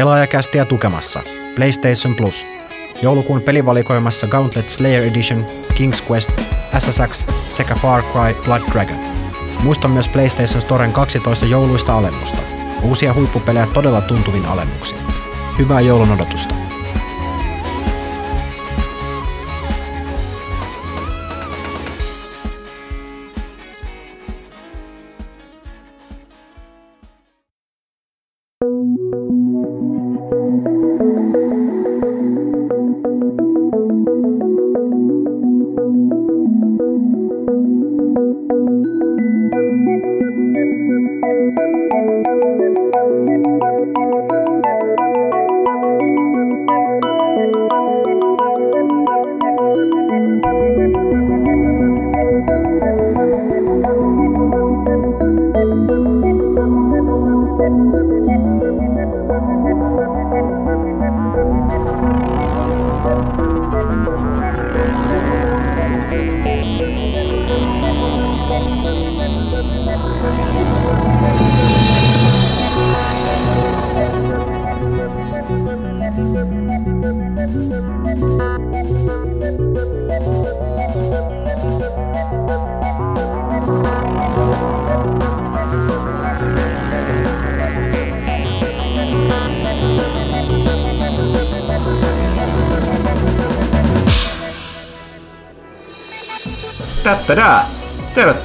Pelaajakästiä tukemassa PlayStation Plus. Joulukuun pelivalikoimassa Gauntlet Slayer Edition, King's Quest, SSX sekä Far Cry Blood Dragon. Muista myös PlayStation Storen 12 jouluista alennusta. Uusia huippupelejä todella tuntuvin alennuksin. Hyvää joulun odotusta!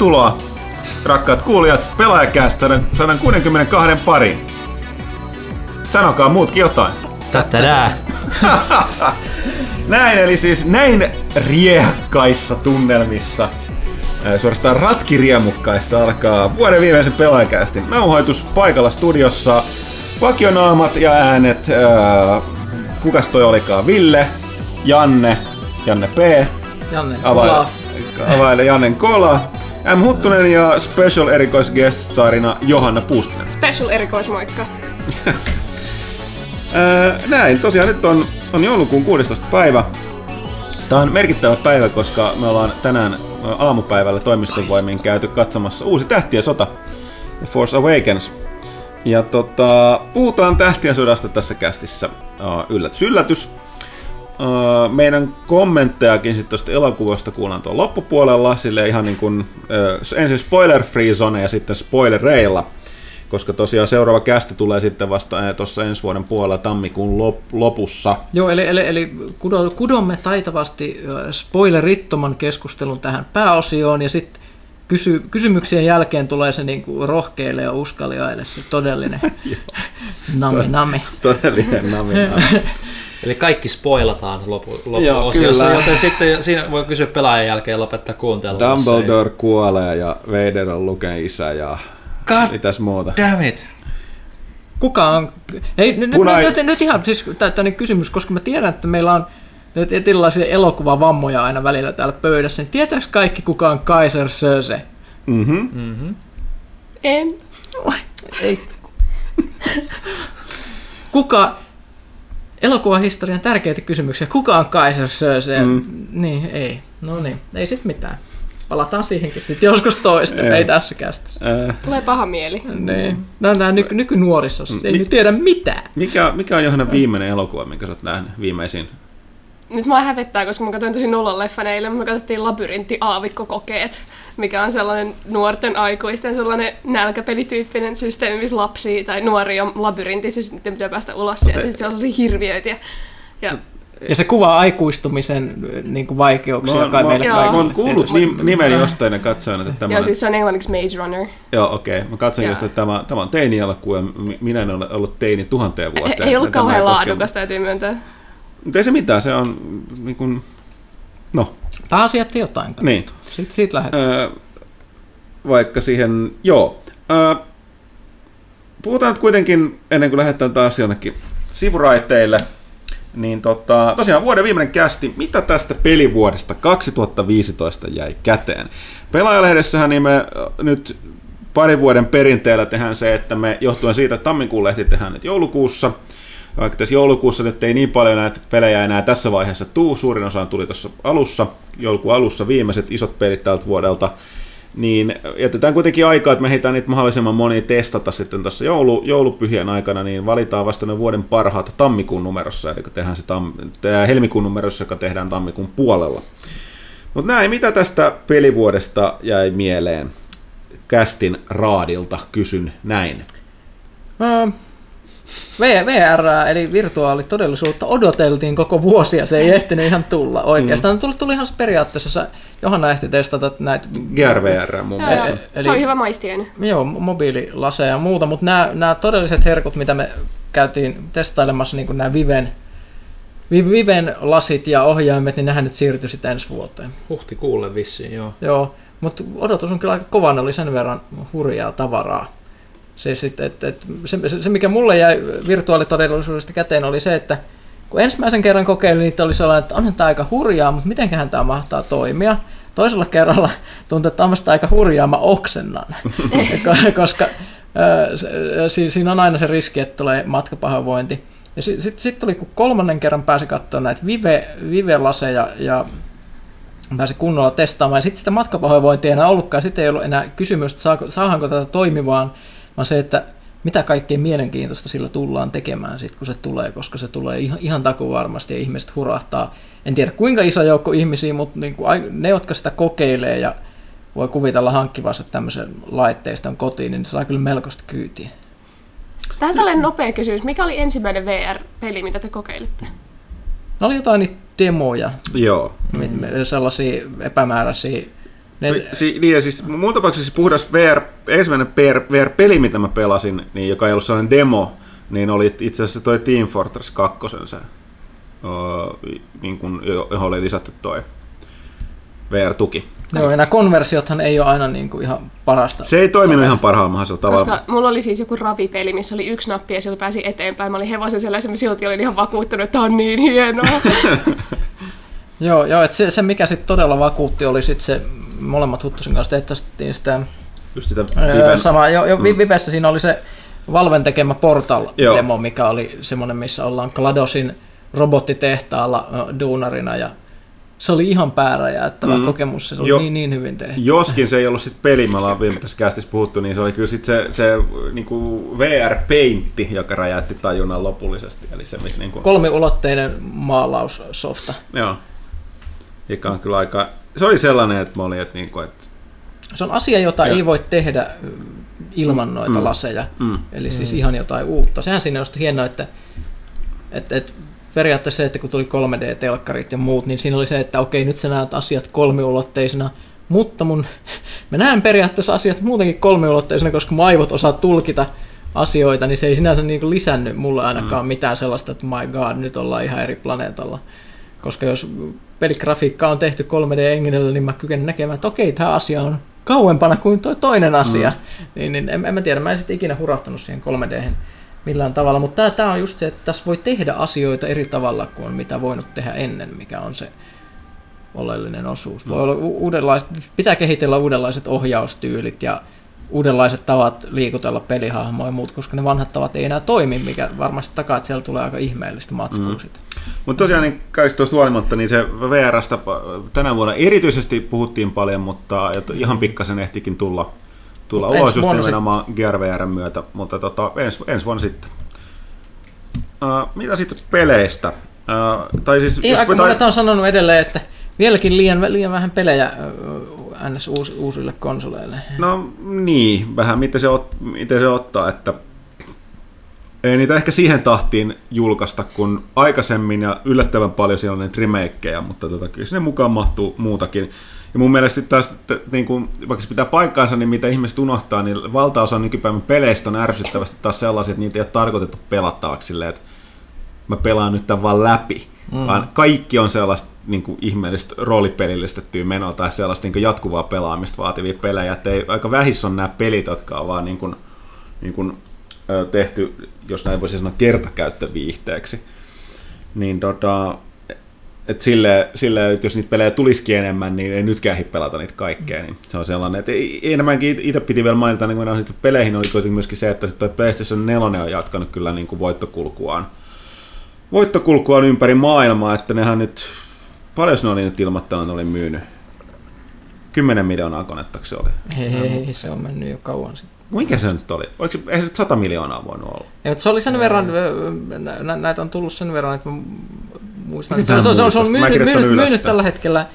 Tervetuloa, rakkaat kuulijat, pelaajakäästä 162 pariin. Sanokaa muutkin jotain. Tättärää! Näin, eli siis näin riehakkaissa tunnelmissa, suorastaan ratkiriemukkaissa alkaa vuoden viimeisen pelaajakästin nauhoitus paikalla studiossa. Vakionaamat ja äänet, ää, kukas toi olikaan, Ville, Janne, Janne P, Janne, Kola. availe Jannen Kola, M. Huttunen ja special erikoisguest-starina Johanna Puustinen. Special erikoismoikka. Ää, näin, tosiaan nyt on, on joulukuun 16. päivä. Tämä on merkittävä päivä, koska me ollaan tänään ää, aamupäivällä toimiston voimin käyty katsomassa uusi Tähtien sota, The Force Awakens. Ja tota, puhutaan Tähtien sodasta tässä kästissä. Yllätys, yllätys. Meidän kommenttejakin sitten tuosta elokuvasta kuullaan tuon loppupuolella, sille ihan niin kuin, ensin spoiler-free zone ja sitten spoilereilla koska tosiaan seuraava kästi tulee sitten vasta tuossa ensi vuoden puolella tammikuun lop- lopussa. Joo, eli, eli, eli kudo, kudomme taitavasti spoilerittoman keskustelun tähän pääosioon ja sitten kysy, kysymyksien jälkeen tulee se niinku rohkeille ja uskaliaille se todellinen nami nami. Todellinen nami. Eli kaikki spoilataan lopu, Joo, loppuosiossa, kyllä. joten sitten siinä voi kysyä pelaajan jälkeen lopettaa kuuntelua. Dumbledore kuolee ja Vader on Luken isä ja God mitäs muuta. Ei. Damn it! Kuka on... Ei, nyt, Punai- nyt, nyt, nyt ihan siis tällainen kysymys, koska mä tiedän, että meillä on nyt erilaisia elokuvavammoja aina välillä täällä pöydässä, niin tietääks kaikki kuka on Kaiser Söze? Mhm. En. Ei. Kuka, elokuvahistorian tärkeitä kysymyksiä, kuka on Kaiser Söze? Mm. Niin, ei. No niin, ei sit mitään. Palataan siihenkin sitten joskus toista, ei tässä kästä. Äh, Tulee paha mieli. Niin. Nämä on tää nyky, nykynuoriso, ei Mi- nyt tiedä mitään. mikä, mikä on Johanna viimeinen elokuva, minkä sä oot nähnyt viimeisin? Nyt mä hävettää, koska mä katsoin tosi nullan leffan eilen. Me katsottiin Labyrintti aavikkokokeet, mikä on sellainen nuorten aikuisten sellainen nälkäpelityyppinen systeemi, missä lapsia tai nuoria on labyrintissa ja sitten pitää päästä ulos sieltä. Sitten siellä on sellaisia hirviöitä. Ja, ja Ja se kuvaa aikuistumisen niin kuin vaikeuksia, Mä oon, joka mä, meille oon- Joo. mä oon kaikille kuullut nim, nimen jostain ja katsoin, että tämä Joo, siis se on englanniksi Maze Runner. Joo, okei. Okay. Mä katsoin just, että tämä, tämä on teini-elokuva ja mi- minä en ole ollut teini tuhanteen vuoteen. Ei ollut kauhean koske- laadukas, täytyy myöntää. Mutta ei se mitään, se on niin kuin... No, Taas jätti jotain. niin. Sitten siitä lähdetään. Öö, vaikka siihen, joo. Öö, puhutaan nyt kuitenkin, ennen kuin lähdetään taas jonnekin sivuraiteille, niin tota, tosiaan vuoden viimeinen kästi, mitä tästä pelivuodesta 2015 jäi käteen? Pelaajalehdessähän niin me nyt parin vuoden perinteellä tehdään se, että me johtuen siitä, että tammikuun lehti tehdään nyt joulukuussa, vaikka tässä joulukuussa nyt ei niin paljon näitä pelejä enää tässä vaiheessa tuu, suurin osa tuli tuossa alussa, joulukuun alussa viimeiset isot pelit tältä vuodelta, niin jätetään kuitenkin aikaa, että me heitään niitä mahdollisimman moni testata sitten tuossa joulu, joulupyhien aikana, niin valitaan vasta ne vuoden parhaat tammikuun numerossa, eli tehdään se tam, helmikuun numerossa, joka tehdään tammikuun puolella. Mutta näin, mitä tästä pelivuodesta jäi mieleen? Kästin raadilta kysyn näin. VR, eli virtuaalitodellisuutta, odoteltiin koko vuosia, se ei ehtinyt ihan tulla oikeastaan. Mm. Tuli, tuli ihan periaatteessa, Johanna ehti testata näitä... GRVR muun muassa. Eli, se on hyvä maistiainen. Joo, mobiililaseja ja muuta, mutta nämä, nämä todelliset herkut, mitä me käytiin testailemassa, niin kuin nämä Viven, Viven lasit ja ohjaimet, niin nehän nyt siirtyi sitten ensi vuoteen. Huhtikuulle vissiin, joo. Joo, mutta odotus on kyllä aika kova, ne oli sen verran hurjaa tavaraa. Se, sit, et, et, se, se, se, mikä mulle jäi virtuaalitodellisuudesta käteen, oli se, että kun ensimmäisen kerran kokeilin, niin oli sellainen, että onhan tämä aika hurjaa, mutta mitenköhän tämä mahtaa toimia. Toisella kerralla tuntui, että on aika hurjaa, mä oksennan, koska äh, siinä on aina se riski, että tulee matkapahoinvointi. Ja sitten sit, sit tuli, kun kolmannen kerran pääsi katsoa näitä vive, vive-laseja ja pääsi kunnolla testaamaan. Ja sitten sitä matkapahoinvointia ei enää ollutkaan. Sitten ei ollut enää kysymystä, saako, saahanko tätä toimivaan vaan se, että mitä kaikkein mielenkiintoista sillä tullaan tekemään sitten, kun se tulee, koska se tulee ihan, ihan taku varmasti ja ihmiset hurahtaa. En tiedä kuinka iso joukko ihmisiä, mutta niin kuin ne, jotka sitä kokeilee ja voi kuvitella hankkivansa tämmöisen laitteiston kotiin, niin se saa kyllä melkoista kyytiä. Tähän tällainen nopea kysymys. Mikä oli ensimmäinen VR-peli, mitä te kokeilitte? No oli jotain niitä demoja. Joo. Sellaisia epämääräisiä ne... Si- niin ja siis mun tapauksessa siis puhdas VR, ensimmäinen VR-peli, mitä mä pelasin, niin joka ei ollut sellainen demo, niin oli itse asiassa toi Team Fortress 2, se, öö, niin kun, johon oli lisätty toi VR-tuki. Joo, ja nämä konversiothan ei ole aina niin kuin ihan parasta. Se ei toiminut ihan parhaalla mahdollisella tavalla. Koska mulla oli siis joku ravipeli, missä oli yksi nappi ja sillä pääsi eteenpäin. Mä olin hevosen siellä ja silti olin ihan vakuuttunut, että tämä on niin hienoa. joo, joo että se, se, mikä sitten todella vakuutti oli sitten se molemmat Huttusen kanssa tehtästiin sitä, Just sitä Viven. sama, jo, jo mm. Vivessä siinä oli se Valven tekemä Portal-demo, mikä oli semmoinen, missä ollaan Gladosin robottitehtaalla duunarina ja se oli ihan pääräjäyttävä mm. kokemus, se oli jo, niin, niin hyvin tehty. Joskin se ei ollut sitten peli, me ollaan viime tässä kästissä puhuttu, niin se oli kyllä sitten se, se niinku VR-peintti, joka räjäytti tajunnan lopullisesti. Eli se, missä niinku... Kolmiulotteinen maalaussofta. Joo, joka on kyllä aika se oli sellainen, että mä olin, että, niin kuin, että se on asia, jota ja. ei voi tehdä ilman noita mm. laseja. Mm. Eli siis mm. ihan jotain uutta. Sehän siinä on hienoa, että, että, että periaatteessa se, että kun tuli 3D-telkkarit ja muut, niin siinä oli se, että okei, nyt sä näet asiat kolmiulotteisina, mutta mun, mä näen periaatteessa asiat muutenkin kolmiulotteisina, koska mun aivot osaa tulkita asioita, niin se ei sinänsä niin lisännyt mulle ainakaan mm. mitään sellaista, että my god, nyt ollaan ihan eri planeetalla. Koska jos peligrafiikka on tehty 3D-enginellä, niin mä kykenen näkemään, että okei, tämä asia on kauempana kuin tuo toinen asia. Mm. Niin, niin en, en mä tiedä, mä en sitten ikinä hurahtanut siihen 3D millään tavalla, mutta tämä on just se, että tässä voi tehdä asioita eri tavalla kuin mitä voinut tehdä ennen, mikä on se oleellinen osuus. Voi olla uudenlaiset, pitää kehitellä uudenlaiset ohjaustyylit ja uudenlaiset tavat liikutella pelihahmoja ja muut, koska ne vanhat tavat ei enää toimi, mikä varmasti takaa, että siellä tulee aika ihmeellistä matskua mm. Mutta tosiaan niin kaikista tuosta huolimatta, niin se VRstä tänä vuonna erityisesti puhuttiin paljon, mutta ihan pikkasen ehtikin tulla, tulla ulos just nimenomaan GRVRn myötä, mutta tota, ens, ensi vuonna sitten. Uh, mitä sitten peleistä? Uh, tai siis, ei, aika monet on sanonut edelleen, että vieläkin liian, liian vähän pelejä ns. Uus, uusille konsoleille. No niin, vähän miten se, ot, miten se ottaa, että ei niitä ehkä siihen tahtiin julkaista kuin aikaisemmin ja yllättävän paljon siellä on niitä remakeja, mutta tota, kyllä sinne mukaan mahtuu muutakin. Ja mun mielestä taas, niin kuin, vaikka se pitää paikkaansa, niin mitä ihmiset unohtaa, niin valtaosa nykypäivän peleistä on ärsyttävästi taas sellaisia, että niitä ei ole tarkoitettu pelattavaksi silleen, että mä pelaan nyt tämän vaan läpi. Mm. Vaan kaikki on sellaista niin kuin ihmeellistä roolipelillistettyä menoa tai sellaista niin kuin jatkuvaa pelaamista vaativia pelejä. Että ei, aika vähissä on nämä pelit, jotka on vaan niin kuin, niin kuin, tehty, jos näin voisi sanoa, kertakäyttöviihteeksi. Niin tota, et sille, sille, että jos niitä pelejä tulisikin enemmän, niin ei nytkään pelata niitä kaikkea. Niin se on sellainen, että enemmänkin itse piti vielä mainita, niin kun peleihin oli kuitenkin myöskin se, että PlayStation 4 on jatkanut kyllä niin kuin voittokulkuaan, voittokulkuaan ympäri maailmaa, että nehän nyt, paljon ne oli nyt ilmoittanut, oli myynyt 10 miljoonaa konetta se oli. Ei, se on mennyt jo kauan sitten. Mikä se nyt oli? Oliko se, eihän se 100 miljoonaa voinut olla? Ja, se oli sen verran, nä- nä- näitä on tullut sen verran, että muistan, Miten se, se, se, on- se on muistat? Mä myynyt, myynyt, myynyt tällä hetkellä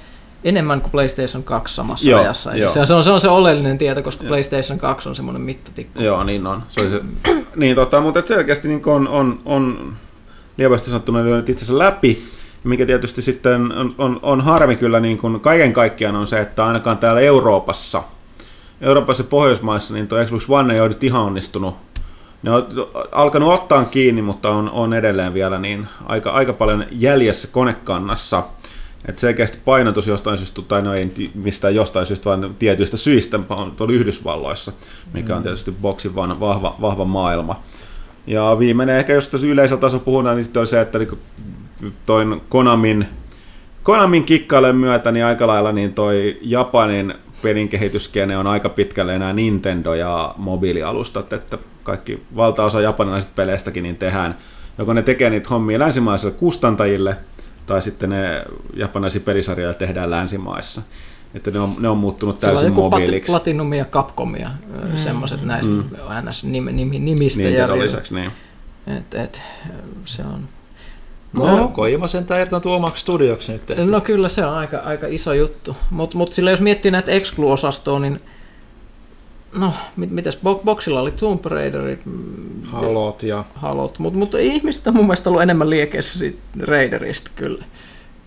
enemmän kuin PlayStation 2 samassa Joo, ajassa. Joo. se, on- se, on, se on se oleellinen tieto, koska PlayStation 2 on semmoinen mittatikku. Joo, niin on. Se oli se. niin, tota, mutta selkeästi niin on, on, on lievästi sanottuna lyönyt itsensä läpi. Mikä tietysti sitten on, on, on harmi kyllä niin kuin kaiken kaikkiaan on se, että ainakaan täällä Euroopassa, Euroopassa ja Pohjoismaissa, niin tuo Xbox One ei ole nyt ihan onnistunut. Ne on alkanut ottaa kiinni, mutta on, on edelleen vielä niin aika, aika paljon jäljessä konekannassa. että selkeästi painotus jostain syystä, tai no ei mistään jostain syystä, vaan tietyistä syistä on tuolla Yhdysvalloissa, mikä on tietysti boksin vahva, vahva maailma. Ja viimeinen ehkä, jos tässä yleisellä tasolla puhutaan, niin sitten on se, että niinku toin Konamin, Konamin kikkailen myötä niin aika lailla niin toi Japanin pelin kehityskene on aika pitkälle enää Nintendo ja mobiilialustat, että kaikki valtaosa japanilaisista peleistäkin niin tehdään, joko ne tekee niitä hommia länsimaisille kustantajille, tai sitten ne japanilaisia pelisarjoja tehdään länsimaissa. Että ne on, ne on muuttunut täysin joku Pat- mobiiliksi. Platinum ja Capcomia, mm. semmoiset näistä mm. ns. Nimi, nimi, nimistä jäljellä. lisäksi, niin. Et, et, se on... No, Kojima sentään irtaantui omaksi studioksi nyt. että- No kyllä se on aika, aika iso juttu. Mutta mut sillä jos miettii näitä Exclu-osastoa, niin no, mit, mitäs, Bo- Boxilla oli Tomb Raiderit, mm, Halot ja... Halot, mutta mut ihmiset on mun mielestä ollut enemmän liekeissä siitä Raiderista kyllä.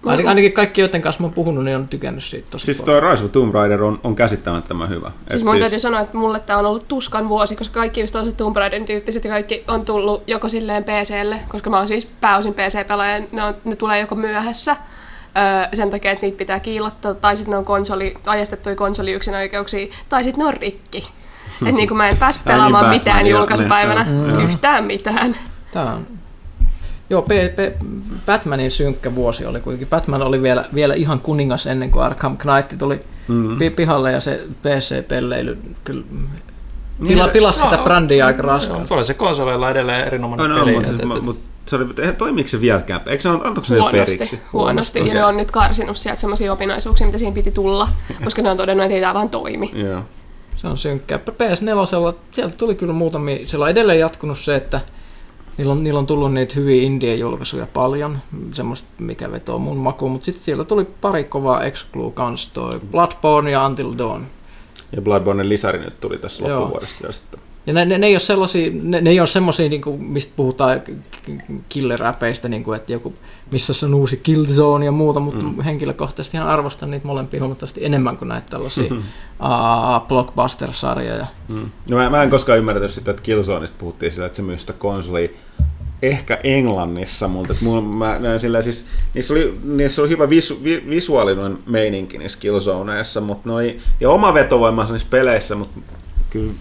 Ainakin, ainakin kaikki, joiden kanssa mä oon puhunut, niin on tykännyt siitä tosi Siis paljon. tuo Rise of Tomb Raider on, on käsittämättömän hyvä. Siis Et mun täytyy sanoa, että mulle tämä on ollut tuskan vuosi, koska kaikki just tällaiset Tomb Raiderin tyyppiset ja kaikki on tullut joko silleen PClle, koska mä oon siis pääosin PC-pelaaja, ne, on, ne tulee joko myöhässä, öö, sen takia, että niitä pitää kiilottaa, tai sitten ne on konsoli, ajastettuja konsoliyksinäikeuksia, tai sitten ne on rikki. Että niin kuin mä en pääs Ai niin, pelaamaan mitään julkaisupäivänä, niin, yhtään mitään. Tää on... Joo, P, P, Batmanin synkkä vuosi oli kuitenkin. Batman oli vielä, vielä ihan kuningas ennen kuin Arkham Knight tuli mm. pihalle ja se PC-pelleily kyllä pila, pilasi sitä brändiä aika No, raskaasti. tuolla se konsoleilla edelleen erinomainen No, no, peli. mutta, et- siis, et- et- mut, se oli, eihän- toimiiko se vieläkään? Eikö se, antoiko se Huonosti, periksi? huonosti. Ja Okei. ne on nyt karsinut sieltä semmoisia opinaisuuksia, mitä siinä piti tulla, koska ne on todennut, että ei tämä vaan toimi. Joo. Se on synkkää. PS4, sieltä tuli kyllä muutamia, siellä on edelleen jatkunut se, että niillä on, niillä on tullut niitä hyviä indie-julkaisuja paljon, semmoista mikä vetoo mun makuun, mutta sitten siellä tuli pari kovaa exclu kans toi Bloodborne ja Until Dawn. Ja Bloodborne lisäri nyt tuli tässä Joo. loppuvuodesta. Ja sitten. Ja ne, ne, ne ei ole sellaisia, ne, ne ei ole semmoisia, niin kuin, mistä puhutaan k- k- killer-räpeistä, niin kuin, että joku, missä se on uusi Killzone ja muuta, mutta mm. henkilökohtaisesti ihan arvostan niitä molempia huomattavasti enemmän kuin näitä tällaisia aa, blockbuster-sarjoja. Mm. No mä, mä en koskaan ymmärtänyt sitä, että Killzoneista puhuttiin sillä, että se myy sitä konsolia ehkä Englannissa, mutta mulla, mä näin sillä, siis, niissä, oli, niissä oli hyvä visu, vi, visuaalinen meininki niissä Killzoneissa, mutta noi, ja oma vetovoima niissä peleissä, mutta kyllä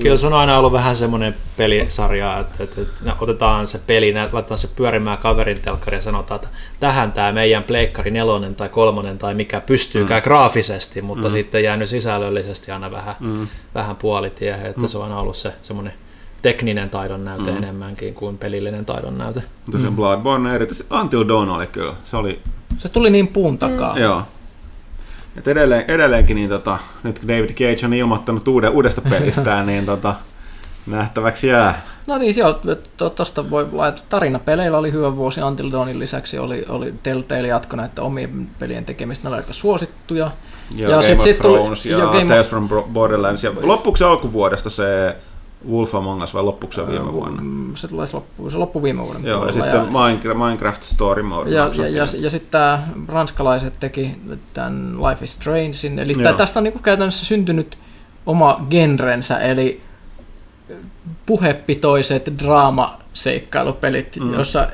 Kyllä se on aina ollut vähän semmoinen pelisarja, että, että, että otetaan se peli, laitetaan se pyörimään kaverin telkkari ja sanotaan, että tähän tämä meidän pleikkari nelonen tai kolmonen tai mikä pystyykään mm. graafisesti, mutta mm. sitten jäänyt sisällöllisesti aina vähän, mm. vähän puolitiehen, että mm. se on aina ollut se semmoinen tekninen taidon näyte mm. enemmänkin kuin pelillinen taidon näyte. tosiaan Bloodborne erityisesti Until Dawn oli kyllä, se oli, Se tuli niin puun takaa. joo. Et edelleen, edelleenkin, niin tota, nyt kun David Cage on ilmoittanut uuden, uudesta pelistään, niin tota, nähtäväksi jää. No niin, joo, tuosta voi laittaa. Tarinapeleillä oli hyvä vuosi, Until Dawnin lisäksi oli, oli Telltale jatko näiden omien pelien tekemistä, ne oli aika suosittuja. Ja, Ja Game sit- of sit tuli- Thrones ja, ja Game of- Tales from Bro- Borderlands. Ja loppuksi se alkuvuodesta se Wolf Among Us vai loppuksi se viime vuonna? Mm, Se, taisi loppu, se loppu viime vuoden Joo, ja sitten Minecraft, Minecraft Story Mode. ja, ja, ja, ja sitten tämä ranskalaiset teki tämän Life is Strangein, eli Joo. tästä on niinku käytännössä syntynyt oma genrensä, eli puhepitoiset draamaseikkalupelit, mm. jossa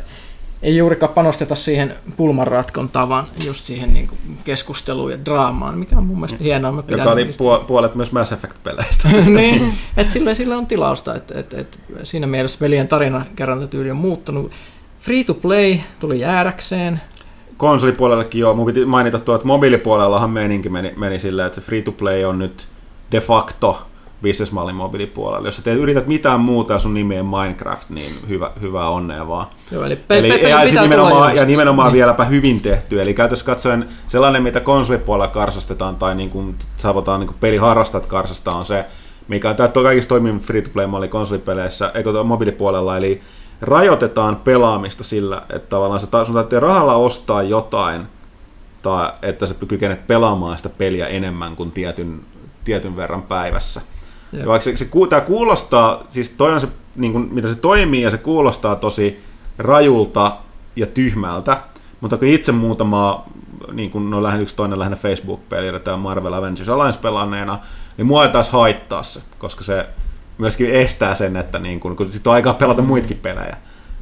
ei juurikaan panosteta siihen pulmanratkontaan, vaan just siihen niinku keskusteluun ja draamaan, mikä on mun mielestä hienoa. Mä Joka oli puol- puolet myös Mass Effect-peleistä. niin, että sillä, sillä on tilausta, että et, et, siinä mielessä veljen tarina kerrontatyyli on muuttunut. Free to play tuli jäädäkseen. Konsolipuolellekin joo, mun piti mainita tuo, että mobiilipuolellahan meininki meni, meni silleen, että se free to play on nyt de facto bisnesmallin mobiilipuolella. Jos sä teet, yrität mitään muuta ja sun nimi on Minecraft, niin hyvä, hyvää onnea vaan. Joo, eli, pe- Eli, pe- pe- ja, pitää nimenomaan, ja nimenomaan Niin. vieläpä hyvin tehty. Eli käytössä katsoen sellainen, mitä konsolipuolella karsastetaan tai niin kuin, saavutaan niin kuin peliharrastajat karsastaa on se, mikä tämä on kaikista toimivin free-to-play-malli konsolipeleissä, eikö mobiilipuolella, eli rajoitetaan pelaamista sillä, että tavallaan se, sun täytyy rahalla ostaa jotain, tai että sä kykenet pelaamaan sitä peliä enemmän kuin tietyn, tietyn verran päivässä. Vaikka se, se, tämä kuulostaa, siis toi on se, niin kuin, mitä se toimii ja se kuulostaa tosi rajulta ja tyhmältä, mutta kun itse muutama, niin kuin no lähinnä yksi toinen lähinnä Facebook-peli, eli tämä Marvel Avengers Alliance pelanneena, niin mua ei taas haittaa se, koska se myöskin estää sen, että niin kun, kun sitten on aikaa pelata muitakin pelejä,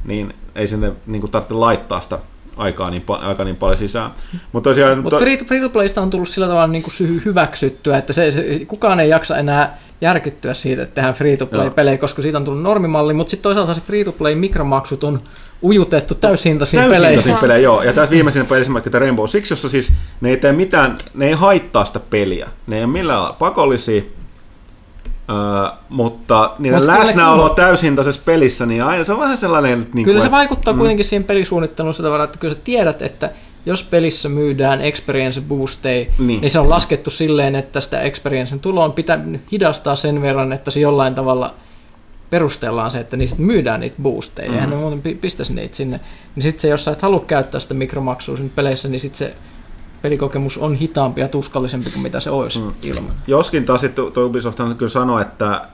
niin ei sinne niin kuin tarvitse laittaa sitä aikaa niin, aikaa niin paljon sisään. Mutta tosiaan... Free to playsta on tullut sillä tavalla niin kuin sy- hyväksyttyä, että se, se, kukaan ei jaksa enää järkyttyä siitä, että tehdään free to play pelejä, koska siitä on tullut normimalli, mutta sitten toisaalta se free to play mikromaksut on ujutettu täyshintaisiin peleihin. Täysin pelejä, joo. Ja tässä viimeisenä pelissä vaikka tämä Rainbow Six, jossa siis ne ei tee mitään, ne ei haittaa sitä peliä. Ne ei ole millään lailla pakollisia, öö, mutta niiden Mut kyllä läsnäolo kumo- täyshintaisessa pelissä, niin aina se on vähän sellainen, että... Niin Kyllä kuin, se vaikuttaa mm. kuitenkin siihen pelisuunnitteluun sitä tavalla, että kyllä sä tiedät, että jos pelissä myydään experience boosteja, Niin. niin. se on laskettu silleen, että sitä experiencen tuloa on pitänyt hidastaa sen verran, että se jollain tavalla perustellaan se, että niistä myydään niitä boosteja, mm. eihän ne muuten pi- pistäisi niitä sinne. Niin sitten se, jos sä et halua käyttää sitä mikromaksua siinä peleissä, niin sitten se pelikokemus on hitaampi ja tuskallisempi kuin mitä se olisi mm. ilman. Joskin taas sitten tuo Ubisoft kyllä sanoi, että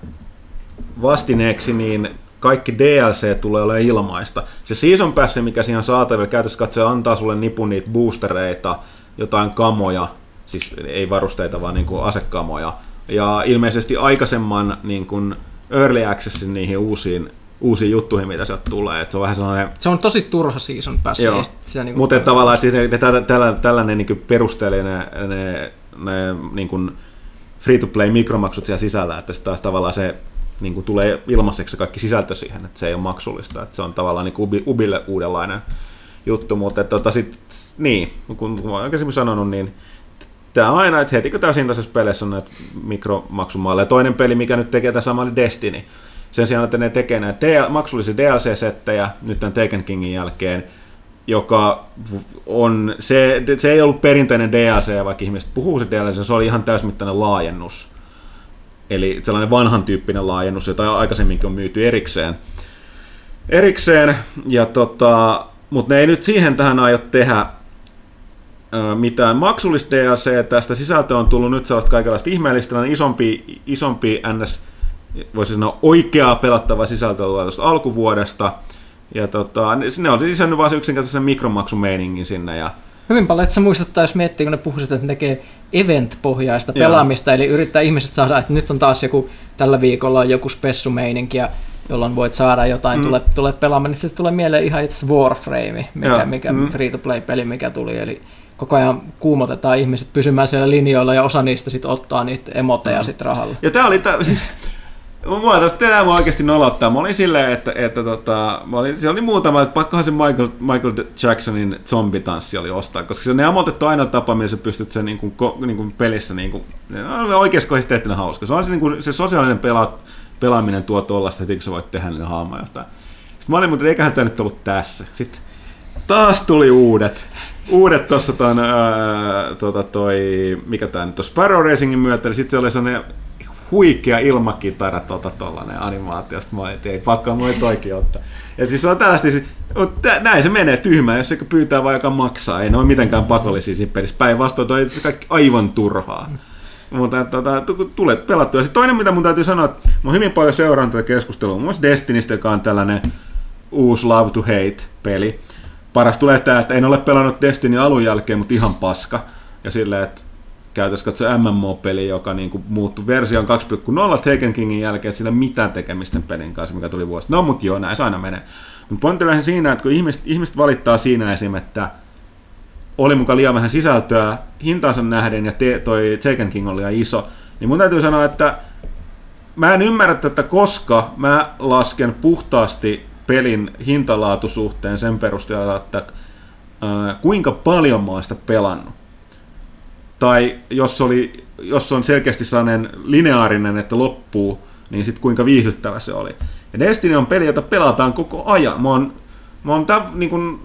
vastineeksi niin kaikki DLC tulee olemaan ilmaista. Se Season Pass, mikä siinä on saatavilla, käytössä katsoen antaa sulle nipun niitä boostereita, jotain kamoja, siis ei varusteita, vaan niin kuin asekamoja. Ja ilmeisesti aikaisemman niin kuin early accessin niihin uusiin, uusiin juttuihin, mitä sieltä tulee. Et se on vähän sellainen Se on tosi turha season pass. Joo. niinku- Mutta tavallaan, että siis ne, ne, tällä, tällainen niin perustelee ne, ne, ne niin kuin free-to-play mikromaksut siellä sisällä, että se taas tavallaan se niin kuin tulee ilmaiseksi se kaikki sisältö siihen, että se ei ole maksullista, että se on tavallaan niin kuin Ubi, Ubille uudenlainen juttu, mutta että, tota, sit, niin, kun, oon aikaisemmin sanonut, niin tämä on aina, että heti kun täysintaisessa peleissä on näitä mikromaksumalleja. Toinen peli, mikä nyt tekee tämä sama, oli Destiny. Sen sijaan, että ne tekee näitä DL, maksullisia DLC-settejä nyt tämän Taken Kingin jälkeen, joka on, se, se ei ollut perinteinen DLC, vaikka ihmiset puhuu se DLC, se oli ihan täysmittainen laajennus. Eli sellainen vanhan tyyppinen laajennus, jota aikaisemminkin on myyty erikseen. Erikseen, ja tota, mutta ne ei nyt siihen tähän aio tehdä mitään maksullista DLC. Tästä sisältöä on tullut nyt sellaista kaikenlaista ihmeellistä, isompi, isompi NS, voisi sanoa oikeaa pelattavaa sisältöä tuosta alkuvuodesta. Ja tota, ne- oli lisännyt vaan se yksinkertaisen mikromaksumeiningin sinne. Ja, Hyvin paljon, että se muistuttaa, jos miettii, kun ne puhuivat, että ne tekee event-pohjaista Joo. pelaamista, eli yrittää ihmiset saada, että nyt on taas joku, tällä viikolla on joku spessumeininki, ja jolloin voit saada jotain, mm. tule, tule pelaamaan, niin se tulee mieleen ihan itse Warframe, mikä, Joo, mikä mm. free-to-play-peli, mikä tuli, eli koko ajan kuumotetaan ihmiset pysymään siellä linjoilla, ja osa niistä sitten ottaa niitä emoteja mm. sitten rahalla. ja tää oli tää, siis, Mua tästä tämä mua oikeasti nolottaa. Mä olin silleen, että, että tota, mä olin, siellä oli muutama, että pakkohan se Michael, Michael Jacksonin zombitanssi oli ostaa, koska se on ne amotettu aina tapa, millä sä pystyt sen niin kuin, niin kuin pelissä niin kuin, ne on oikeassa kohdassa tehtynä hauska. Se on se, niin kuin, se sosiaalinen pela, pelaaminen tuo tuollaista, että sä voit tehdä niille haamaa jotain. Sitten mä olin, mutta eiköhän tämä nyt ollut tässä. Sitten taas tuli uudet. Uudet tuossa ton, ää, tota toi, mikä tää nyt on, Sparrow Racingin myötä, niin sitten se oli sellainen huikea ilmakitara tota tollanen animaatio, sitten mä ei pakko, mä toikin ottaa. Et siis on tällaista, siis, näin se menee tyhmää, jos se pyytää vaan joka maksaa, ei ne ole mitenkään pakollisia siinä pelissä. Päinvastoin toi itse kaikki aivan turhaa. Mutta tota, tulet pelattua. Sitten toinen, mitä mun täytyy sanoa, että mä hyvin paljon seurannut tätä keskustelua, muun muassa Destinistä, joka on tällainen uusi Love to Hate-peli. Paras tulee tää, että en ole pelannut Destiny alun jälkeen, mutta ihan paska. Ja silleen, että käytössä katsoa MMO-peli, joka niin kuin muuttui versioon 2.0 Taken Kingin jälkeen, että sillä ei mitään tekemistä sen pelin kanssa, mikä tuli vuosi. No, mutta joo, näin se aina menee. Mutta on siinä, että kun ihmiset, ihmiset valittaa siinä esim., että oli mukaan liian vähän sisältöä hintaansa nähden ja te, toi Taken King oli liian iso, niin mun täytyy sanoa, että mä en ymmärrä tätä, koska mä lasken puhtaasti pelin hintalaatusuhteen sen perusteella, että ää, kuinka paljon mä oon sitä pelannut. Tai jos, oli, jos on selkeästi sellainen lineaarinen, että loppuu, niin sitten kuinka viihdyttävä se oli. Ja Destiny on peli, jota pelataan koko ajan. Mä oon, mä oon tämän, niin kun,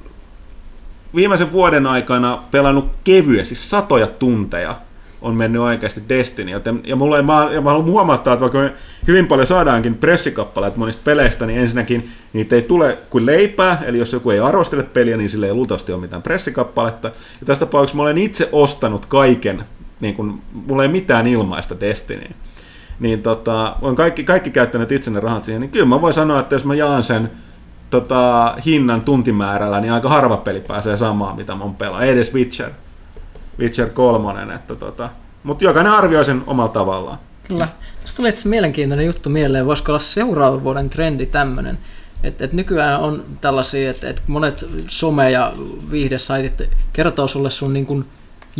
viimeisen vuoden aikana pelannut kevyesti satoja tunteja on mennyt oikeasti Destiny. Joten, ja, mulla ei, mä, ja mä haluan huomauttaa, että vaikka me hyvin paljon saadaankin pressikappaleita monista peleistä, niin ensinnäkin niitä ei tule kuin leipää, eli jos joku ei arvostele peliä, niin sillä ei luultavasti ole mitään pressikappaletta. Ja tästä tapauksessa mä olen itse ostanut kaiken, niin kun, mulla ei mitään ilmaista Destiny. Niin tota, on kaikki, kaikki käyttänyt itsenne rahat siihen, niin kyllä mä voin sanoa, että jos mä jaan sen tota, hinnan tuntimäärällä, niin aika harva peli pääsee samaan, mitä mä oon pelaa. Edes Witcher. Witcher 3. Että tota, mutta jokainen arvioi sen omalla tavallaan. Kyllä. Tässä tuli itse mielenkiintoinen juttu mieleen. Voisiko olla seuraavan vuoden trendi tämmöinen? Että et nykyään on tällaisia, että et monet some- ja viihdesaitit kertoo sulle sun niin kuin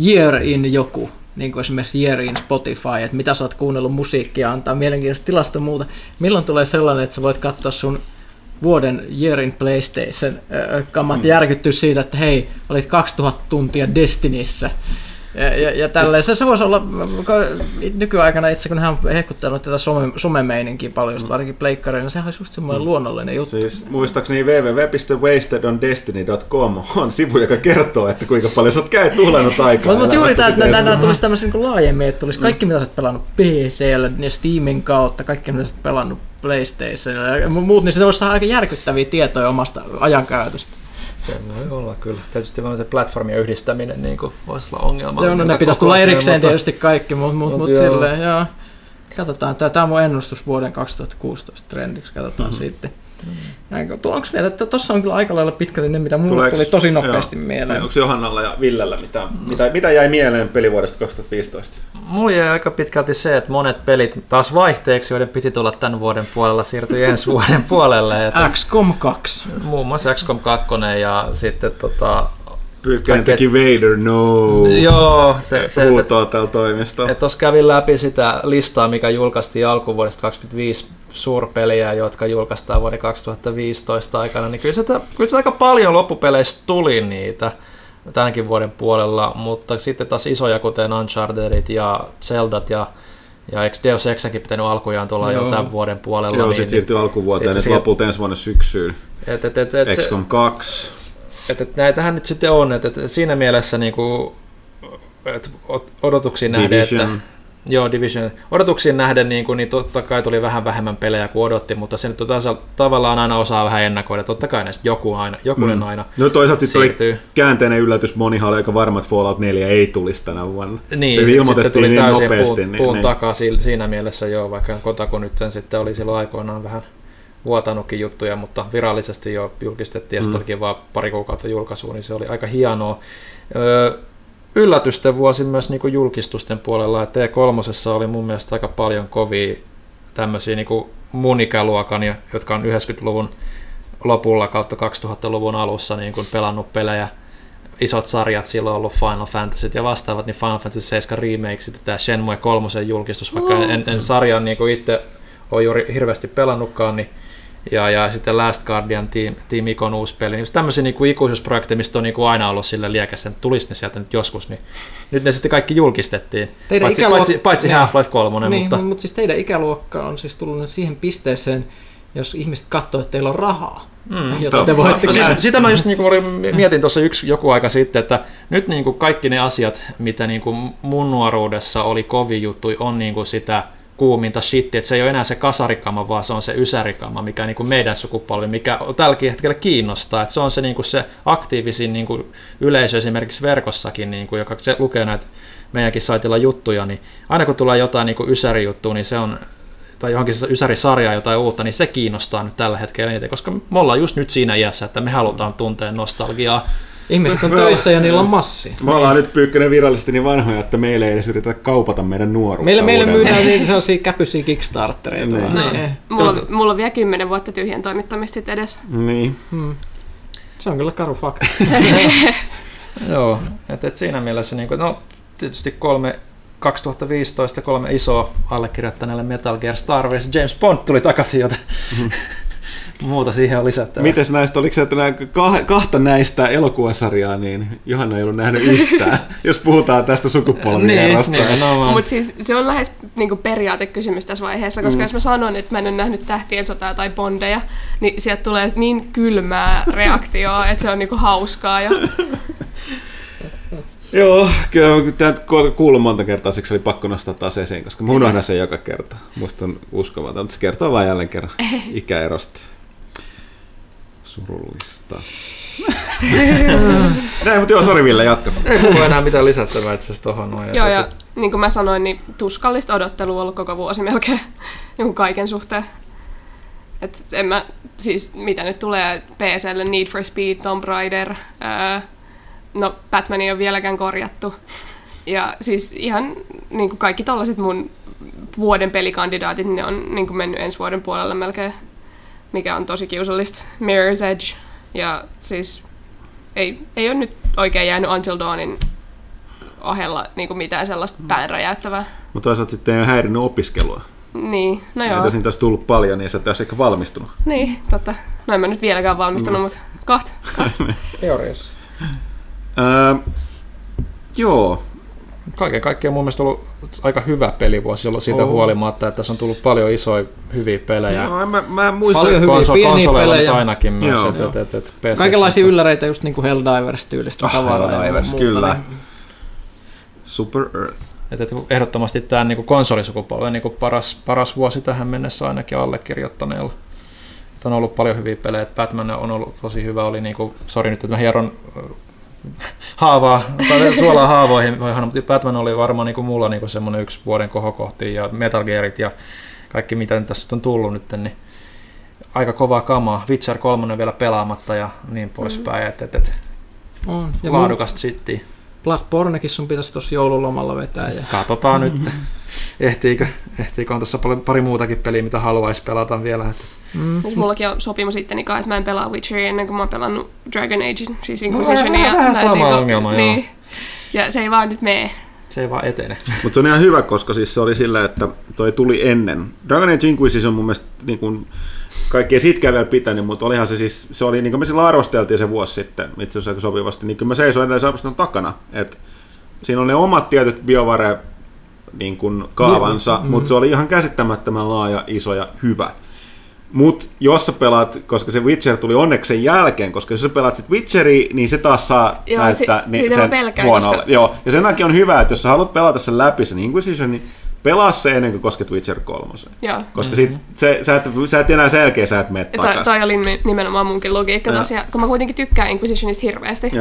year in joku, niin kuin esimerkiksi year in Spotify, että mitä sä oot kuunnellut musiikkia, antaa mielenkiintoista tilasta muuta. Milloin tulee sellainen, että sä voit katsoa sun vuoden Year in PlayStation kammat mm. järkyttyä siitä, että hei, olit 2000 tuntia Destinissä. Ja, ja, ja tälleen. Se, se voisi olla nykyaikana itse, kun hän on hehkuttanut tätä some, somemeininkiä paljon, just mm. varsinkin pleikkareina, niin sehän olisi just semmoinen mm. luonnollinen juttu. Siis muistaakseni www.wastedondestiny.com on sivu, joka kertoo, että kuinka paljon sä oot käyt tuhlannut aikaa. Mutta juuri tämä, että tänään tulisi tämmöisen niin laajemmin, että tulisi kaikki, mitä sä oot pelannut PCllä ja Steamin kautta, kaikki, mitä sä oot pelannut PlayStationilla ja muut, niin se voisi saada aika järkyttäviä tietoja omasta ajankäytöstä. Se voi olla kyllä. Tietysti se platformien yhdistäminen niin kuin, voisi olla ongelma. Joo, no ne pitäisi tulla erikseen mutta... tietysti kaikki, mutta mut, mut, mut silleen, joo. Katsotaan, tämä on mun ennustus vuoden 2016 trendiksi, katsotaan mm-hmm. sitten. Onko vielä, että tuossa on kyllä aika lailla pitkälti ne, mitä mulle tuli tosi nopeasti joo. mieleen. Onko Johannalla ja Villellä mitä, mitä, mitä jäi mieleen pelivuodesta 2015? Mulla jäi aika pitkälti se, että monet pelit taas vaihteeksi, joiden piti tulla tämän vuoden puolella, siirtyi ensi vuoden puolelle. Että XCOM 2. Muun muassa XCOM 2 ja sitten tota, Pyykkänen teki Vader, no. Joo, se, se huutoa täällä toimistolla. Tuossa kävin läpi sitä listaa, mikä julkaistiin alkuvuodesta 25 suurpeliä, jotka julkaistaan vuoden 2015 aikana, niin kyllä se, kyllä se aika paljon loppupeleissä tuli niitä tämänkin vuoden puolella, mutta sitten taas isoja, kuten Unchartedit ja Zeldat ja ja eikö Deus Exäkin pitänyt alkujaan tulla Joo. jo tämän vuoden puolella? Joo, niin, sitten siirtyi alkuvuoteen, että lopulta ensi vuonna syksyyn. Et, et, et, et, XCOM 2. Et, et näitähän nyt sitten on, että et siinä mielessä niinku, et odotuksiin nähden, että Joo, Division. Odotuksiin nähden niin, kuin, niin totta kai tuli vähän vähemmän pelejä kuin odotti, mutta se nyt tasa, tavallaan aina osaa vähän ennakoida. Totta kai näistä joku aina, jokunen mm. aina No toisaalta sitten oli käänteinen yllätys monihan oli aika varma, että Fallout 4 ei tulisi tänä vuonna. Niin, se ilmoitettiin se tuli niin täysin nopeasti. Puun, puun niin, takaa niin. siinä mielessä joo, vaikka Kotaku nyt sitten oli silloin aikoinaan vähän vuotanutkin juttuja, mutta virallisesti jo julkistettiin ja mm. sitten olikin vain pari kuukautta julkaisua, niin se oli aika hienoa. Öö, yllätysten vuosi myös niin kuin julkistusten puolella, että T3 oli mun mielestä aika paljon kovia tämmöisiä niin kuin mun ikäluokan, jotka on 90-luvun lopulla kautta 2000-luvun alussa niin kuin pelannut pelejä, isot sarjat silloin ollut Final Fantasy ja vastaavat, niin Final Fantasy 7 remakesit ja tämä Shenmue 3 julkistus, vaikka en, en sarjan niin kuin itse ole juuri hirveästi pelannutkaan, niin ja, ja sitten Last Guardian Team, Team Icon uusi peli. Niin tämmöisiä niin kuin ikuisuusprojekteja, mistä on niin kuin aina ollut sille liekässä, että tulisi ne sieltä nyt joskus, niin nyt ne sitten kaikki julkistettiin. Teidän paitsi, ikäluok... paitsi, paitsi niin. Half-Life 3. Niin, mutta... mutta siis teidän ikäluokka on siis tullut nyt siihen pisteeseen, jos ihmiset katsoo, että teillä on rahaa, mm, jota te voitte no, siis, Sitä mä just niin kuin mietin tuossa yksi joku aika sitten, että nyt niin kuin kaikki ne asiat, mitä niin kuin mun nuoruudessa oli kovin juttu, on niin kuin sitä – kuuminta shitti, että se ei ole enää se kasarikama, vaan se on se ysärikama, mikä niin kuin meidän sukupolvi, mikä tälläkin hetkellä kiinnostaa, että se on se, niin kuin se aktiivisin niin kuin yleisö esimerkiksi verkossakin, niin kuin, joka se lukee näitä meidänkin saitilla juttuja, niin aina kun tulee jotain niin kuin ysärijuttua, niin se on tai johonkin ysärisarjaa jotain uutta, niin se kiinnostaa nyt tällä hetkellä eniten, koska me ollaan just nyt siinä iässä, että me halutaan tuntea nostalgiaa Ihmiset on töissä ja niillä on massi. Me ollaan nyt pyykkönen virallisesti niin vanhoja, että meille ei edes yritetä kaupata meidän nuoruutta. Meille, meille myydään niin sellaisia käpyisiä Kickstartereita. Niin. Niin. Mulla, on, mulla on vielä kymmenen vuotta tyhjän toimittamista sit edes. Niin. Hmm. Se on kyllä karu fakta. Joo, että et siinä mielessä, niin kuin, no tietysti kolme 2015 kolme isoa allekirjoittaneelle Metal Gear Star Wars James Bond tuli takaisin, joten mm-hmm. Muuta siihen on lisättävä. Mites näistä, oliko se, että nämä kah- kahta näistä elokuvasarjaa, niin Johanna ei ollut nähnyt yhtään, jos puhutaan tästä sukupolvierasta. niin, nimenomaan. Mutta siis se on lähes niinku periaatekysymys tässä vaiheessa, koska mm. jos mä sanon, että mä en ole nähnyt tähtien sotaa tai bondeja, niin sieltä tulee niin kylmää reaktioa, että se on niinku hauskaa. Ja... Joo, kyllä tämä kuullut monta kertaa, siksi oli pakko nostaa taas esiin, koska mä unohdan sen joka kerta. Musta on uskomaton, mutta se kertoo vain jälleen kerran ikäerosta. Surullista. Näin, mutta joo, sori Ville, jatka. Ei mulla enää mitään lisättävää itse asiassa tohon noin. Joo, ja niin kuin mä sanoin, niin tuskallista odottelua on ollut koko vuosi melkein niin kuin kaiken suhteen. Et en mä, siis mitä nyt tulee PClle, Need for Speed, Tomb Raider, ää, no Batman ei ole vieläkään korjattu. Ja siis ihan niin kuin kaikki tollaset mun vuoden pelikandidaatit, ne on niin kuin mennyt ensi vuoden puolelle melkein, mikä on tosi kiusallista. Mirror's Edge, ja siis ei, ei ole nyt oikein jäänyt Until Dawnin ohella niin kuin mitään sellaista pään räjäyttävää. Mutta toisaalta sitten ei ole häirinnyt opiskelua. Niin, no joo. Niitä olisi tullut paljon, niin sä et olisi ehkä valmistunut. Niin, totta. No en mä nyt vieläkään valmistunut, Mm. mutta kaht, kaht. Teoriassa. Öö, joo, Kaiken kaikkiaan mun mielestä ollut aika hyvä pelivuosi ollut siitä Oo. huolimatta, että tässä on tullut paljon isoja hyviä pelejä. joo mä, mä en muista. Paljon hyviä Konso, pieniä pelejä. ainakin myös. Joo. Et, et, et, et. Kaikenlaisia ylläreitä just niin kuin Helldivers-tyylistä Ah, tavaraa. Helldivers, muuta, kyllä. niin- Super Earth. Et, et ehdottomasti tämä niinku konsolisukupolven niinku paras, paras vuosi tähän mennessä ainakin allekirjoittaneella. Et on ollut paljon hyviä pelejä. Batman on ollut tosi hyvä. Oli niinku, sori nyt, että mä hieron haavaa, tai suolaa haavoihin, mutta Batman oli varmaan niinku mulla niinku semmoinen yksi vuoden kohokohti ja Metal Gearit ja kaikki mitä tässä on tullut nyt, niin aika kovaa kamaa. Witcher 3 vielä pelaamatta ja niin poispäin. Et, et, et. Ja mun laadukasta shittiä. Bloodbornekin sun pitäisi tuossa joululomalla vetää. Ja... Katsotaan nyt, ehtiikö, ehtiikö on tässä pari, pari muutakin peliä, mitä haluaisi pelata vielä. Että Mm. Siis mullakin on sopimus itteni kanssa, että mä en pelaa Witcheria ennen kuin mä oon pelannut Dragon Age, siis vähän- Inquisitionia. vähän- vähän tai sama niinku- ongelma, joo. niin. Ja se ei vaan nyt mene. Se ei vaan etene. Mutta se on ihan hyvä, koska siis se oli sillä, että toi tuli ennen. Dragon Age Inquisition on mun mielestä niin kuin, kaikkea sitkää vielä pitänyt, mutta olihan se siis, se oli niin kuin me silloin arvosteltiin se vuosi sitten, itse asiassa aika sopivasti, niin kyllä mä seisoin edelleen arvostelun takana. Et siinä on ne omat tietyt biovare niin kuin kaavansa, mm. mutta se oli ihan käsittämättömän laaja, iso ja hyvä. Mutta jos sä pelaat, koska se Witcher tuli onneksi sen jälkeen, koska jos sä pelaat sit Witcheria, niin se taas saa Joo, näyttää si- niin sen pelkään, huonolle. koska- Joo, ja sen takia on hyvä, että jos sä haluat pelata sen läpi sen Inquisition, niin pelaa se ennen kuin kosket Witcher 3. Joo. Koska sit, se, sä, et, sä et enää sen jälkeen sä et mene Ja toi, toi oli ni- nimenomaan munkin logiikka tosiaan, kun mä kuitenkin tykkään Inquisitionista hirveästi,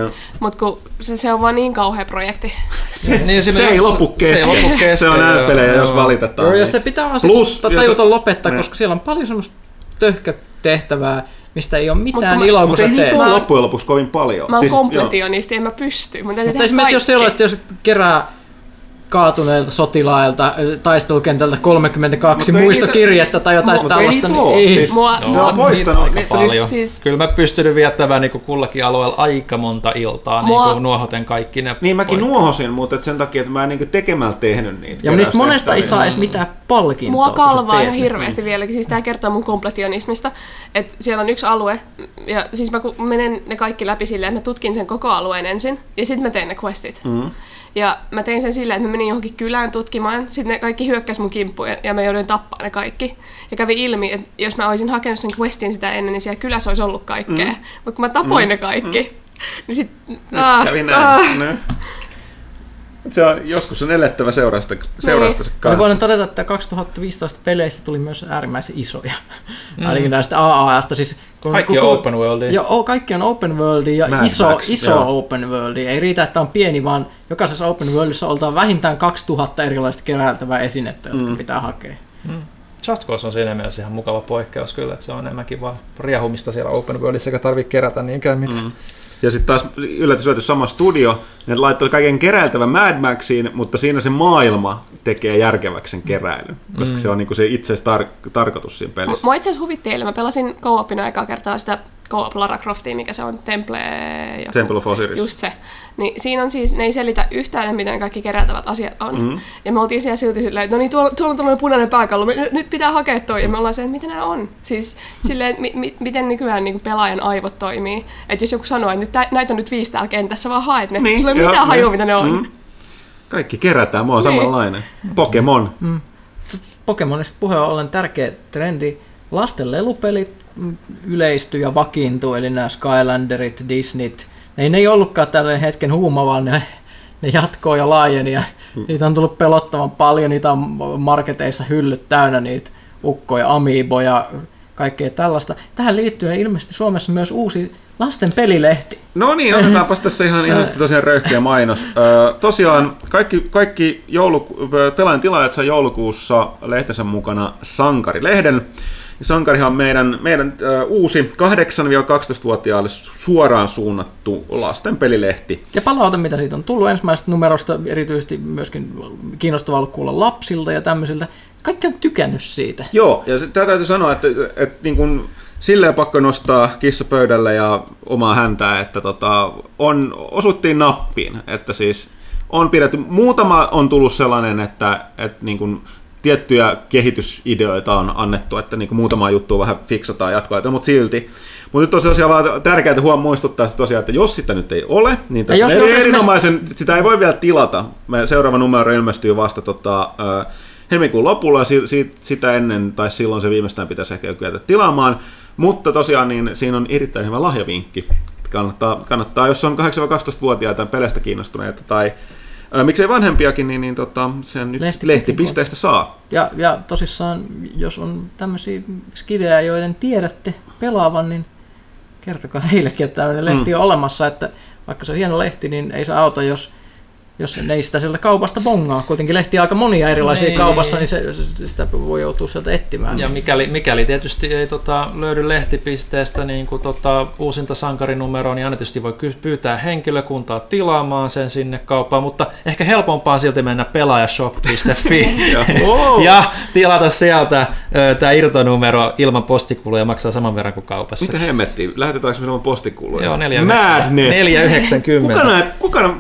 mutta kun se, se on vaan niin kauhea projekti. Se, Niin, se, siinä ei on- lopu se ei kesken. lopu kesken, se on joo, ääpelejä, jos valitetaan. Joo, ja niin. se pitää vaan Plus, siis jos- tajuta lopettaa, niin. koska siellä on paljon semmoista töhkätehtävää, mistä ei ole mitään iloa, kun Mutta sä ei teet. niitä ole Mä- loppujen lopuksi kovin paljon. Mä oon Siis, kompletionisti, en mä pysty. Mun Mutta esimerkiksi jos se kaikki. on, että jos kerää kaatuneilta sotilailta taistelukentältä 32 Mutta ei muista niitä- kirjettä tai jotain Mutta ei tällaista, niitä niin oo. ei. Siis- Mua, Se on poistanut. aika niitä paljon. siis- siis- Kyllä mä pystyn viettämään niin kullakin alueella aika monta iltaa Mua- niin kuin nuohoten kaikki ne Niin mäkin poikki. nuohosin, mutta et sen takia, että mä en niinku tekemällä tehnyt niitä. Ja niistä monesta ei saa edes mitään palkintoa. Mua kalvaa ihan hirveästi vieläkin. Siis tää kertoo mun kompletionismista. Että siellä on yksi alue, ja siis mä kun menen ne kaikki läpi silleen, että mä tutkin sen koko alueen ensin, ja sitten mä teen ne questit. Mm. Ja mä tein sen silleen, että mä menin johonkin kylään tutkimaan, sitten ne kaikki hyökkäs mun kimppuun, ja- mä jouduin tappaa ne kaikki. Ja kävi ilmi, että jos mä olisin hakenut sen questin sitä ennen, niin siellä kylässä olisi ollut kaikkea. Mm. Mutta kun mä tapoin mm. ne kaikki, mm. niin sit... Ah, Kävi ah. näin. No. Se on, joskus on elettävä seurasta, seurasta se Mä kanssa. voin todeta, että 2015 peleistä tuli myös äärimmäisen isoja. Mm. Ainakin näistä AAasta. Siis, kun Kaikki on open worldia. Joo, kaikki on open worldia ja Mad iso, Max, iso joo. open worldia. Ei riitä, että on pieni, vaan jokaisessa open worldissa oltaan vähintään 2000 erilaista keräiltävää esinettä, jotka Mm. pitää hakea. Just Cause on siinä mielessä ihan mukava poikkeus kyllä, että se on enemmänkin vaan riehumista siellä open worldissa, eikä tarvitse kerätä niinkään mitään. Mm. Ja sitten taas yllätys yllätys sama studio, ne laittoi kaiken keräiltävän Mad Maxiin, mutta siinä se maailma tekee järkeväksi sen keräilyn, koska mm. se on niinku se itse tar- tarkoitus siinä pelissä. Mua itse asiassa huvitti eilen. Mä pelasin co-opina aikaa kertaa sitä Lara Croftia, mikä se on, Temple... Joku, Temple of Osiris. Just se. Niin siinä on siis, ne ei selitä yhtään, miten ne kaikki kerätävät asiat on. Mm-hmm. Ja me oltiin siellä silti silleen, että no niin, tuolla, tuolla on tämmöinen punainen pääkallo, nyt, nyt pitää hakea toi. Ja me ollaan se, että mitä nämä on. Siis silleen, mi, mi, miten nykyään niin pelaajan aivot toimii. Että jos joku sanoo, että nyt, tä, näitä on nyt viisi täällä kentässä, vaan haet ne. Niin, Sulla ei ole mitään hajua, mitä ne on. Mm. Kaikki kerätään, mä oon Niin. samanlainen. Pokemon. Pokemonista puheen ollen tärkeä trendi. Lasten lelupelit mm, yleistyi ja vakiintui, eli nämä Skylanderit, Disneyt. Ne, ne ei ollutkaan tällainen hetken huuma, vaan ne, ne jatkoo ja laajeni. Ja niitä on tullut pelottavan paljon, niitä on marketeissa hyllyt täynnä niitä ukkoja, amiiboja, kaikkea tällaista. Tähän liittyen ilmeisesti Suomessa myös uusi lasten pelilehti. No niin, otetaanpas tässä ihan, ihan sitten tosiaan röyhkeä mainos. Ö, tosiaan kaikki, kaikki jouluku- pelaajan tilaajat saa joulukuussa lehtensä mukana Sankari-lehden. Sankarihan on meidän, meidän uusi 8-12-vuotiaalle suoraan suunnattu lasten pelilehti. Ja palaute, mitä siitä on tullut ensimmäisestä numerosta, erityisesti myöskin kiinnostavaa ollut kuulla lapsilta ja tämmöisiltä. Kaikki on tykännyt siitä. Joo, ja tämä täytyy sanoa, että, että niin kuin, silleen pakko nostaa kissa pöydälle ja omaa häntää, että tota, on, osuttiin nappiin, että siis on pidetty, muutama on tullut sellainen, että, että niin kuin, tiettyjä kehitysideoita on annettu, että niin kuin muutama juttu vähän fiksataan jatkoa, mutta silti. Mutta nyt on tosiaan vaan tärkeää huom muistuttaa sitä tosiaan, että jos sitä nyt ei ole, niin tässä jos- jos, erinomaisen, sitä ei voi vielä tilata. Me seuraava numero ilmestyy vasta tota, helmikuun lopulla, ja si- si- sitä ennen, tai silloin se viimeistään pitäisi ehkä kyetä tilaamaan. Mutta tosiaan niin siinä on erittäin hyvä lahjavinkki. Kannattaa, kannattaa jos on 8-12-vuotiaita peleistä kiinnostuneita tai ää, miksei vanhempiakin, niin, niin tota, sen nyt Lehti- lehtipisteistä saa. Ja, ja tosissaan, jos on tämmöisiä skidejä, joiden tiedätte pelaavan, niin kertokaa heillekin, että tämmöinen lehti on olemassa, että vaikka se on hieno lehti, niin ei se auta, jos, jos ne ei sitä sieltä kaupasta bongaa. Kuitenkin lehtiä aika monia erilaisia Niin. kaupassa, niin se, se- sitä voi joutua sieltä etsimään. Ja mikäli, mikäli tietysti ei tota, löydy lehtipisteestä niin kuin, tota, uusinta sankarinumeroa, niin aina tietysti voi pyytää henkilökuntaa tilaamaan sen sinne kauppaan, mutta ehkä helpompaa on silti mennä pelaajashop.fi ja tilata sieltä tämä irtonumero ilman postikuluja maksaa saman verran kuin kaupassa. Mitä hemmettiä? Lähetetäänkö me ilman postikuluja? Joo, 4,90. Madness! 4,90. Kuka näitä, kuka,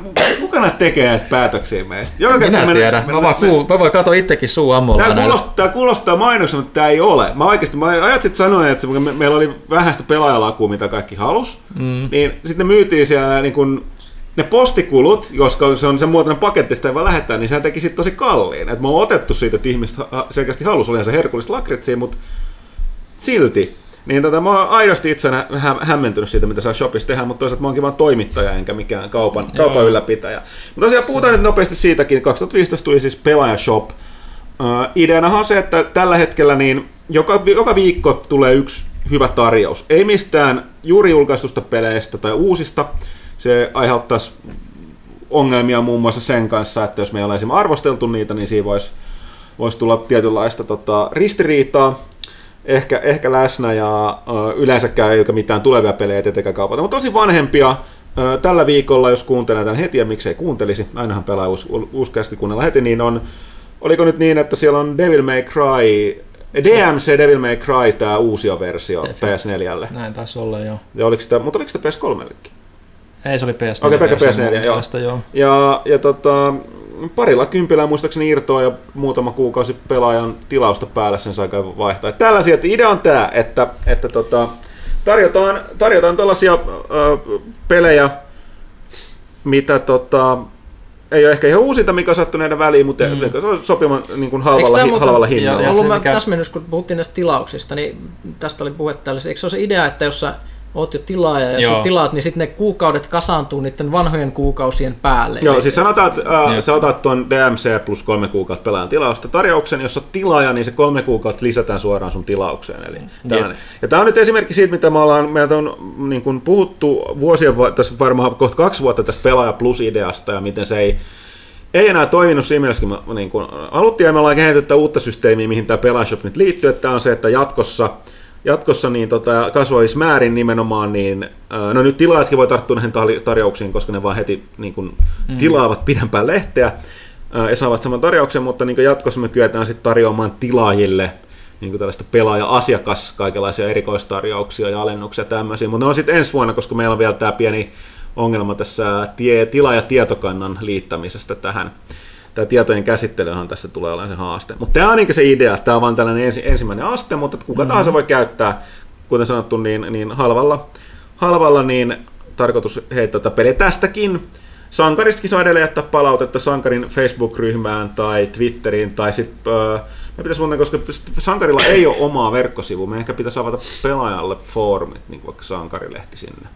näitä tekee päätöksiä meistä? Joka Minä me- tiedän. me- Mä, vaan kuul, mä voin katsoa itsekin suu ammulla. Tämä kuulostaa, tämä kuulostaa mainoksen, mutta tämä ei ole. Mä oikeasti, mä ajat sitten sanoin, että se, me, meillä oli vähän sitä pelaajalakua, mitä kaikki halus, mm. niin sitten ne myytiin siellä niin kun, ne postikulut, koska se on sen muotoinen paketti, sitä ei voi lähettää, niin sehän teki sitten tosi kalliin. Et mä oon otettu siitä, että ihmiset selkeästi halus, olihan se herkullista lakritsia, mutta silti. Niin tota, mä oon aidosti itsenä hä- hämmentynyt siitä, mitä saa shopissa tehdä, mutta toisaalta mä oonkin vaan toimittaja enkä mikään kaupan, kaupan ylläpitäjä. Mutta tosiaan puhutaan nyt nopeasti siitäkin. 2015 tuli siis Pelaajashop. Uh, ideanahan on se, että tällä hetkellä niin joka, joka viikko tulee yksi hyvä tarjous. Ei mistään juuri julkaistusta peleistä tai uusista. Se aiheuttaisi ongelmia muun muassa sen kanssa, että jos me ei ole esimerkiksi arvosteltu niitä, niin siinä voisi vois tulla tietynlaista tota, ristiriitaa ehkä, ehkä läsnä ja yleensäkään ei ole mitään tulevia pelejä tietenkään kaupata, mutta tosi vanhempia. Tällä viikolla, jos kuuntelee tämän heti ja miksei kuuntelisi, ainahan pelaa uus, uuskästi kuunnella heti, niin on, oliko nyt niin, että siellä on Devil May Cry, DMC Devil May Cry, tämä uusia versio Defi. PS4. Näin taisi olla jo. Ja oliko sitä, mutta oliko sitä PS3? Ei, se oli PS4. Okei, mun PS4, joo. joo. Ja, ja tota, parilla kympillä muistaakseni irtoa ja muutama kuukausi pelaajan tilausta päällä sen saa vaihtaa. Et tällaisia, että idea on tämä, että, että tota, tarjotaan, tarjotaan tällaisia ö, pelejä, mitä tota, ei ole ehkä ihan uusinta, mikä on sattuneiden väliin, mutta mm. sopivan niin kuin halvalla, muuten- halvalla hinnalla. ja ollut mikä- täsmennys, kun puhuttiin näistä tilauksista, niin tästä oli puhe tällaisesta. Eikö se ole se idea, että jos sä oot jo tilaaja ja Joo. sä tilaat, niin sitten ne kuukaudet kasaantuu niiden vanhojen kuukausien päälle. Joo, Eli- siis sanotaan, että äh, sä otat tuon DMC plus kolme kuukautta pelaajan tilausta tarjouksen, jos oot tilaaja, niin se kolme kuukautta lisätään suoraan sun tilaukseen. Eli tällainen. Ja tämä on nyt esimerkki siitä, mitä me ollaan, meiltä on niin kuin puhuttu vuosien, tässä varmaan kohta kaksi vuotta tästä pelaaja plus-ideasta ja miten se ei, ei enää toiminut siinä mielessä, kun me niin kuin aluttiin, ja me ollaan kehitetty uutta systeemiä, mihin tämä Pelaashop nyt liittyy, että tämä on se, että jatkossa jatkossa niin tota, kasvaisi määrin nimenomaan, niin no nyt tilaajatkin voi tarttua näihin tarjouksiin, koska ne vaan heti niin kuin, mm. tilaavat pidempään lehteä ja saavat saman tarjouksen, mutta niin jatkossa me kyetään sitten tarjoamaan tilaajille niin kuin tällaista pelaaja-asiakas, kaikenlaisia erikoistarjouksia ja alennuksia ja tämmöisiä, mutta ne on sitten ensi vuonna, koska meillä on vielä tämä pieni ongelma tässä tie, tila- ja tietokannan liittämisestä tähän. Tämä tietojen käsittelyhän tässä tulee olemaan se haaste. Mutta tämä on niin se idea, tämä on vain tällainen ensi, ensimmäinen aste, mutta kuka mm-hmm. tahansa voi käyttää, kuten sanottu, niin, niin halvalla, halvalla niin tarkoitus heittää tätä peliä tästäkin. Sankaristakin saa edelleen jättää palautetta Sankarin Facebook-ryhmään tai Twitteriin tai sitten äh, me pitäisi muuten, koska Sankarilla ei ole omaa verkkosivua, me ehkä pitäisi avata pelaajalle foorumit, niin kuin vaikka Sankarilehti sinne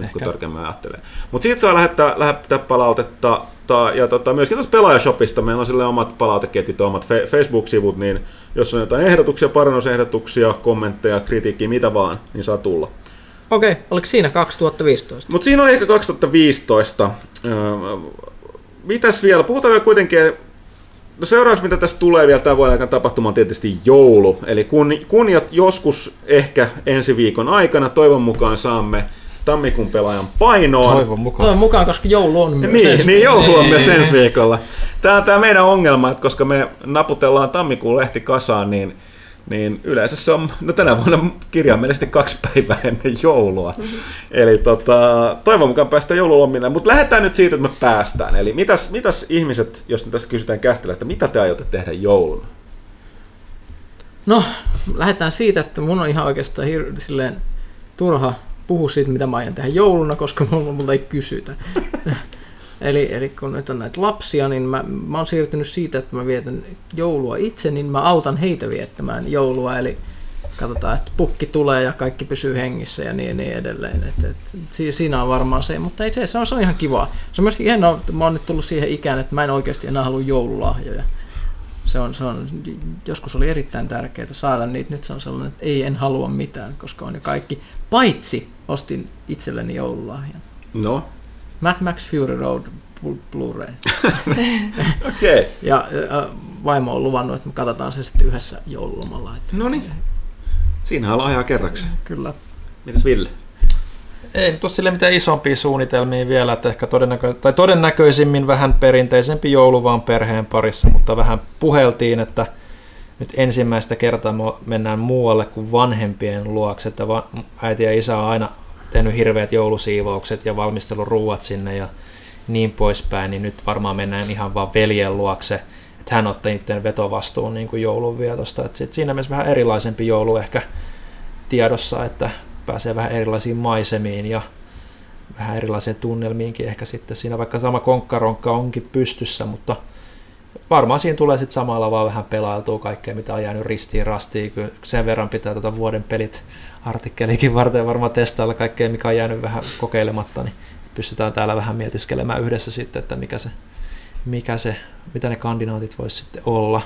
nyt ehkä. kun tarkemmin ajattelee. Mutta siitä saa lähettää, lähettää palautetta, ta, ja tota, myöskin tuossa pelaajashopista meillä on sille omat palauteketjut, omat fe, Facebook-sivut, niin jos on jotain ehdotuksia, parannusehdotuksia, kommentteja, kritiikkiä, mitä vaan, niin saa tulla. Okei, okay, oliko siinä 2015? Mutta siinä on ehkä 2015. Öö, mitäs vielä? Puhutaan vielä kuitenkin No seuraavaksi, mitä tässä tulee vielä tämän vuoden aikana tapahtumaan, on tietysti joulu. Eli kun, kun joskus ehkä ensi viikon aikana toivon mukaan saamme tammikuun pelaajan painoon. Toivon mukaan. Toivon mukaan, koska joulu on myös Niin, niin joulu on myös ensi viikolla. Tämä on tämä meidän ongelma, että koska me naputellaan tammikuun lehti kasaan, niin niin yleensä se on, no tänä vuonna kirjaimellisesti kaksi päivää ennen joulua. Mm-hmm. Eli tota, toivon mukaan päästään joululomille, mutta lähdetään nyt siitä, että me päästään. Eli mitäs, mitäs ihmiset, jos tässä kysytään kästiläistä, mitä te aiotte tehdä jouluna? No, lähdetään siitä, että mun on ihan oikeastaan hir- silleen turha puhua siitä, mitä mä aion tehdä jouluna, koska multa ei kysytä. eli, eli kun nyt on näitä lapsia, niin mä, mä oon siirtynyt siitä, että mä vietän joulua itse, niin mä autan heitä viettämään joulua. Eli katsotaan, että pukki tulee ja kaikki pysyy hengissä ja niin, niin edelleen. Et, et, siinä on varmaan se, mutta itse se on, se on ihan kiva. Se on myöskin hienoa, että mä oon nyt tullut siihen ikään, että mä en oikeasti enää halua joululahjoja. Se on, se on, joskus oli erittäin tärkeää saada niitä, nyt se on sellainen, että ei en halua mitään, koska on jo kaikki, paitsi ostin itselleni joululahjan. No? Mad Max Fury Road Blu-ray. Okei. Okay. Ja äh, vaimo on luvannut, että me katsotaan se sitten yhdessä joululomalla. No niin. Siinähän on lahjaa kerraksi. Kyllä. Mitäs Ville? Ei nyt ole sille mitään isompia suunnitelmia vielä, että ehkä todennäkö- tai todennäköisimmin vähän perinteisempi joulu vaan perheen parissa, mutta vähän puheltiin, että nyt ensimmäistä kertaa me mennään muualle kuin vanhempien luokse, että äiti ja isä on aina tehnyt hirveät joulusiivoukset ja valmistellut ruuat sinne ja niin poispäin, niin nyt varmaan mennään ihan vaan veljen luokse, että hän ottaa niiden vetovastuun niin kuin joulunvietosta. Että sit siinä mielessä vähän erilaisempi joulu ehkä tiedossa, että pääsee vähän erilaisiin maisemiin ja vähän erilaisiin tunnelmiinkin ehkä sitten siinä, vaikka sama konkkaronkka onkin pystyssä, mutta varmaan siinä tulee sitten samalla vaan vähän pelailtua kaikkea, mitä on jäänyt ristiin rastiin, sen verran pitää tätä vuoden pelit artikkelikin varten varmaan testailla kaikkea, mikä on jäänyt vähän kokeilematta, niin pystytään täällä vähän mietiskelemään yhdessä sitten, että mikä se, mikä se, mitä ne kandidaatit voisi sitten olla.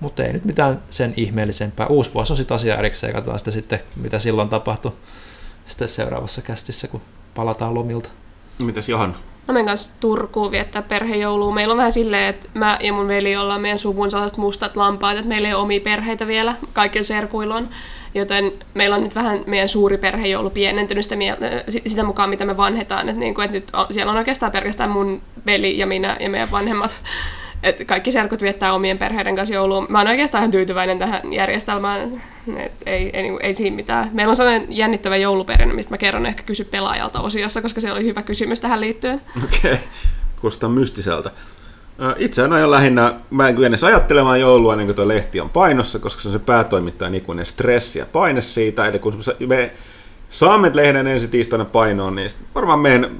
Mutta ei nyt mitään sen ihmeellisempää. Uusi vuosi on sitten asia erikseen, katsotaan sitä sitten, mitä silloin tapahtui sitten seuraavassa kästissä, kun palataan lomilta. Mitäs Johan? Mä menen kanssa Turkuun viettää perhejoulua. Meillä on vähän silleen, että mä ja mun veli ollaan meidän suvun sellaiset mustat lampaat, että meillä ei ole omia perheitä vielä, kaikilla serkuilla on. Joten meillä on nyt vähän meidän suuri perhejoulu pienentynyt sitä, sitä mukaan, mitä me vanhetaan. Että, niin kuin, että nyt on, siellä on oikeastaan pelkästään mun veli ja minä ja meidän vanhemmat että kaikki serkut viettää omien perheiden kanssa joulua. Mä oon oikeastaan ihan tyytyväinen tähän järjestelmään. Et ei, ei, ei siinä mitään. Meillä on sellainen jännittävä jouluperinne, mistä mä kerron ehkä kysy pelaajalta osiossa, koska se oli hyvä kysymys tähän liittyen. Okei, okay. kuulostaa mystiseltä. Itse aion lähinnä, mä en kyennes ajattelemaan joulua ennen kuin tuo lehti on painossa, koska se on se päätoimittajan ikuinen stressi ja paine siitä. Eli kun me saamme lehden ensi tiistaina painoon, niin varmaan meidän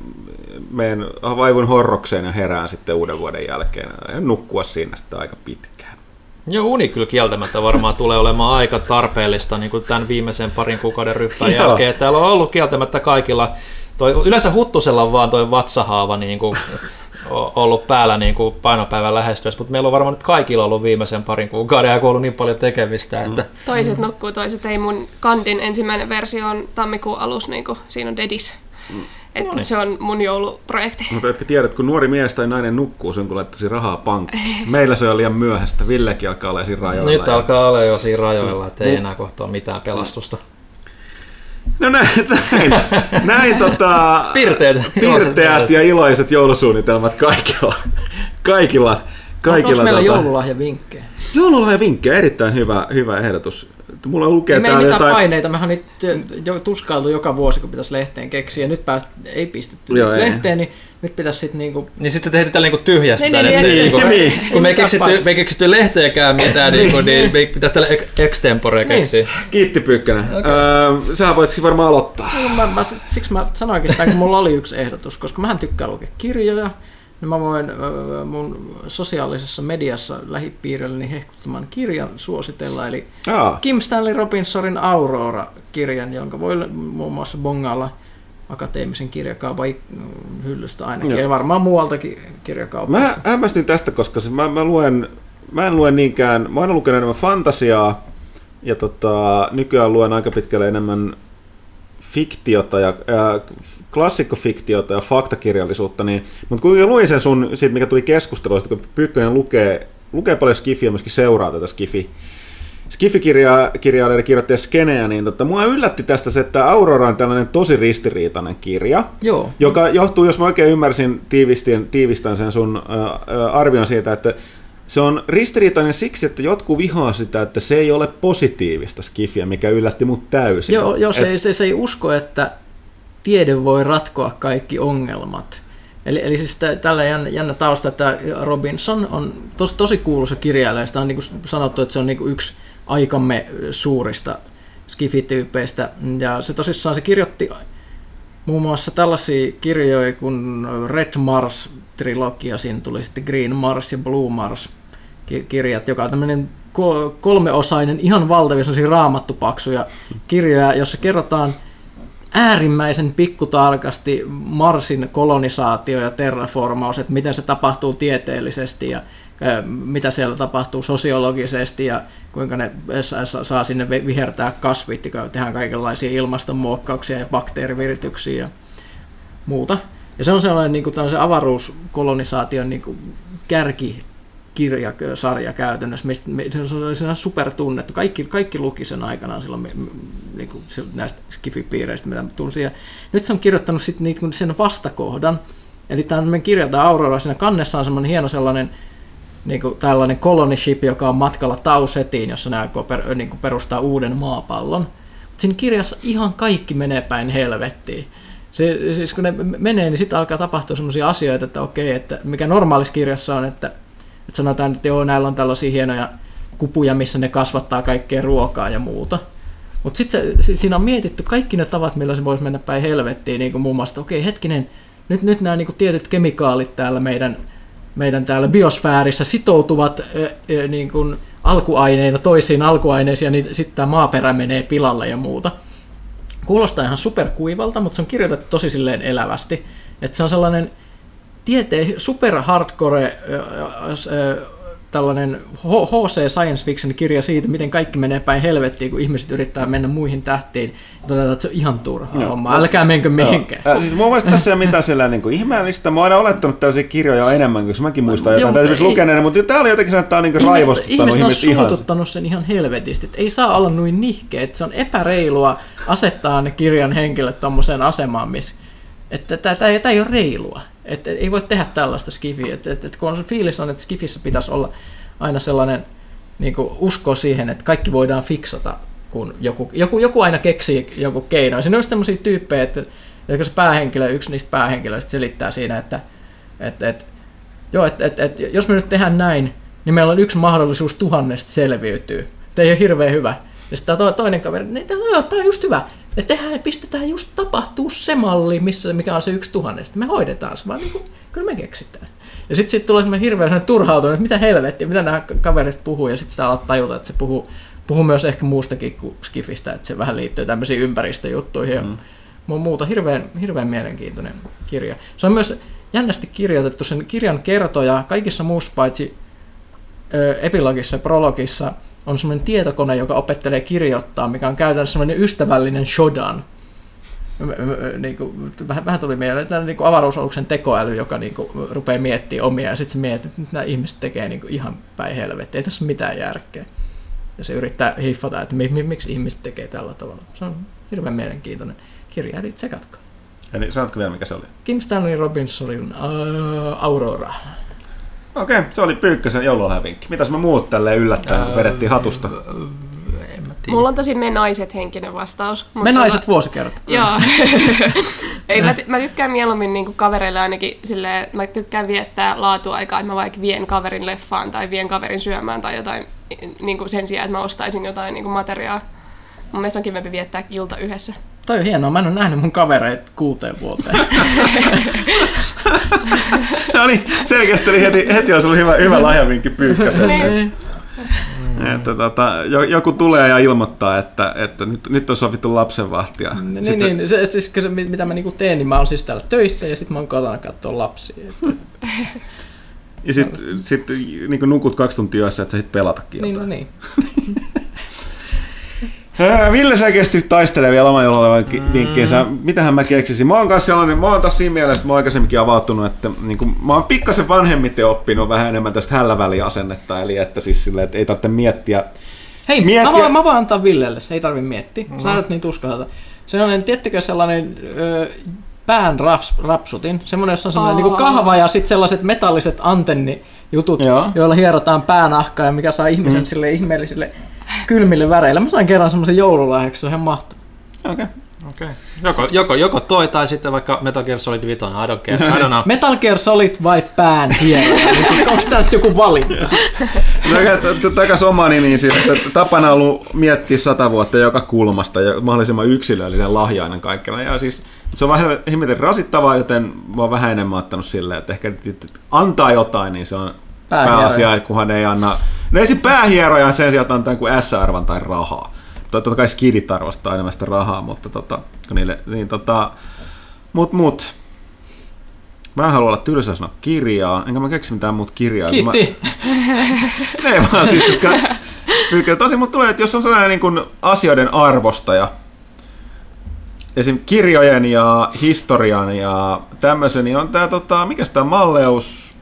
menen vaivun horrokseen ja herään sitten uuden vuoden jälkeen ja nukkua siinä sitten aika pitkään. Joo, uni kyllä kieltämättä varmaan tulee olemaan aika tarpeellista niin kuin tämän viimeisen parin kuukauden ryppän jälkeen. Täällä on ollut kieltämättä kaikilla, toi, yleensä Huttusella on vaan toi vatsahaava niin kuin, ollut päällä niin kuin painopäivän lähestyessä, mutta meillä on varmaan nyt kaikilla ollut viimeisen parin kuukauden ja ollut niin paljon tekemistä. Että... Mm. Toiset nukkuu, toiset ei. Mun kandin ensimmäinen versio on tammikuun alus, niin kuin siinä on dedis. Mm. Että no niin. se on mun jouluprojekti. Mutta etkä tiedät, kun nuori mies tai nainen nukkuu, sun kun laittaisi rahaa pankkiin. Meillä se on liian myöhäistä. Villekin alkaa olla siinä rajoilla. Nyt ja... alkaa olla jo siinä rajoilla, että ei enää kohtaa mitään pelastusta. No näin, näin, näin tota, pirteät, pirteät ja iloiset joulusuunnitelmat kaikilla, kaikilla kaikilla Onko meillä tota- joululahjavinkkejä? Joululahja vinkkejä, erittäin hyvä, hyvä ehdotus. Mulla lukee Ei meillä täällä mitään jotain... paineita, mehän jo tuskailtu joka vuosi, kun pitäisi lehteen keksiä. Ja nyt pääst, ei pistetty Joo, ei. lehteen, niin nyt pitäisi sitten niinku... Niin sitten se tehdään tällä niinku tyhjästä. Niin, niin, niin, niinku- niin, niin. kun me ei Ei keksitty, mitään me ei keksitty lehteäkään mitään, niinku, niin me pitäisi tällä ex- extempore Niin. keksiä. Kiitti Pyykkönen. Okay. Öö, sä voit varmaan aloittaa. Mä, mä, siksi mä sanoinkin sitä, kun mulla oli yksi ehdotus, koska mähän tykkään lukea kirjoja, niin mä voin mun sosiaalisessa mediassa lähipiirilleni hehkuttaman kirjan suositella, eli Aa, Kim Stanley Robinsonin Aurora-kirjan, jonka voi muun muassa bongailla akateemisen kirjakaupan hyllystä ainakin, Joo. ja varmaan muualtakin kirjakaupasta. mä hämmästyin tästä, koska se, mä, mä, luen, mä en lue niinkään, mä oon lukenut enemmän fantasiaa, ja tota, nykyään luen aika pitkälle enemmän fiktiota ja ää, klassikkofiktiota ja faktakirjallisuutta, niin, mutta kun luin sen sun, siitä mikä tuli keskusteluista, kun Pyykkönen lukee, lukee paljon skifiä myöskin seuraa tätä skifi, Skifi-kirjailijoiden kirjoittaja Skeneä, niin tota, mua yllätti tästä se, että Aurora on tällainen tosi ristiriitainen kirja, Joo, joka johtuu, jos mä oikein ymmärsin, tiivistän sen sun ä, ä, arvion siitä, että se on ristiriitainen siksi, että jotkut vihaa sitä, että se ei ole positiivista skifiä, mikä yllätti mut täysin. Joo, joo se, Et- ei, se, se ei usko, että tiede voi ratkoa kaikki ongelmat. Eli, eli siis tä- tällä jännä, jännä tausta, että Robinson on tos, tosi kuuluisa kirjailija. Sitä on niin kuin sanottu, että se on niin kuin yksi aikamme suurista skifityypeistä. Ja se tosissaan se kirjoitti muun muassa tällaisia kirjoja kuin Red Mars-trilogia, siinä tuli sitten Green Mars ja Blue Mars ki- kirjat, joka on tämmöinen ko- kolmeosainen, ihan valtavia sellaisia raamattupaksuja kirjoja, jossa kerrotaan äärimmäisen pikkutarkasti Marsin kolonisaatio ja terraformaus, että miten se tapahtuu tieteellisesti ja mitä siellä tapahtuu sosiologisesti ja kuinka ne sa- sa- saa sinne vi- vihertää kasvit ja tehdään kaikenlaisia ilmastonmuokkauksia ja bakteerivirityksiä ja muuta. Ja se on sellainen niin kuin tällaisen avaruuskolonisaation niin kuin kärki kirjasarja käytännössä, mistä se on sellainen supertunnettu. Kaikki, kaikki luki sen aikanaan silloin niin kuin se- näistä skifipiireistä, mitä tunsin. Ja nyt se on kirjoittanut sitten niin kuin sen vastakohdan. Eli tämä kirja, tämä Aurora, siinä kannessa on semmoinen hieno sellainen niin kuin tällainen colony ship, joka on matkalla Tausetiin, jossa nämä aikoo per, niin kuin perustaa uuden maapallon. Mut Siinä kirjassa ihan kaikki menee päin helvettiin. Se, siis kun ne menee, niin sitten alkaa tapahtua sellaisia asioita, että okei, että mikä normaalissa kirjassa on, että, että sanotaan, että joo, näillä on tällaisia hienoja kupuja, missä ne kasvattaa kaikkea ruokaa ja muuta. Mutta sitten sit siinä on mietitty kaikki ne tavat, millä se voisi mennä päin helvettiin, niin kuin muun muassa, okei, hetkinen, nyt, nyt nämä niin kuin tietyt kemikaalit täällä meidän, meidän täällä biosfäärissä sitoutuvat ö, niin kuin alkuaineina toisiin alkuaineisiin, niin sitten tämä maaperä menee pilalle ja muuta. Kuulostaa ihan superkuivalta, mutta se on kirjoitettu tosi silleen elävästi. Että se on sellainen tieteen super hardcore ö, ö, tällainen HC Science Fiction kirja siitä, miten kaikki menee päin helvettiin, kun ihmiset yrittää mennä muihin tähtiin. Ja todetaan, että se on ihan turhaa Joo. hommaa. Älkää menkö mihinkään. Joo. Äh, Siis mun mielestä tässä ei ole mitään sellainen niin kuin ihmeellistä. Mä oon aina olettanut tällaisia kirjoja enemmän, koska mäkin muistan jotain täytyisi ei- lukeneena, mutta tää oli jotenkin että tää on niin Ihmiset, raivostuttanut ihmiset on ihmiset ihan. suututtanut sen ihan helvetisti. Että ei saa olla noin nihkeä. Että se on epäreilua asettaa ne kirjan henkilöt tommoseen asemaan, missä että tämä ei ole reilua. Että ei voi tehdä tällaista skifiä. Että et, et kun on fiilis on, että skifissä pitäisi olla aina sellainen niin usko siihen, että kaikki voidaan fiksata, kun joku, joku, joku aina keksii joku keino. Siinä on sellaisia tyyppejä, että, se päähenkilö, yksi niistä päähenkilöistä selittää siinä, että, että, että Joo, että et, et, jos me nyt tehdään näin, niin meillä on yksi mahdollisuus tuhannesta selviytyy. Tämä ei ole hirveän hyvä. Ja sitten tämä toinen kaveri, niin tämä on just hyvä. Me tehdään, pistetään just tapahtuu se malli, missä, mikä on se yksi tuhannesta. Me hoidetaan se, vaan niin kuin, kyllä me keksitään. Ja sitten sit tulee semmoinen hirveän turhautunut, että mitä helvettiä, mitä nämä kaverit puhuu, ja sitten sitä aloittaa tajuta, että se puhuu, puhuu myös ehkä muustakin kuin Skifistä, että se vähän liittyy tämmöisiin ympäristöjuttuihin ja mm. muuta. Hirveän, hirveän mielenkiintoinen kirja. Se on myös jännästi kirjoitettu, sen kirjan kertoja kaikissa muussa paitsi ö, epilogissa ja prologissa on semmoinen tietokone, joka opettelee kirjoittaa, mikä on käytännössä semmoinen ystävällinen shodan. Niin kuin, vähän, vähän tuli mieleen, että niin avaruusaluksen tekoäly, joka niin kuin, rupeaa miettimään omia, ja sitten se miettii, että nämä ihmiset tekee niin kuin, ihan päin helvettiä, ei tässä ole mitään järkeä. Ja se yrittää hiffata, että mi- mi- miksi ihmiset tekee tällä tavalla. Se on hirveän mielenkiintoinen kirja, eli tsekatkaa. Eli sanotko vielä, mikä se oli? Kim Stanley Robinsonin uh, Aurora. Okei, se oli Pyykkösen joululahjavinkki. Mitäs me muut tälleen yllättäen Öö, vedettiin hatusta? Mä tiedä. Mulla on tosi me naiset henkinen vastaus. Me naiset vuosikerrat. Joo. Ei, mä, ty- mä tykkään mieluummin niinku kavereille ainakin silleen, mä tykkään viettää laatuaikaa, että mä vaikka vien kaverin leffaan tai vien kaverin syömään tai jotain niinku sen sijaan, että mä ostaisin jotain niinku materiaa. Mun mielestä on kivempi viettää ilta yhdessä. Toi on hienoa, mä en ole nähnyt mun kavereita kuuteen vuoteen. No niin, selkeästi oli heti, heti olisi ollut hyvä, hyvä lahjavinkki Pyykköselle. Niin. Että tota, jo- joku tulee ja ilmoittaa, että, että nyt, nyt on sovittu lapsenvahtia. niin, Sit se- niin, se, siis, se, mitä mä niinku teen, niin mä oon siis täällä töissä ja sit mä oon kotona katsoa lapsia. Et, Ja sitten sit, niin nukut kaksi tuntia yössä, että sä sit pelatakin niin, no niin. Ville selkeästi taistelee vielä oman joululevan mm. vinkkiinsä. Mitähän mä keksisin? Mä oon kanssa sellainen, mä oon taas siinä mielessä, että mä oon aikaisemminkin avautunut, että niin kun, mä oon pikkasen vanhemmiten oppinut vähän enemmän tästä hälläväliasennetta, eli että siis silleen, että ei tarvitse miettiä. Hei, Miettiä- mä voin, mä voin antaa Villelle, se ei tarvi miettiä. Mm. Sä olet niin tuskalalta. Sellainen, tiettekö sellainen ö, pään raps, rapsutin, semmoinen, jossa on semmoinen Aa. niin kahva ja sitten sellaiset metalliset antennijutut, Joo. joilla hierotaan päänahkaa ja mikä saa ihmisen mm. sille ihmeellisille kylmille väreille. Mä sain kerran semmoisen joululahjaksi, se on ihan mahtavaa. Okei. Okay. Okei. Joko, joko, joko toi tai sitten vaikka Metal Gear Solid 5, I don't care. I don't know. Metal Gear Solid vai pään? Onko tää nyt joku valinta? No, Takaisin omani, niin siis, että tapana on ollut miettiä sata vuotta joka kulmasta ja mahdollisimman yksilöllinen lahjainen kaikkella. Ja siis, se on vähän himmetin rasittavaa, joten mä oon vähän enemmän ottanut silleen, että ehkä että antaa jotain, niin se on. Pääasia, kunhan ei anna... No ei se päähieroja sen sijaan, antaa joku S-arvan tai rahaa. Totta kai skidit arvostaa enemmän sitä rahaa, mutta tota, niille, niin tota, mut mut. Mä en halua olla tylsä sanoa kirjaa, enkä mä keksi mitään muuta kirjaa. kun Mä, Kiitti. ei vaan siis, koska kyllä tosi mut tulee, että jos on sellainen niin kuin asioiden arvostaja, esim. kirjojen ja historian ja tämmöisen, niin on tää tota, mikä tämä Malleus,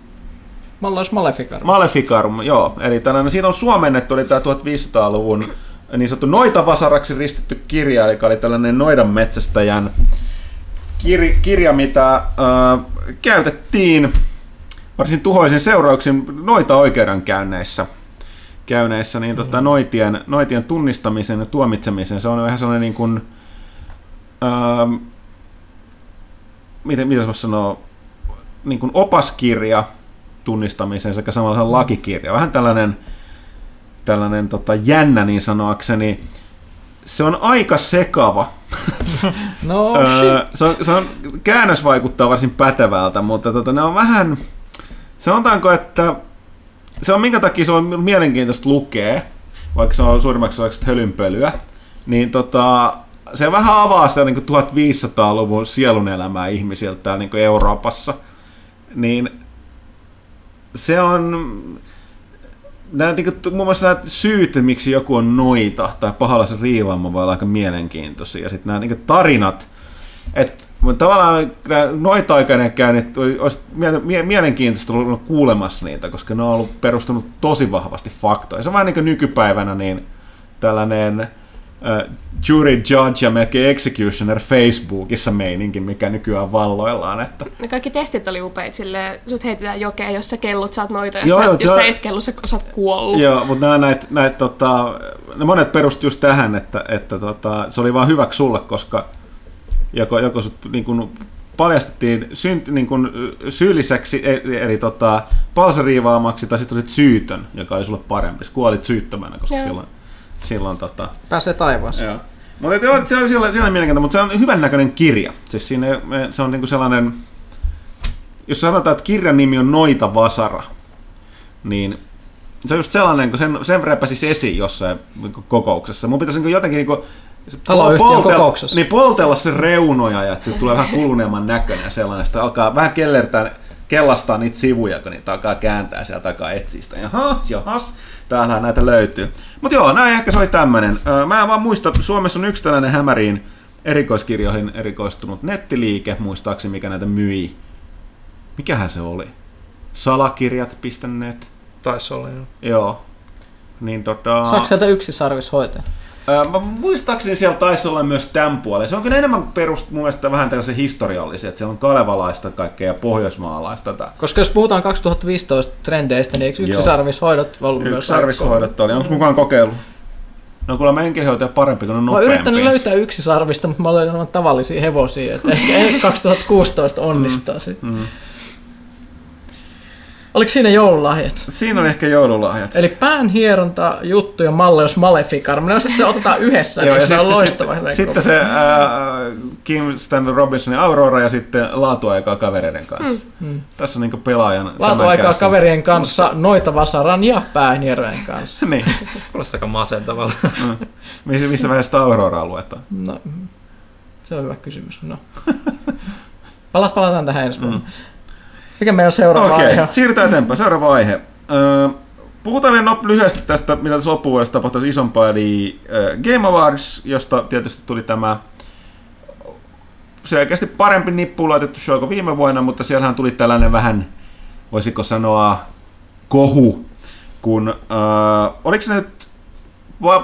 Mä ollaan Maleficarum. Maleficarum, joo, eli tällainen, siitä on suomennettu, oli tämä 1500-luvun niin sanottu noitavasaraksi ristitty kirja, eli oli tällainen noidan metsästäjän kir- kirja, mitä äh, käytettiin varsin tuhoisin seurauksin noita oikeudenkäynneissä. Käyneissä, niin tota, noitien, noitien tunnistamisen ja tuomitsemisen, se on vähän sellainen niin kuin, ähm, miten, miten se voisi sanoa, niin kuin opaskirja tunnistamiseen sekä samalla sellainen lakikirja. Vähän tällainen, tällainen tota, jännä niin sanoakseni. Se on aika sekava. No shit. se, on, se on, käännös vaikuttaa varsin pätevältä, mutta tota, ne on vähän, sanotaanko, että se on minkä takia se on mielenkiintoista lukea, vaikka se on suurimmaksi osaksi hölynpölyä, niin tota, se vähän avaa sitä niin 1500-luvun sielunelämää ihmisiltä täällä niin Euroopassa. Niin se on, nämä, niin kuin, muun muassa nämä syyt, miksi joku on noita tai pahalla riivaama voi olla aika mielenkiintoisia. Ja sitten nämä niin kuin, tarinat, että tavallaan nämä noita-aikainen käynnit olisi mie- mie- mielenkiintoista olla kuulemassa niitä, koska ne on ollut perustunut tosi vahvasti faktoihin. Se on vähän niin kuin nykypäivänä niin tällainen jury judge ja melkein executioner Facebookissa meininki, mikä nykyään valloillaan. Että Ne kaikki testit oli upeita, silleen, sut heitetään jokeen, jos sä kellut, saat noita, jos, Joo, sä, joo, jos se sä et kellu, sä sä oot kuollut. Joo, mutta nämä näit, näit, tota, ne monet perustu just tähän, että, että tota, se oli vaan hyväksi sulle, koska joko, joko sut niin kun, paljastettiin synt, niin kun, syylliseksi, e- eli tota, palsariivaamaksi, tai sitten olit syytön, joka oli sulle parempi. Sä Kuolit syyttömänä, koska Joo. silloin, silloin tota, Pääsee taivaaseen. Joo. Mutta joo, se on sillä, sillä mielenkiintoinen, mutta se on hyvän näköinen kirja. Siis siinä, se on niinku sellainen, jos sanotaan, että kirjan nimi on Noita Vasara, niin se on just sellainen, kun sen, sen repäsisi esiin jossain niinku kokouksessa. Mun pitäisi niinku jotenkin niinku, Taloyhtiön kokouksessa. Niin poltella se reunoja ja että siitä tulee vähän kuluneemman näköinen sellainen. Sitten alkaa vähän kellertää, kellastaa niitä sivuja, kun niitä alkaa kääntää sieltä takaa etsiä sitä. Jahas, jahas, täällähän näitä löytyy. Mutta joo, näin ehkä se oli tämmöinen. Mä en vaan muista, Suomessa on yksi tällainen hämäriin erikoiskirjoihin erikoistunut nettiliike, muistaakseni mikä näitä myi. Mikähän se oli? Salakirjat.net. Taisi olla, joo. Joo. Niin tota... Saako sieltä yksi sarvis hoitaa? Mä muistaakseni siellä taisi olla myös tämän puolen. Se on kyllä enemmän perust mun mielestä vähän tällaisen historiallisia, että siellä on kalevalaista kaikkea ja pohjoismaalaista. Tätä. Koska jos puhutaan 2015 trendeistä, niin eikö yksisarvishoidot ollut myös Yksi sarvishoidot oli. Onko mukaan kokeillut? No kuulemma enkelhoitaja parempi, kun on Mä oon nopeampi. yrittänyt löytää yksisarvista, mutta mä vain tavallisia hevosia, että ehkä ehkä 2016 onnistaa mm. Mm. Oliko siinä joululahjat? Siinä oli ehkä joululahjat. Eli päänhieronta, juttu ja malleus Maleficar. Mä että se ottaa yhdessä, Joo, niin ja se on sitten, loistava. sitten, sitten se ää, Kim Stanley Robinsonin Aurora ja sitten laatuaikaa kavereiden kanssa. Mm. Tässä on niinku pelaajan... Laatuaikaa kaverien kanssa, noita vasaran ja päänhierojen kanssa. niin. Kuulostaa aika masentavalta. Mm. Missä, missä vaiheessa sitä Auroraa luetaan? No, se on hyvä kysymys. No. Palat, palataan tähän ensi vuonna. Mikä meidän seuraava Okei, aihe? siirrytään eteenpäin. Seuraava aihe. Öö, puhutaan vielä nop- lyhyesti tästä, mitä tässä loppuvuodesta tapahtui isompaa, eli Game Awards, josta tietysti tuli tämä selkeästi parempi nippuun laitettu show kuin viime vuonna, mutta siellähän tuli tällainen vähän, voisiko sanoa, kohu, kun, äh, oliko se nyt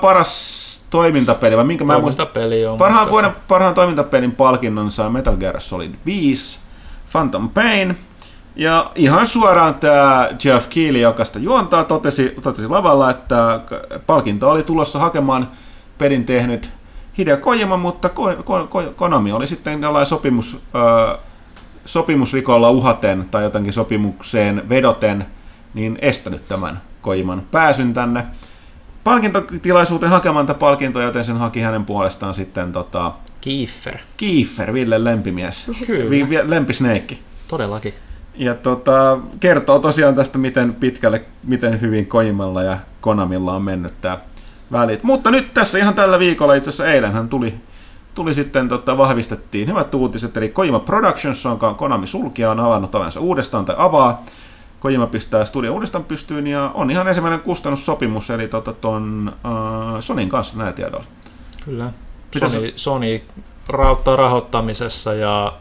paras toimintapeli, vai minkä mä en muista, peli on. Parhaan vuoden parhaan toimintapelin palkinnon sai Metal Gear Solid 5, Phantom Pain, ja ihan suoraan tämä Jeff Keighley, joka sitä juontaa, totesi, totesi lavalla, että palkinto oli tulossa hakemaan pelin tehnyt Hideo Kojima, mutta Ko- Ko- Ko- Konami oli sitten jollain sopimus, ö, sopimusrikolla uhaten tai jotenkin sopimukseen vedoten, niin estänyt tämän Kojiman pääsyn tänne palkintotilaisuuteen hakemaan tätä palkintoa, joten sen haki hänen puolestaan sitten tota, Kiefer. Kiefer, Ville lempimies, Kyllä. Vi- vi- lempisneikki. Todellakin. Ja tota, kertoo tosiaan tästä, miten pitkälle, miten hyvin Kojimalla ja Konamilla on mennyt tämä välit. Mutta nyt tässä ihan tällä viikolla, itse asiassa eilenhän tuli, tuli sitten, tota, vahvistettiin hyvät uutiset, eli Kojima Productions, jonka Konami sulkija on avannut ovensa uudestaan tai avaa. Kojima pistää studio uudestaan pystyyn ja on ihan ensimmäinen kustannussopimus, eli tota, ton uh, Sonin kanssa näillä tiedoilla. Kyllä. Sony, Sony rauttaa rahoittamisessa ja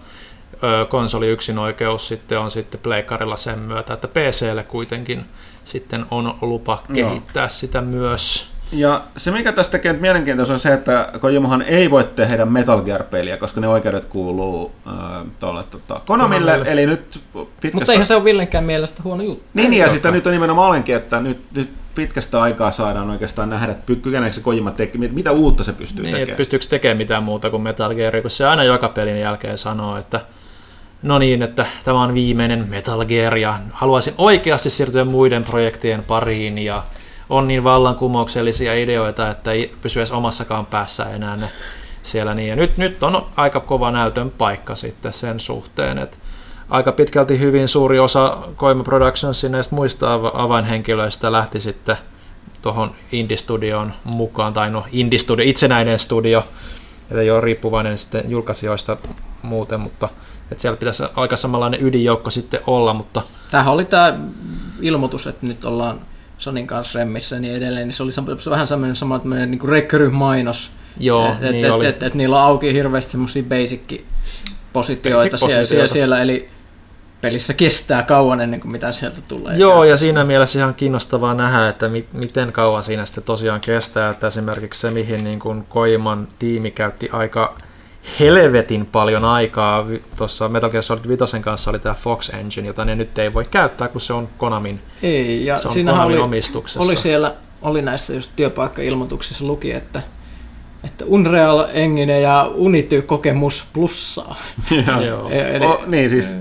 konsoli yksinoikeus sitten on sitten pleikkarilla sen myötä, että PClle kuitenkin sitten on lupa Joo. kehittää sitä myös. Ja se, mikä tästä tekee mielenkiintoista, on se, että Kojimahan ei voi tehdä Metal Gear-peliä, koska ne oikeudet kuuluu äh, tuolle tota, Konamille, Konamille. eli nyt pitkästä... Mutta eihän se ole Villenkään mielestä huono juttu. Niin, ja sitä nyt on nimenomaan olenkin, että nyt, nyt pitkästä aikaa saadaan oikeastaan nähdä, että kykeneekö se Kojima tekemään, mitä uutta se pystyy Niin, tekemään. pystyykö se tekemään mitään muuta kuin Metal Gear, kun se aina joka pelin jälkeen sanoo, että no niin, että tämä on viimeinen Metal Gear ja haluaisin oikeasti siirtyä muiden projektien pariin ja on niin vallankumouksellisia ideoita, että ei pysy edes omassakaan päässä enää ne siellä niin. Ja nyt, nyt on aika kova näytön paikka sitten sen suhteen, että aika pitkälti hyvin suuri osa Koima Productionsin näistä muista ava- avainhenkilöistä lähti sitten tuohon Indie-studioon mukaan, tai no Indie-studio, itsenäinen studio, että ei ole riippuvainen sitten julkaisijoista muuten, mutta että siellä pitäisi aika samanlainen ydinjoukko sitten olla, mutta Tämähän oli tämä ilmoitus, että nyt ollaan Sonin kanssa remmissä ja niin edelleen, niin se oli vähän semmoinen sama tämmöinen niin rekry-mainos. joo, et, niin et, oli. et, et, niillä on auki hirveästi semmoisia basic-positioita siellä, Basic-positioita. siellä, siellä, eli pelissä kestää kauan ennen kuin mitä sieltä tulee. Joo, ja siinä mielessä ihan kiinnostavaa nähdä, että mi- miten kauan siinä sitten tosiaan kestää, että esimerkiksi se, mihin niin kuin Koiman tiimi käytti aika helvetin paljon aikaa, tuossa Metal Gear Solid 5 kanssa oli tämä Fox Engine, jota ne nyt ei voi käyttää, kun se on Konamin, Ei, ja se on Konamin oli, omistuksessa. oli siellä, oli näissä just työpaikka-ilmoituksissa luki, että että Unreal Engine ja Unity-kokemus plussaa. Joo. Joo. E- Eli, O, niin siis,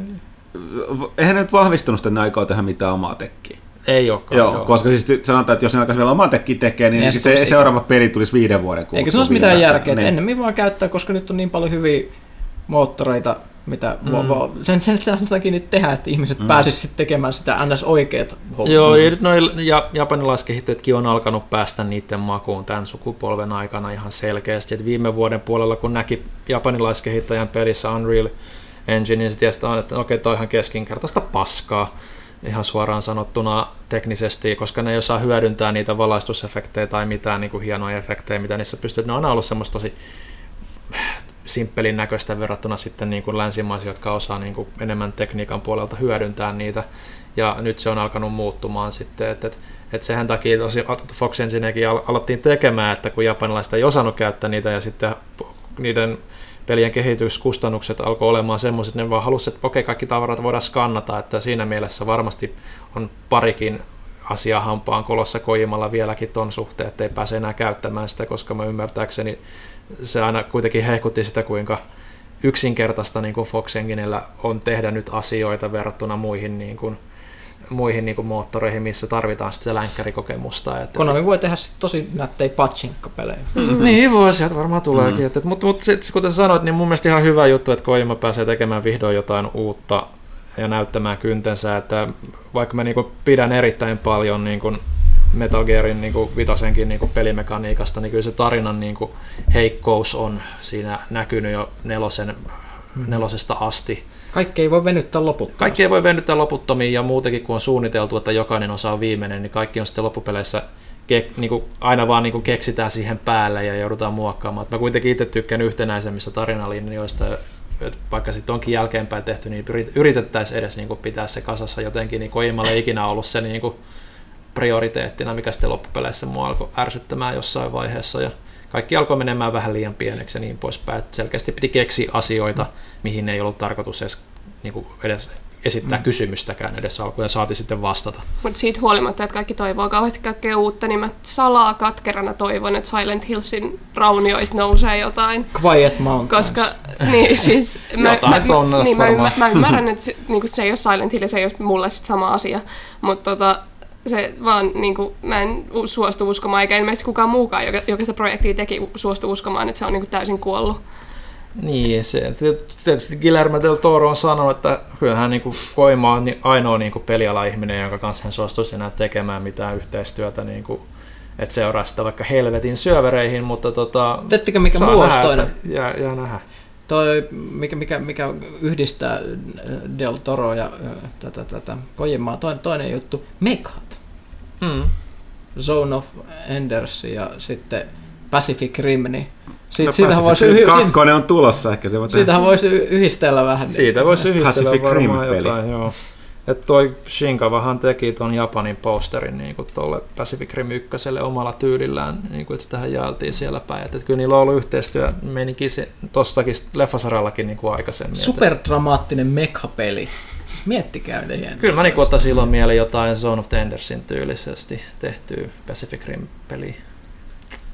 eihän nyt vahvistunut, ne aikoo tehdä mitään omaa tekkiä. Ei olekaan, Joo, koska siis sanotaan, että jos ne alkaisi vielä omaa tekkiä tekemään, niin Niin, se, se seuraava peli tulisi viiden vuoden kuluttua. Eikä se olisi mitään järkeä, että Niin. ennemmin vaan käyttää, koska nyt on niin paljon hyviä moottoreita, mitä mm. vo, vo, sen, sen, sen takia niitä tehdään, että ihmiset mm. pääsisivät tekemään sitä ns. oikeat hommat. Joo, ja nyt noi ja, japanilaiskehittajatkin on alkanut päästä niiden makuun tämän sukupolven aikana ihan selkeästi. Et viime vuoden puolella, kun näki japanilaiskehittäjän pelissä Unreal Engine, niin se tiesi, että okei, toi on ihan keskinkertaista paskaa ihan suoraan sanottuna teknisesti, koska ne ei osaa hyödyntää niitä valaistusefektejä tai mitään niin kuin hienoja efektejä, mitä niissä pystyy. Ne on aina ollut semmoista tosi simppelin näköistä verrattuna sitten niin kuin länsimaisia, jotka osaa niin kuin enemmän tekniikan puolelta hyödyntää niitä. Ja nyt se on alkanut muuttumaan sitten, että, että, että sehän takia tosi Fox Enginekin al- alettiin tekemään, että kun japanilaiset ei osannut käyttää niitä ja sitten niiden pelien kehityskustannukset alkoi olemaan semmoiset, ne vaan halusivat, että okei, kaikki tavarat voidaan skannata, että siinä mielessä varmasti on parikin asia hampaan kolossa Kojimalla vieläkin ton suhteen, että ei pääse enää käyttämään sitä, koska mä ymmärtääkseni se aina kuitenkin hehkutti sitä, kuinka yksinkertaista niin kuin Fox Enginellä on tehdä nyt asioita verrattuna muihin niin kuin, muihin niin kuin moottoreihin, missä tarvitaan sitten se länkkärikokemusta. Että, Konami voi tehdä sit tosi nättejä pachinkko-pelejä. Mm-hmm. Niin voi, sieltä varmaan tuleekin. Mm-hmm. Mutta mut, mut kuten sanoit, niin mun mielestä ihan hyvä juttu, että Kojima pääsee tekemään vihdoin jotain uutta ja näyttämään kyntensä, että vaikka mä niinku pidän erittäin paljon niinku Metal Gearin niinku vitosenkin niinku pelimekaniikasta, niin kyllä se tarinan niinku heikkous on siinä näkynyt jo nelosen, nelosesta asti. Kaikki ei voi venyttää loputtomiin. Kaikki ei voi venyttää loputtomiin ja muutenkin kun on suunniteltu, että jokainen osa on viimeinen, niin kaikki on sitten loppupeleissä ke, niin kuin aina vaan niin kuin keksitään siihen päälle ja joudutaan muokkaamaan. Mä kuitenkin itse tykkään yhtenäisemmistä tarinalinjoista, että vaikka sitten onkin jälkeenpäin tehty, niin yritettäisiin edes niin kuin pitää se kasassa jotenkin, niin Koimalle ei ikinä ollut se niin kuin prioriteettina, mikä sitten loppupeleissä mua alkoi ärsyttämään jossain vaiheessa. Ja kaikki alkoi menemään vähän liian pieneksi ja niin poispäin. Että selkeästi piti keksiä asioita, mihin ei ollut tarkoitus edes, niin kuin edes esittää mm. kysymystäkään edes alkuun ja saati sitten vastata. Mutta siitä huolimatta, että kaikki toivoo kauheasti kaikkea uutta, niin mä salaa katkerana toivon, että Silent Hillsin raunioista nousee jotain. Quiet Mountains. Koska, niin siis... mä, jotain mä, niin, mä, mä, mä, ymmärrän, että se, niin se ei ole Silent Hill, se ei ole mulle sit sama asia. Mutta tota, se vaan, niin kuin, mä en suostu uskomaan, eikä ilmeisesti kukaan muukaan, joka, joka sitä projektia teki, suostu uskomaan, että se on niin kuin täysin kuollut. Niin, se, tietysti Guillermo del Toro on sanonut, että kyllähän niin Koima on ainoa niin kuin peliala-ihminen, jonka kanssa hän suostuisi enää tekemään mitään yhteistyötä, niin kuin, että seuraa sitä vaikka helvetin syövereihin, mutta tota, Tettikö mikä muu olisi toinen? Jää, jää nähdä. Toi, mikä, mikä, mikä yhdistää Del Toro ja tätä, tätä Kojimaa, toinen, toinen juttu, Mekat. Mm. Zone of Enders ja sitten Pacific Rim, niin siitä, no, siitähän voisi yh... kakkonen on tulossa ehkä. Se siitähän voisi yhdistellä vähän. Siitä voisi yhdistellä Pacific varmaan Rim jotain, joo. Että toi Shinkavahan teki ton Japanin posterin niin tuolle Pacific Rim 1 omalla tyylillään, niin kuin, että sitähän jaeltiin siellä päin. Että kyllä niillä on ollut yhteistyö menikin se, tossakin leffasarallakin niin kuin aikaisemmin. Superdramaattinen mekapeli. Miettikää ne hieno. Kyllä mä niin ottaisin silloin mieleen jotain Zone of Tendersin tyylisesti tehtyä Pacific Rim-peliä.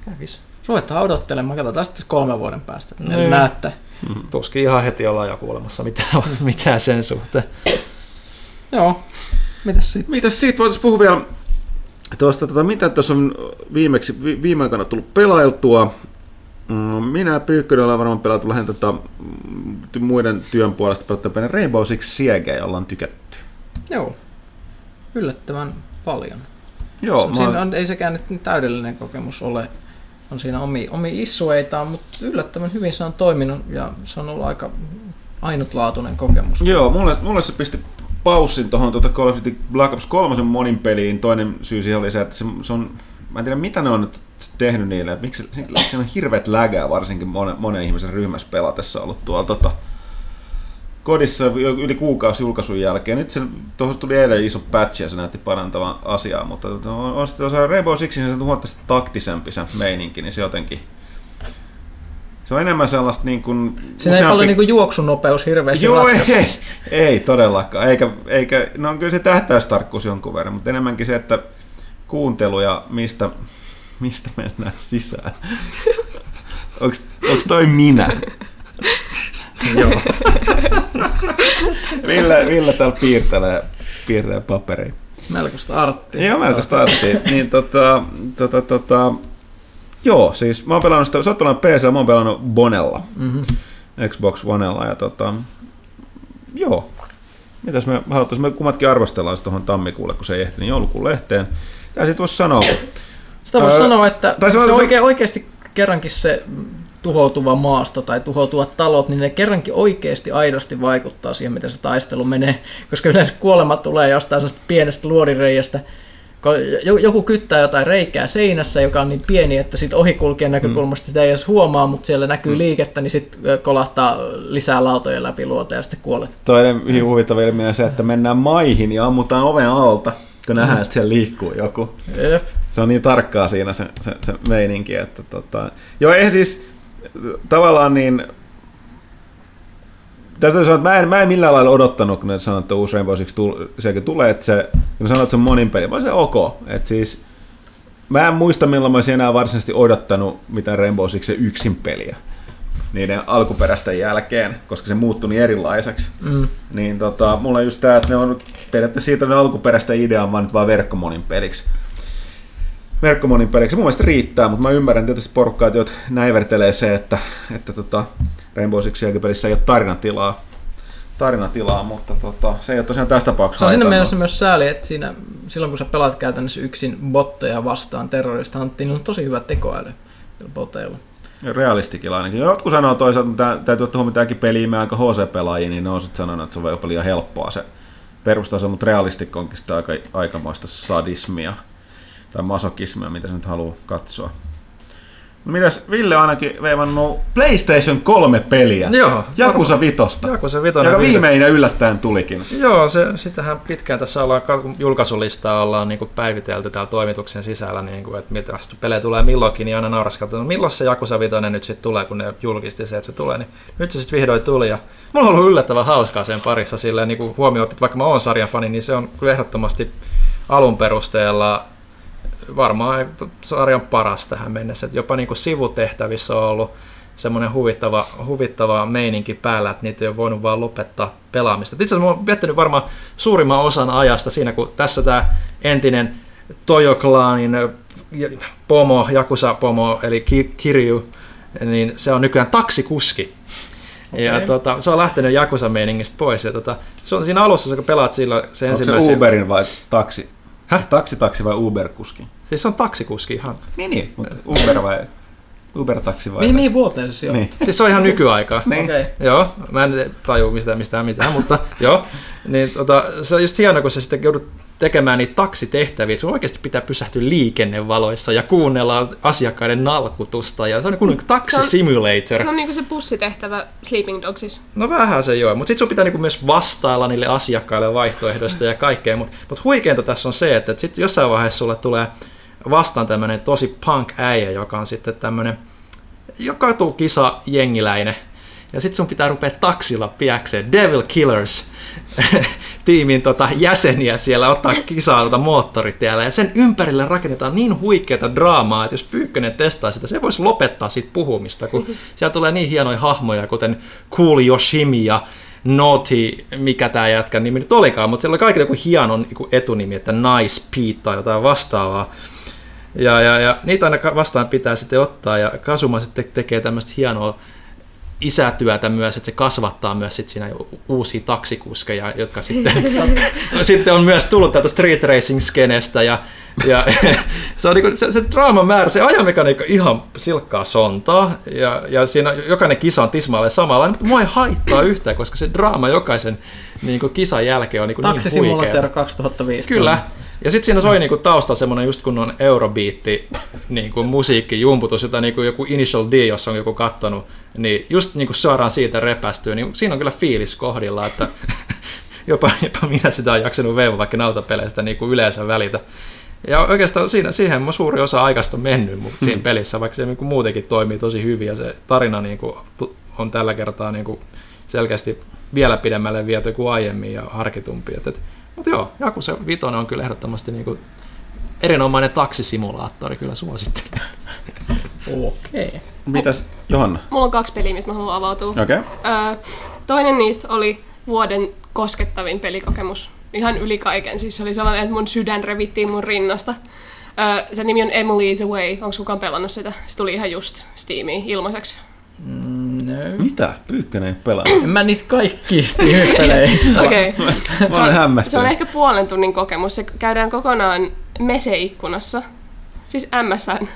Kävis. Ruvetaan odottelemaan, katsotaan sitten kolmen vuoden päästä. Niin. Näette. Mm. Tuskin ihan heti ollaan jo kuulemassa mitään, mitään sen suhteen. Joo. Mitäs siitä? Mitäs siitä voitaisiin puhua vielä tuosta, tota, mitä tässä on viimeksi, viime aikoina tullut pelailtua. Mm, minä Pyykkönen ollaan varmaan pelattu lähinnä tota, muiden työn puolesta pelattu Rainbow Six Siege, jolla on tykätty. Joo. Yllättävän paljon. Joo, mä... on, ei sekään nyt täydellinen kokemus ole. On siinä omi, omi issueitaan, mutta yllättävän hyvin se on toiminut ja se on ollut aika ainutlaatuinen kokemus. Joo, mulle, mulle se pisti paussin tuohon tuota Call of Duty Black Ops 3 monin peliin. Toinen syy siihen oli se, että se, se on, mä en tiedä mitä ne on nyt tehnyt niille, miksi se on hirveät lägää varsinkin monen, monen ihmisen ryhmässä pelatessa ollut tuolla tota, kodissa yli kuukausi julkaisun jälkeen. Nyt se tuohon tuli eilen iso patch ja se näytti parantavan asiaa, mutta on, on sitten tuossa Rainbow Sixin se huomattavasti taktisempi se meininki, niin se jotenkin se on enemmän sellaista niin kuin... Siinä useampi... ei paljon niin kuin juoksunopeus hirveästi Joo, ei, ei, ei, todellakaan. Eikä, eikä, no kyllä se tähtäystarkkuus jonkun verran, mutta enemmänkin se, että kuuntelu ja mistä, mistä mennään sisään. onko toi minä? Joo. Ville, Ville täällä piirtelee, piirtelee paperia. Melkoista arttia. Joo, melkoista arttia. niin tota, tota, tota, joo, siis mä oon pelannut sitä, sä oot pelannut PC, mä oon pelannut Bonella. Mm-hmm. Xbox Onella ja tota, joo. Mitäs me haluttaisiin, me kummatkin arvostellaan tuohon tammikuulle, kun se ei ehti, niin joulukuun lehteen. Tää sit voisi sanoa. Sitä voisi sanoa, että tai se, se oikein, oikeasti kerrankin se tuhoutuva maasto tai tuhoutuvat talot, niin ne kerrankin oikeasti aidosti vaikuttaa siihen, miten se taistelu menee, koska yleensä kuolema tulee jostain pienestä luodireijästä joku kyttää jotain reikää seinässä, joka on niin pieni, että sit ohikulkijan näkökulmasta sitä ei edes huomaa, mutta siellä näkyy liikettä, niin sitten kolahtaa lisää lautojen läpi luota ja sitten kuolet. Toinen hyvin huvittava ilmiö on se, että mennään maihin ja ammutaan oven alta, kun nähdään, että siellä liikkuu joku. Jep. Se on niin tarkkaa siinä se, se, se meininki, että tota... Joo, eihän siis tavallaan niin... Tästä sanoa, että mä en, mä en millään lailla odottanut, kun ne sanoo, että uusi Rainbow Six tul, tulee, että se, kun sanoo, että se on monin peli, vaan se ok. Että siis, mä en muista, milloin mä olisin enää varsinaisesti odottanut mitään Rainbow Sixin yksin peliä niiden alkuperäisten jälkeen, koska se muuttui niin erilaiseksi. Mm. Niin tota, mulla on just tää, että ne on periaatteessa siitä ne alkuperäistä ideaa vaan nyt vaan verkkomonin peliksi. Verkkomonin peliksi. Mun mielestä riittää, mutta mä ymmärrän tietysti porukkaa, että näivertelee se, että, että tota, Rainbow Six jälkipelissä ei ole tarinatilaa. Tarinatilaa, mutta tota, se ei ole tosiaan tässä tapauksessa. Se on siinä mielessä myös sääli, että siinä, silloin kun sä pelaat käytännössä yksin botteja vastaan terrorista hanttiin, niin on tosi hyvä tekoäly niillä boteilla. Realistikilla ainakin. Jotkut sanoo toisaalta, että täytyy ottaa huomioon tämäkin peli mä aika HC-pelaajia, niin ne on sitten sanonut, että se on jopa liian helppoa se perustaso, mutta realistikko onkin sitä aika, aikamoista sadismia tai masokismia, mitä se nyt haluaa katsoa. No mitäs, Ville on ainakin veivannut PlayStation 3 peliä. Joo, Jakusa Vitosta. Jakusa Vitonen joka vihdoin. viimein ja yllättäen tulikin. Joo, se, sitähän pitkään tässä ollaan, kun julkaisulistaa ollaan niin päivitelty täällä toimituksen sisällä, niin kuin, että mitä pelejä tulee milloinkin, niin aina nauraskeltu, no milloin se Jakusa Vitoinen nyt sitten tulee, kun ne julkisti se, että se tulee, niin nyt se sitten vihdoin tuli, ja mulla on ollut yllättävän hauskaa sen parissa, silleen niin kuin huomioon, että vaikka mä oon sarjan fani, niin se on kyllä ehdottomasti alun perusteella varmaan sarjan paras tähän mennessä, että jopa niin kuin sivutehtävissä on ollut semmoinen huvittava, huvittava meininki päällä, että niitä ei ole voinut vaan lopettaa pelaamista. Itse asiassa mä oon viettänyt varmaan suurimman osan ajasta siinä, kun tässä tämä entinen Toyo-klaanin pomo, Jakusa-pomo, eli Ki- Kiryu, niin se on nykyään taksikuski. Ja Okei. tota, se on lähtenyt Jakusa-meiningistä pois. Ja tota, se on siinä alussa, kun pelaat sillä se Onko se ensimmäisen... Uberin vai taksi? Häh? Taksi, taksi vai Uber-kuski? Siis se on taksikuski ihan. Niin, niin, mutta Uber vai Uber-taksi vai? Mihin, mihin vuoteen se sijoittuu? Niin. Siis se on ihan nykyaikaa. Niin. Okei. Joo, mä en tajua mistään, mistään mitään, mutta joo. Niin, tota, se on just hienoa, kun sä sitten joudut tekemään niitä taksitehtäviä. Sun oikeasti pitää pysähtyä liikennevaloissa ja kuunnella asiakkaiden nalkutusta. Ja se on kuin taksi simulator. Se on niinku se pussitehtävä Sleeping Dogsissa. No vähän se joo, mutta sitten sun pitää niinku myös vastailla niille asiakkaille vaihtoehdoista ja kaikkea. Mutta mut huikeinta tässä on se, että sitten jossain vaiheessa sulle tulee vastaan tämmöinen tosi punk-äijä, joka on sitten tämmöinen joka kisa jengiläinen. Ja sitten sun pitää rupea taksilla piäkseen Devil Killers tiimin tota, jäseniä siellä ottaa kisaa tuota moottoritiellä. Ja sen ympärille rakennetaan niin huikeata draamaa, että jos Pyykkönen testaa sitä, se voisi lopettaa siitä puhumista, kun siellä tulee niin hienoja hahmoja, kuten Cool Yoshimi ja Naughty, mikä tämä jätkän nimi nyt olikaan, mutta siellä oli kaikille joku hieno niin etunimi, että Nice Pete tai jotain vastaavaa. Ja, ja, ja niitä aina vastaan pitää sitten ottaa, ja Kasuma sitten tekee tämmöistä hienoa isätyötä myös, että se kasvattaa myös sit siinä uusia taksikuskeja, jotka sitten, sitten on myös tullut täältä street racing-skenestä, ja, ja se, on niinku, se, se draaman määrä, se ajamekaniikka ihan silkkaa sontaa, ja, ja siinä jokainen kisa on tismalleen samalla, mutta mua ei haittaa yhtään, koska se draama jokaisen niin kuin kisan jälkeen on niin, niin Taksisimulaatio huikea. 2015. Kyllä. Ja sitten siinä soi niinku taustalla semmoinen just kun on eurobiitti niinku musiikki, jumputus, jota niinku joku Initial D, jos on joku kattonut, niin just niinku suoraan siitä repästyy, niin siinä on kyllä fiilis kohdilla, että jopa, jopa minä sitä on jaksanut veivaa, vaikka nautapeleistä niinku yleensä välitä. Ja oikeastaan siinä, siihen mun suuri osa aikasta on mennyt mutta siinä pelissä, vaikka se niinku muutenkin toimii tosi hyvin ja se tarina niinku on tällä kertaa niinku selkeästi vielä pidemmälle viety kuin aiemmin ja harkitumpi. Et, et, mutta joo, Jaku se vitonen on kyllä ehdottomasti niinku erinomainen taksisimulaattori, kyllä suosittelen. Okei. Mitäs, Johanna? Mulla on kaksi peliä, mistä mä haluan avautua. Okei. Okay. Öö, toinen niistä oli vuoden koskettavin pelikokemus. Ihan yli kaiken. Siis se oli sellainen, että mun sydän revittiin mun rinnasta. Öö, sen nimi on Emily's Away. Onko kukaan pelannut sitä? Se tuli ihan just Steamiin ilmaiseksi. No. Mitä? Pyykkönen ei pelaa. En mä niitä kaikki. Okei. Okay. Mä olen hämmästynyt. Se on ehkä puolen tunnin kokemus. Se käydään kokonaan meseikkunassa. Siis MSN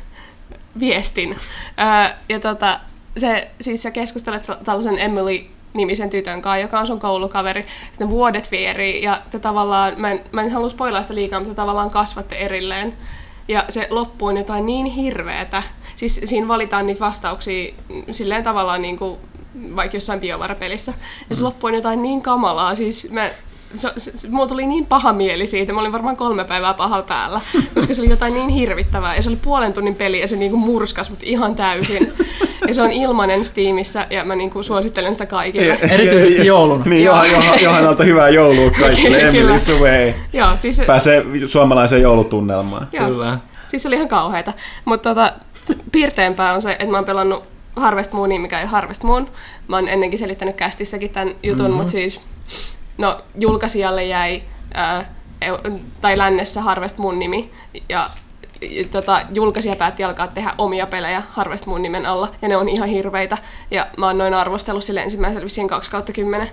viestin. Ää, ja tota, se, siis sä keskustelet tällaisen Emily nimisen tytön kanssa, joka on sun koulukaveri. Sitten vuodet vierii ja te tavallaan, mä en, mä en halua spoilaa sitä liikaa, mutta te tavallaan kasvatte erilleen. Ja se loppuun jotain niin hirveetä. Siis siinä valitaan niitä vastauksia silleen tavallaan niin kuin vaikka jossain biovarapelissä. Ja se loppu on jotain niin kamalaa. Siis mä, se, se, se, mulla tuli niin paha mieli siitä, mä olin varmaan kolme päivää pahalla päällä, koska se oli jotain niin hirvittävää. Ja se oli puolen tunnin peli ja se niinku murskas mut ihan täysin. Ja se on ilmanen Steamissa ja mä niinku suosittelen sitä kaikille. Erityisesti jouluna. Niin, Joo. Johan, Johan, Johannalta hyvää joulua kaikille. Emily's Away. Joo, siis se, Pääsee suomalaiseen joulutunnelmaan. joo. Kyllä. Siis se oli ihan kauheata. Mutta tota, piirteempää on se, että mä oon pelannut Harvest Moonia, mikä ei Harvest Moon. Mä oon ennenkin selittänyt kästissäkin tämän jutun, mm-hmm. mutta siis no, julkaisijalle jäi, ää, tai lännessä Harvest Moon nimi, ja tota, julkaisija päätti alkaa tehdä omia pelejä Harvest Moon nimen alla, ja ne on ihan hirveitä. Ja mä oon noin arvostellut sille ensimmäisellä vissiin 2 kautta 10,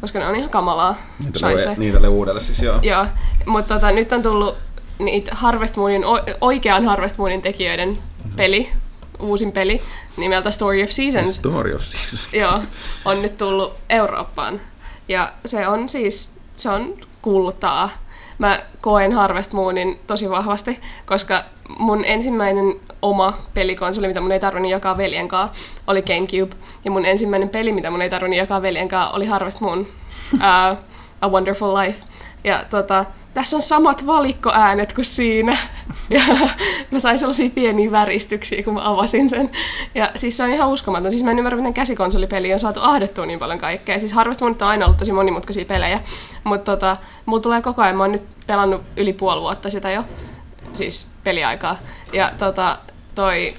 koska ne on ihan kamalaa. Niitä Niitä uudelle siis joo. Joo, mutta tota, nyt on tullut niitä Harvest Moonin, oikean Harvest Moonin tekijöiden peli, uusin peli, nimeltä Story of Seasons. Story of Seasons. Joo, on nyt tullut Eurooppaan. Ja se on siis, se on kuultaa. Mä koen Harvest Moonin tosi vahvasti, koska mun ensimmäinen oma pelikonsoli, mitä mun ei tarvinnut jakaa veljen kanssa, oli Gamecube. Ja mun ensimmäinen peli, mitä mun ei tarvinnut jakaa veljen kanssa, oli Harvest Moon, uh, A Wonderful Life. Ja tota, tässä on samat valikkoäänet kuin siinä. Ja mä sain sellaisia pieniä väristyksiä, kun mä avasin sen. Ja siis se on ihan uskomaton. Siis mä en ymmärrä, miten käsikonsolipeli on saatu ahdettua niin paljon kaikkea. Siis Harvest Moon on aina ollut tosi monimutkaisia pelejä. Mutta tota, mulla tulee koko ajan, mä oon nyt pelannut yli puoli vuotta sitä jo. Siis peliaikaa. Ja tota, toi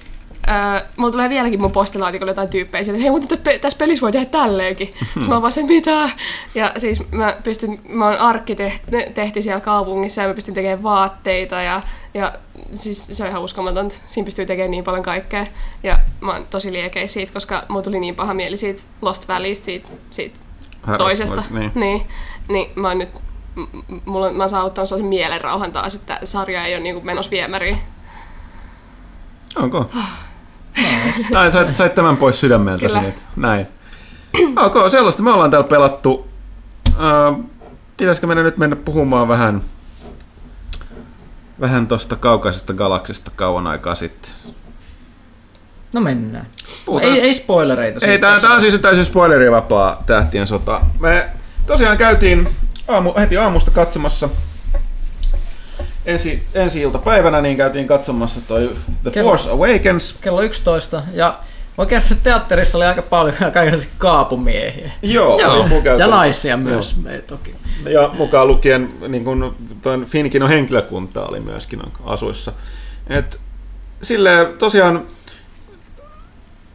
Öö, mulla tulee vieläkin mun postilaatikolle jotain tyyppejä sieltä, että hei, mutta tä- tässä pelissä voi tehdä tälleenkin. Sitten mä oon vaan sen, mitä? Ja siis mä pystyn, mä oon arkkitehti siellä kaupungissa ja mä pystyn tekemään vaatteita ja, ja siis se on ihan uskomatonta. Siinä pystyy tekemään niin paljon kaikkea. Ja mä oon tosi liekeis siitä, koska mulla tuli niin paha mieli siitä Lost Valleysta, siitä, siitä toisesta. Niin. Niin, niin mä oon nyt, mulla, mä oon saavuttanut sellaisen mielenrauhan taas, että sarja ei ole niinku menossa viemäriin. Onko? Näin, sait, sait tämän pois sydämeltäsi Kyllä. nyt. Näin. Ok, sellaista me ollaan täällä pelattu. Uh, pitäisikö meidän nyt mennä puhumaan vähän vähän tosta kaukaisesta galaksista kauan aikaa sitten? No mennään. Puhutaan- Ei, ei spoilereita. Ei, tää, tässä. tää on siis täysin spoilerivapaa tähtien sota. Me tosiaan käytiin aamu, heti aamusta katsomassa ensi, ensi iltapäivänä, niin käytiin katsomassa toi The Kello- Force Awakens. Kello 11 ja oikeasti teatterissa oli aika paljon kaikenlaisia kaapumiehiä. Joo, Joo. Ja naisia myös, ei toki. Ja mukaan lukien niin kun, Finkinon henkilökunta oli myöskin asuissa. Et, silleen tosiaan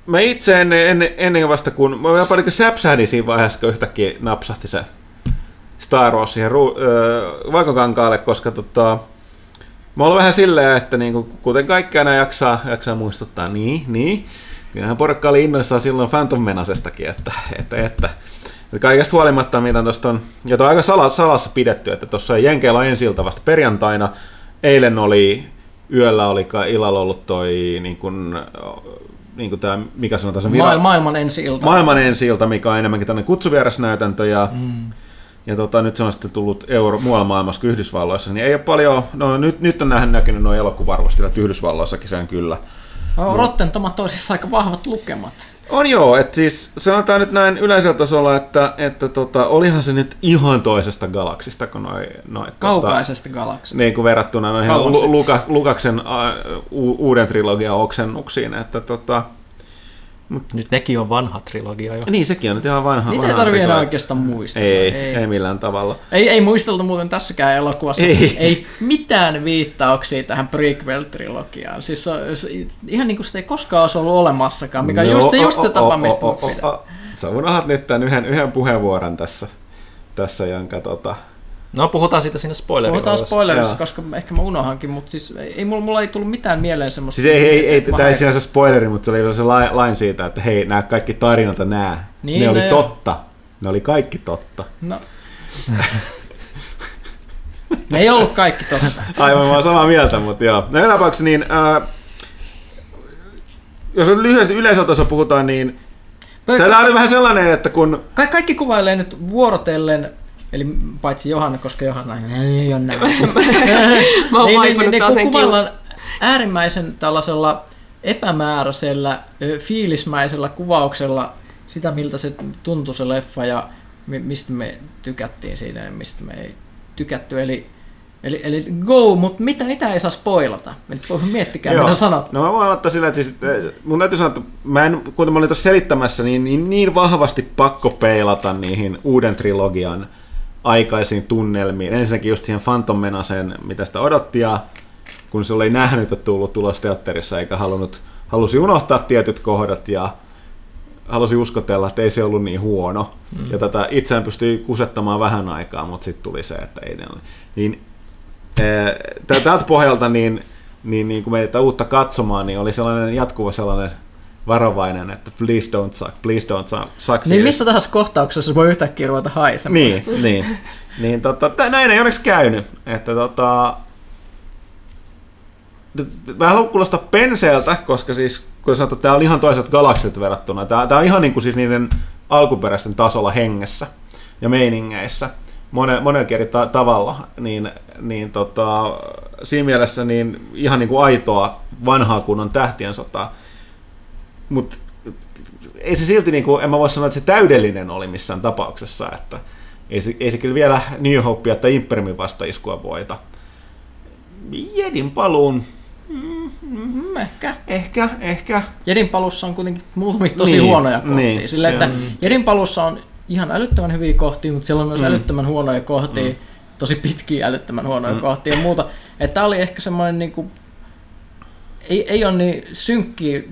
mä itse ennen, ennen, ennen vasta kun, mä jopa niin säpsähdin siinä vaiheessa, kun yhtäkkiä napsahti se Star Wars siihen ru, öö, vaikokankaalle, koska tota, mä oon vähän silleen, että niin kuin, kuten kaikki aina jaksaa, jaksaa muistuttaa, niin, niin. Kyllähän porukka oli innoissaan silloin Phantom Menasestakin, että, että, että että kaikesta huolimatta, mitä tuosta on, ja on aika sala, salassa pidetty, että tuossa Jenkeillä on ensi vasta perjantaina, eilen oli, yöllä oli kai illalla ollut toi, niin kuin, niin kuin tämä, mikä sanotaan se Maailman, maailman ensi ilta. maailman ensi ilta, mikä on enemmänkin tämmöinen kutsuvierasnäytäntö, ja, mm. Ja tota, nyt se on sitten tullut euro, muualla maailmassa kuin Yhdysvalloissa, niin ei ole paljon, no nyt, nyt on nähnyt näkynyt nuo elokuvarvostilat Yhdysvalloissakin sen kyllä. No, Rotten Tomatoesissa aika vahvat lukemat. On joo, että siis sanotaan nyt näin yleisellä tasolla, että, että tota, olihan se nyt ihan toisesta galaksista kuin noi, noi Kaukaisesta galaksista. Tota, niin kuin verrattuna noihin Lu-. Luka, Lukaksen uh, uuden trilogian oksennuksiin, että tota, Nyt nekin on vanha trilogia jo. niin sekin on nyt ihan vanha. Niitä ei vanha tarvii enää trilogia. oikeastaan muistella. Ei, ei, ei millään tavalla. Ei, ei muisteltu muuten tässäkään elokuvassa. Ei. ei mitään viittauksia tähän prequel-trilogiaan. Siis se, se, ihan niin kuin sitä ei koskaan olisi ollut olemassakaan, mikä on just, just se tapa, mistä Sä unohat nyt tämän yhden, yhden puheenvuoron tässä, tässä jonka tota... No puhutaan siitä siinä spoilerissa. Puhutaan spoilerissa, Joo. koska ehkä mä unohankin, mutta siis ei, ei mulla, mulla ei tullut mitään mieleen semmoista. Siis ei, ei, ei tämä ei sinänsä spoileri, mutta se oli se lain, siitä, että hei, nämä kaikki tarinat nää. Niin, ne oli ne- totta. Ne oli kaikki totta. No. Ne ei ollut kaikki tossa. Aivan, mä oon samaa mieltä, mutta joo. No joka tapauksessa niin, äh, jos on lyhyesti yleisellä tasolla puhutaan, niin Tämä on vähän sellainen, että kun... Ka- kaikki kuvailee nyt vuorotellen, eli paitsi Johanna, koska Johanna ei ole näin. Mä oon Niin, niin, vaipunut niin, taas kun sen kuvaillaan äärimmäisen tällaisella epämääräisellä, fiilismäisellä kuvauksella sitä, miltä se tuntui se leffa ja mi- mistä me tykättiin siinä ja mistä me ei tykätty. Eli, eli, eli go, mutta mitä, mitä ei saa spoilata? Miettikää, Joo. mitä sanot. No mä voin aloittaa sillä, että siis, mun täytyy sanoa, että mä en, kun mä olin tuossa selittämässä, niin, niin, niin vahvasti pakko peilata niihin uuden trilogian aikaisiin tunnelmiin. Ensinnäkin just siihen Phantom Menaceen, mitä sitä odotti, ja kun se oli nähnyt, että tullut tulos teatterissa, eikä halunnut, halusi unohtaa tietyt kohdat, ja halusi uskotella, että ei se ollut niin huono. Mm. Ja tätä itseään pystyi kusettamaan vähän aikaa, mutta sitten tuli se, että ei ne ole. Niin eh, tä- tältä pohjalta niin, niin, niin kun meitä uutta katsomaan, niin oli sellainen jatkuva sellainen varovainen, että please don't suck, please don't suck. suck Niin missä tahansa kohtauksessa voi yhtäkkiä ruveta haisemaan. Niin, niin. niin tota, näin ei onneksi käynyt. Että tota, mä haluan kuulostaa penseeltä, koska siis, kun sanotaan, tämä on ihan toiset galaksit verrattuna. Tämä, tämä on ihan niin kuin siis niiden alkuperäisten tasolla hengessä ja meiningeissä monen, monella eri ta- tavalla, niin, niin tota, siinä mielessä niin ihan niin kuin aitoa vanhaa kunnon tähtien sotaa. Mutta ei se silti, niin kuin, en mä voi sanoa, että se täydellinen oli missään tapauksessa, että ei se, ei se kyllä vielä New Hopea tai Imperiumin vastaiskua voita. Jedin paluun, Mm, ehkä. ehkä, ehkä. Jedin palussa on kuitenkin muutamia tosi Niin, huonoja kohtia. niin, Sillä, että on- Jedin palussa on ihan älyttömän hyviä kohtia, mutta siellä on myös Mm. älyttömän huonoja kohtia, tosi pitkiä älyttömän huonoja Mm. kohtia ja muuta. Tää oli ehkä semmoinen niinku, ei, ei ole niin synkkiä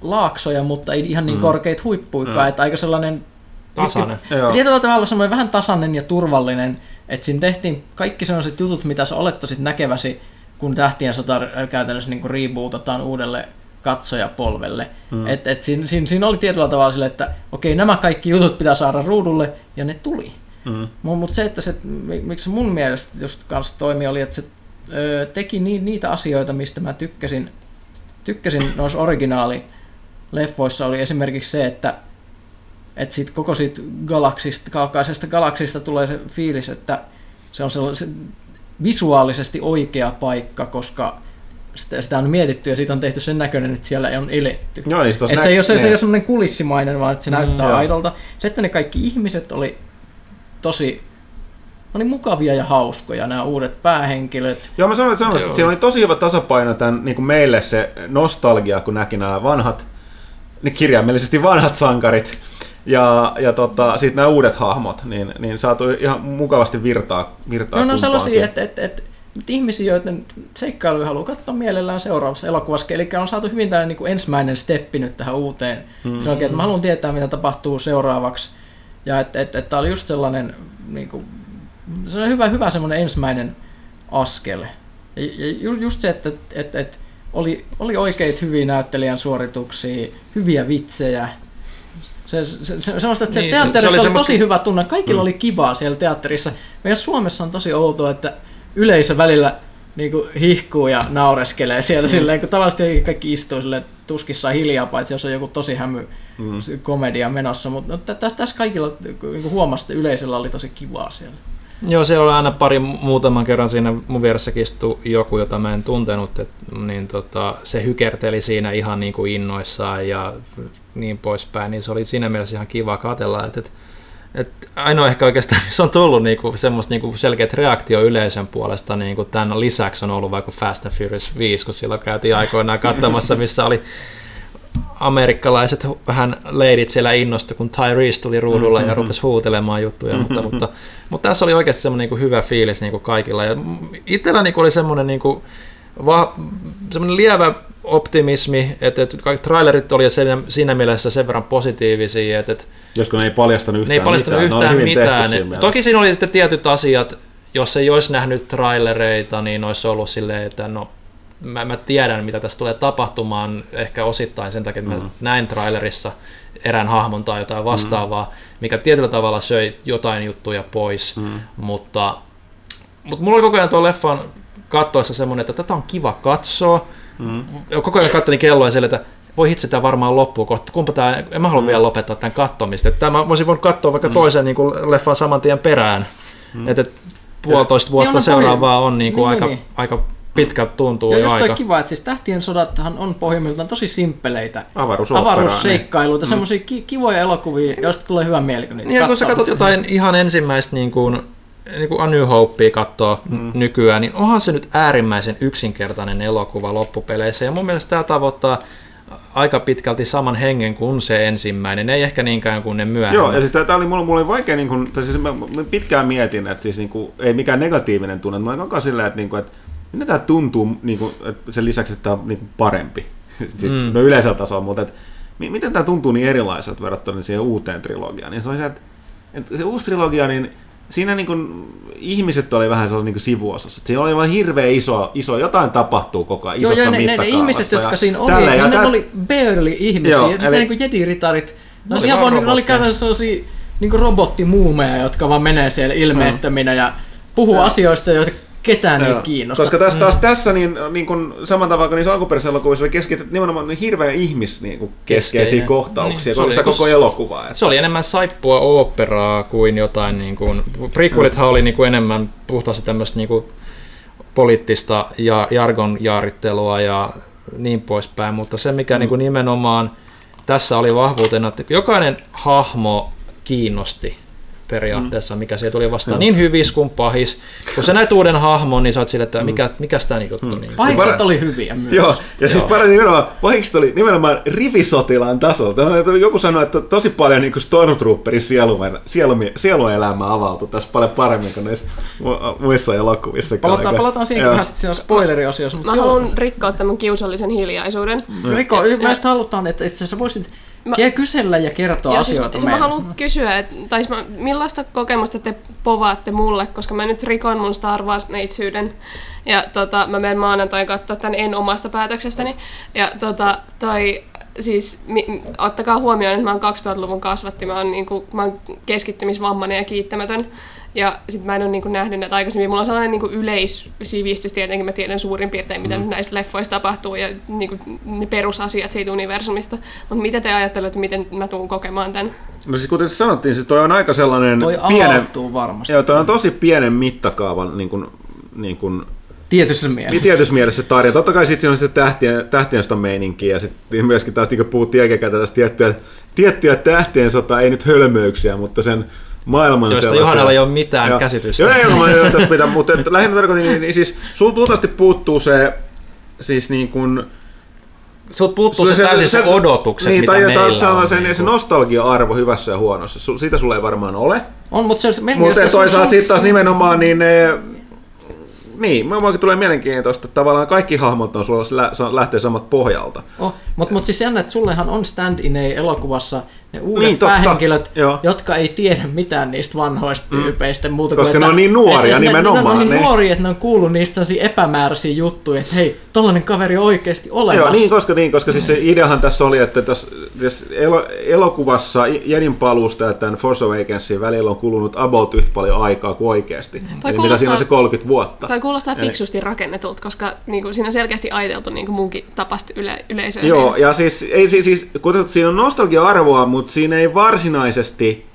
laaksoja, mutta ei ihan niin Mm. korkeita huippuikaan, Mm. että aika sellainen Tasainen. Joo. Tietyllä tavalla semmoinen vähän tasainen ja turvallinen, että siinä tehtiin kaikki sellaiset jutut, mitä sä olettaisit näkeväsi, kun Tähtien sota käytännössä niin rebootataan uudelle katsojapolvelle. Mm. Et, et siinä, siinä, siinä, oli tietyllä tavalla sille, että okei, nämä kaikki jutut pitää saada ruudulle, ja ne tuli. Mm. Mutta se, että se, mi- miksi mun mielestä just kanssa toimi, oli, että se ö, teki ni, niitä asioita, mistä mä tykkäsin, tykkäsin noissa originaali-leffoissa, oli esimerkiksi se, että että sit koko siitä galaksista, kaukaisesta galaksista tulee se fiilis, että se on sellainen visuaalisesti oikea paikka, koska sitä, sitä on mietitty ja siitä on tehty sen näköinen, että siellä on eletty. Joo, niin se Et se, ei ole, se, se ei niin. ole semmoinen kulissimainen, vaan että se näyttää joo. aidolta. Se, että ne kaikki ihmiset oli tosi oli mukavia ja hauskoja, nämä uudet päähenkilöt. Joo, mä sanoin, että, sanoin, että siellä oli tosi hyvä tasapaino tämän, niin kuin meille se nostalgia, kun näki nämä vanhat, ne kirjaimellisesti vanhat sankarit, ja, ja tota, sitten nämä uudet hahmot, niin, niin saatu ihan mukavasti virtaa, virtaa No, ne on kumpaankin. sellaisia, että, että, että, että ihmisiä, joiden seikkailuja haluaa katsoa mielellään seuraavassa elokuvassa. Eli on saatu hyvin tällainen niin kuin ensimmäinen steppi nyt tähän uuteen. Mm. Oikein, että mä haluan tietää, mitä tapahtuu seuraavaksi. Ja että, että, että tämä oli just sellainen, niin kuin, sellainen hyvä, hyvä semmoinen ensimmäinen askel. Ja, ja ju- just se, että, että, että, oli, oli oikeita hyviä näyttelijän suorituksia, hyviä vitsejä. Se, se, se, semmoista, että se Niin, se- teatterissa se se oli oli semmoista- tosi hyvä tunne. Kaikilla mm. oli kivaa siellä teatterissa. Meidän Suomessa on tosi outoa, että yleisö välillä niin kuin hihkuu ja naureskelee siellä mm. silleen, kun tavallisesti kaikki istuu silleen tuskissaan hiljaa, paitsi jos on joku tosi hämy mm. komedia menossa, mutta no, tä- tässä kaikilla niin huomasi, että yleisöllä oli tosi kivaa siellä. Joo, siellä oli aina pari muutaman kerran siinä mun vieressäkin istui joku, jota mä en tuntenut, et, niin tota, se hykerteli siinä ihan niin kuin innoissaan ja niin poispäin, niin se oli siinä mielessä ihan kiva katella, että et, et ainoa ehkä oikeastaan, missä on tullut niinku semmoista niinku selkeät reaktio yleisön puolesta niinku tämän lisäksi on ollut vaikka Fast and Furious 5, kun silloin käytiin aikoinaan katsomassa, missä oli amerikkalaiset vähän leidit siellä innostu, kun Tyrese tuli ruudulla ja rupesi huutelemaan juttuja, mutta, mutta, mutta tässä oli oikeasti semmoinen niin hyvä fiilis niin kuin kaikilla. Ja itsellä niin oli semmoinen, niin kuin, va, semmoinen lievä optimismi, että, että kaikki trailerit oli siinä, siinä mielessä sen verran positiivisia, että, Josko ne ei paljastanut yhtään ne ei paljastanut mitään. Ne yhtään mitään. siinä Et, toki siinä oli sitten tietyt asiat, jos ei olisi nähnyt trailereita, niin olisi ollut silleen, että no mä, mä tiedän, mitä tässä tulee tapahtumaan, ehkä osittain sen takia, että mä Mm. näin trailerissa erään hahmon tai jotain vastaavaa, mikä tietyllä tavalla söi jotain juttuja pois, Mm. mutta, mutta mulla oli koko ajan tuon leffan kattoessa semmoinen, että tätä on kiva katsoa, Mm. ja koko ajan kattelin kelloa siellä, että voi hitse tämä varmaan loppuu kohta, kumpa tämä, en mä halua vielä lopettaa tämän kattomista. Että tämä voisin voinut katsoa vaikka toisen niin kuin leffan saman tien perään. Että et puolitoista vuotta Niin on seuraavaa on niin kuin Niin, aika, niin. aika pitkä tuntuu Ja jo aika. kiva, että siis Tähtien sodathan on pohjimmiltaan tosi simppeleitä avaruusseikkailuita, mm. semmoisia ki- kivoja elokuvia, joista tulee hyvä mieli, kun niitä Niin, ja kun sä katsot jotain ihan ensimmäistä niin kuin, niin kuin A New Hopea katsoo mm. nykyään, niin onhan se nyt äärimmäisen yksinkertainen elokuva loppupeleissä. Ja mun mielestä tämä tavoittaa aika pitkälti saman hengen kuin se ensimmäinen, ei ehkä niinkään kuin ne myöhemmät. Joo, ja siis tämä oli, mulla, mulla oli vaikea, niin kuin, tai siis mä, mä pitkään mietin, että siis niin kuin, ei mikään negatiivinen tunne, mutta mä olin koko silleen, että, niin kuin, että mitä tämä tuntuu niin kuin, että sen lisäksi, että tämä on niin kuin parempi, siis mm. no yleisellä tasolla, mutta että, mi- miten tämä tuntuu niin erilaiselta verrattuna siihen uuteen trilogiaan, niin se oli se, että, että se uusi trilogia, niin siinä niin kuin, ihmiset oli vähän sellainen niin kuin sivuosassa. Siinä oli vain hirveä iso, iso, jotain tapahtuu koko ajan Joo, isossa joo, ne, ne, ne ihmiset, jotka ja siinä oli, tälleen, ja ne tää- oli barely ihmisiä. Joo, siis eli- ne niin kuin jediritarit, ne, oli ihan vaan ne oli käytännössä sellaisia niin robottimuumeja, jotka vaan menee siellä ilmeettöminä ja puhuu Joo. asioista, joita ketään ei kiinnosta. Koska tässä, taas tässä niin, niin kuin, saman tavalla kuin niissä alkuperäisissä elokuvissa oli keskityt nimenomaan niin hirveän ihmis niin kuin keskeisiä Keskeinen. kohtauksia, Niin, se oli sitä niinku koko elokuvaa. Että, Se oli enemmän saippua oopperaa kuin jotain, niin kuin, prequelithan oli niin kuin enemmän puhtaasti tämmöistä niin kuin poliittista ja jargon jaarittelua ja niin poispäin, mutta se mikä mm. niin kuin nimenomaan tässä oli vahvuutena, että jokainen hahmo kiinnosti periaatteessa, mikä sieltä tuli vastaan, niin hyvis kuin pahis. Kun sä näet uuden hahmon, niin sä oot sille, että mikä, mikä tämä juttu mm. niin Pahikset Para- oli hyviä myös. Joo, ja siis paremmin nimenomaan, pahikset oli nimenomaan rivisotilaan tasolta. Joku sanoi, että tosi paljon niin Stormtrooperin sielu, sielu, sieluelämä avautui tässä paljon paremmin kuin näissä mu- muissa elokuvissa. Palataan, palataan siihen vähän sitten siinä spoileriosiossa. Mutta Mä joo, haluan rikkoa tämän kiusallisen hiljaisuuden. Riko, mä just halutaan, että itse asiassa voisit Mä- mä... kysellä ja kertoa Joo, siis, asioita siis mä meille. haluan kysyä, että, tai siis mä, millaista kokemusta te povaatte mulle, koska mä nyt rikon mun Star Wars neitsyyden. Ja tota, mä menen maanantain katsoa tämän en omasta päätöksestäni. Ja tota, toi, siis mi, ottakaa huomioon, että mä oon 2000-luvun kasvatti, mä oon, niinku, mä oon keskittymisvammainen ja kiittämätön. Ja sit mä en ole niinku nähnyt näitä aikaisemmin. Mulla on sellainen niinku yleissivistys tietenkin, mä tiedän suurin piirtein, mitä mm. näissä leffoissa tapahtuu ja niinku, ne perusasiat siitä universumista. Mutta mitä te ajattelette, miten mä tuun kokemaan tämän? No siis kuten sanottiin, siis toi on aika sellainen Toi pienen, varmasti. joo, toi on tosi pienen mittakaavan niin kuin, niin kuin, Tietyssä niin mielessä. tietyssä mielessä tarja. Totta kai sitten siinä on sitten tähtien, tähtien sota meininkiä ja sitten myöskin taas niin puhuttiin jälkikäteen tästä tiettyä, tiettyä tähtien sota, ei nyt hölmöyksiä, mutta sen maailman Josta sellaisia- Johannalla ei ole mitään Joo. käsitystä. Joo, ei ole, mä mitään, mutta että lähinnä tarkoitin, niin, niin siis sul luultavasti puuttuu se, siis niin kuin, Sulta puuttuu se, täysin se, odotukset, niin, mitä tai meillä se, on. sen, niin se kuin. nostalgia-arvo hyvässä ja huonossa. Sul, siitä sulla ei varmaan ole. On, mutta se, meidän Mutta toisaalta sitten taas nimenomaan, niin ne, niin, minullakin tulee mielenkiintoista, että tavallaan kaikki hahmot on sulla lähtee samat pohjalta. Oh, mutta mut siis jännä, että sullehan on stand in elokuvassa ne uudet Niin, totta. päähenkilöt, Joo. jotka ei tiedä mitään niistä vanhoista tyypeistä muuta Koska kuin, ne että, on niin nuoria et- nimenomaan, Ne, ne, ne on niin ne- nuoria, että ne on kuullut niistä sellaisia epämääräisiä juttuja, että hei, tollainen kaveri on oikeasti olemassa. Joo, niin, koska, niin, koska siis se ideahan tässä oli, että tässä, tässä elo, elokuvassa Jedin paluusta ja tämän Force Awakensin välillä on kulunut about yhtä paljon aikaa kuin oikeasti. Toi Eli mitä siinä on se kuulostaa- 30 vuotta. Tai kuulostaa Eli- fiksusti rakennetulta, koska niin kuin, siinä on selkeästi ajateltu niin kuin munkin tapasta yle, yleisöä. Joo, ja siis, ei, siis, siis kuten siinä on nostalgia-arvoa, mutta siinä ei varsinaisesti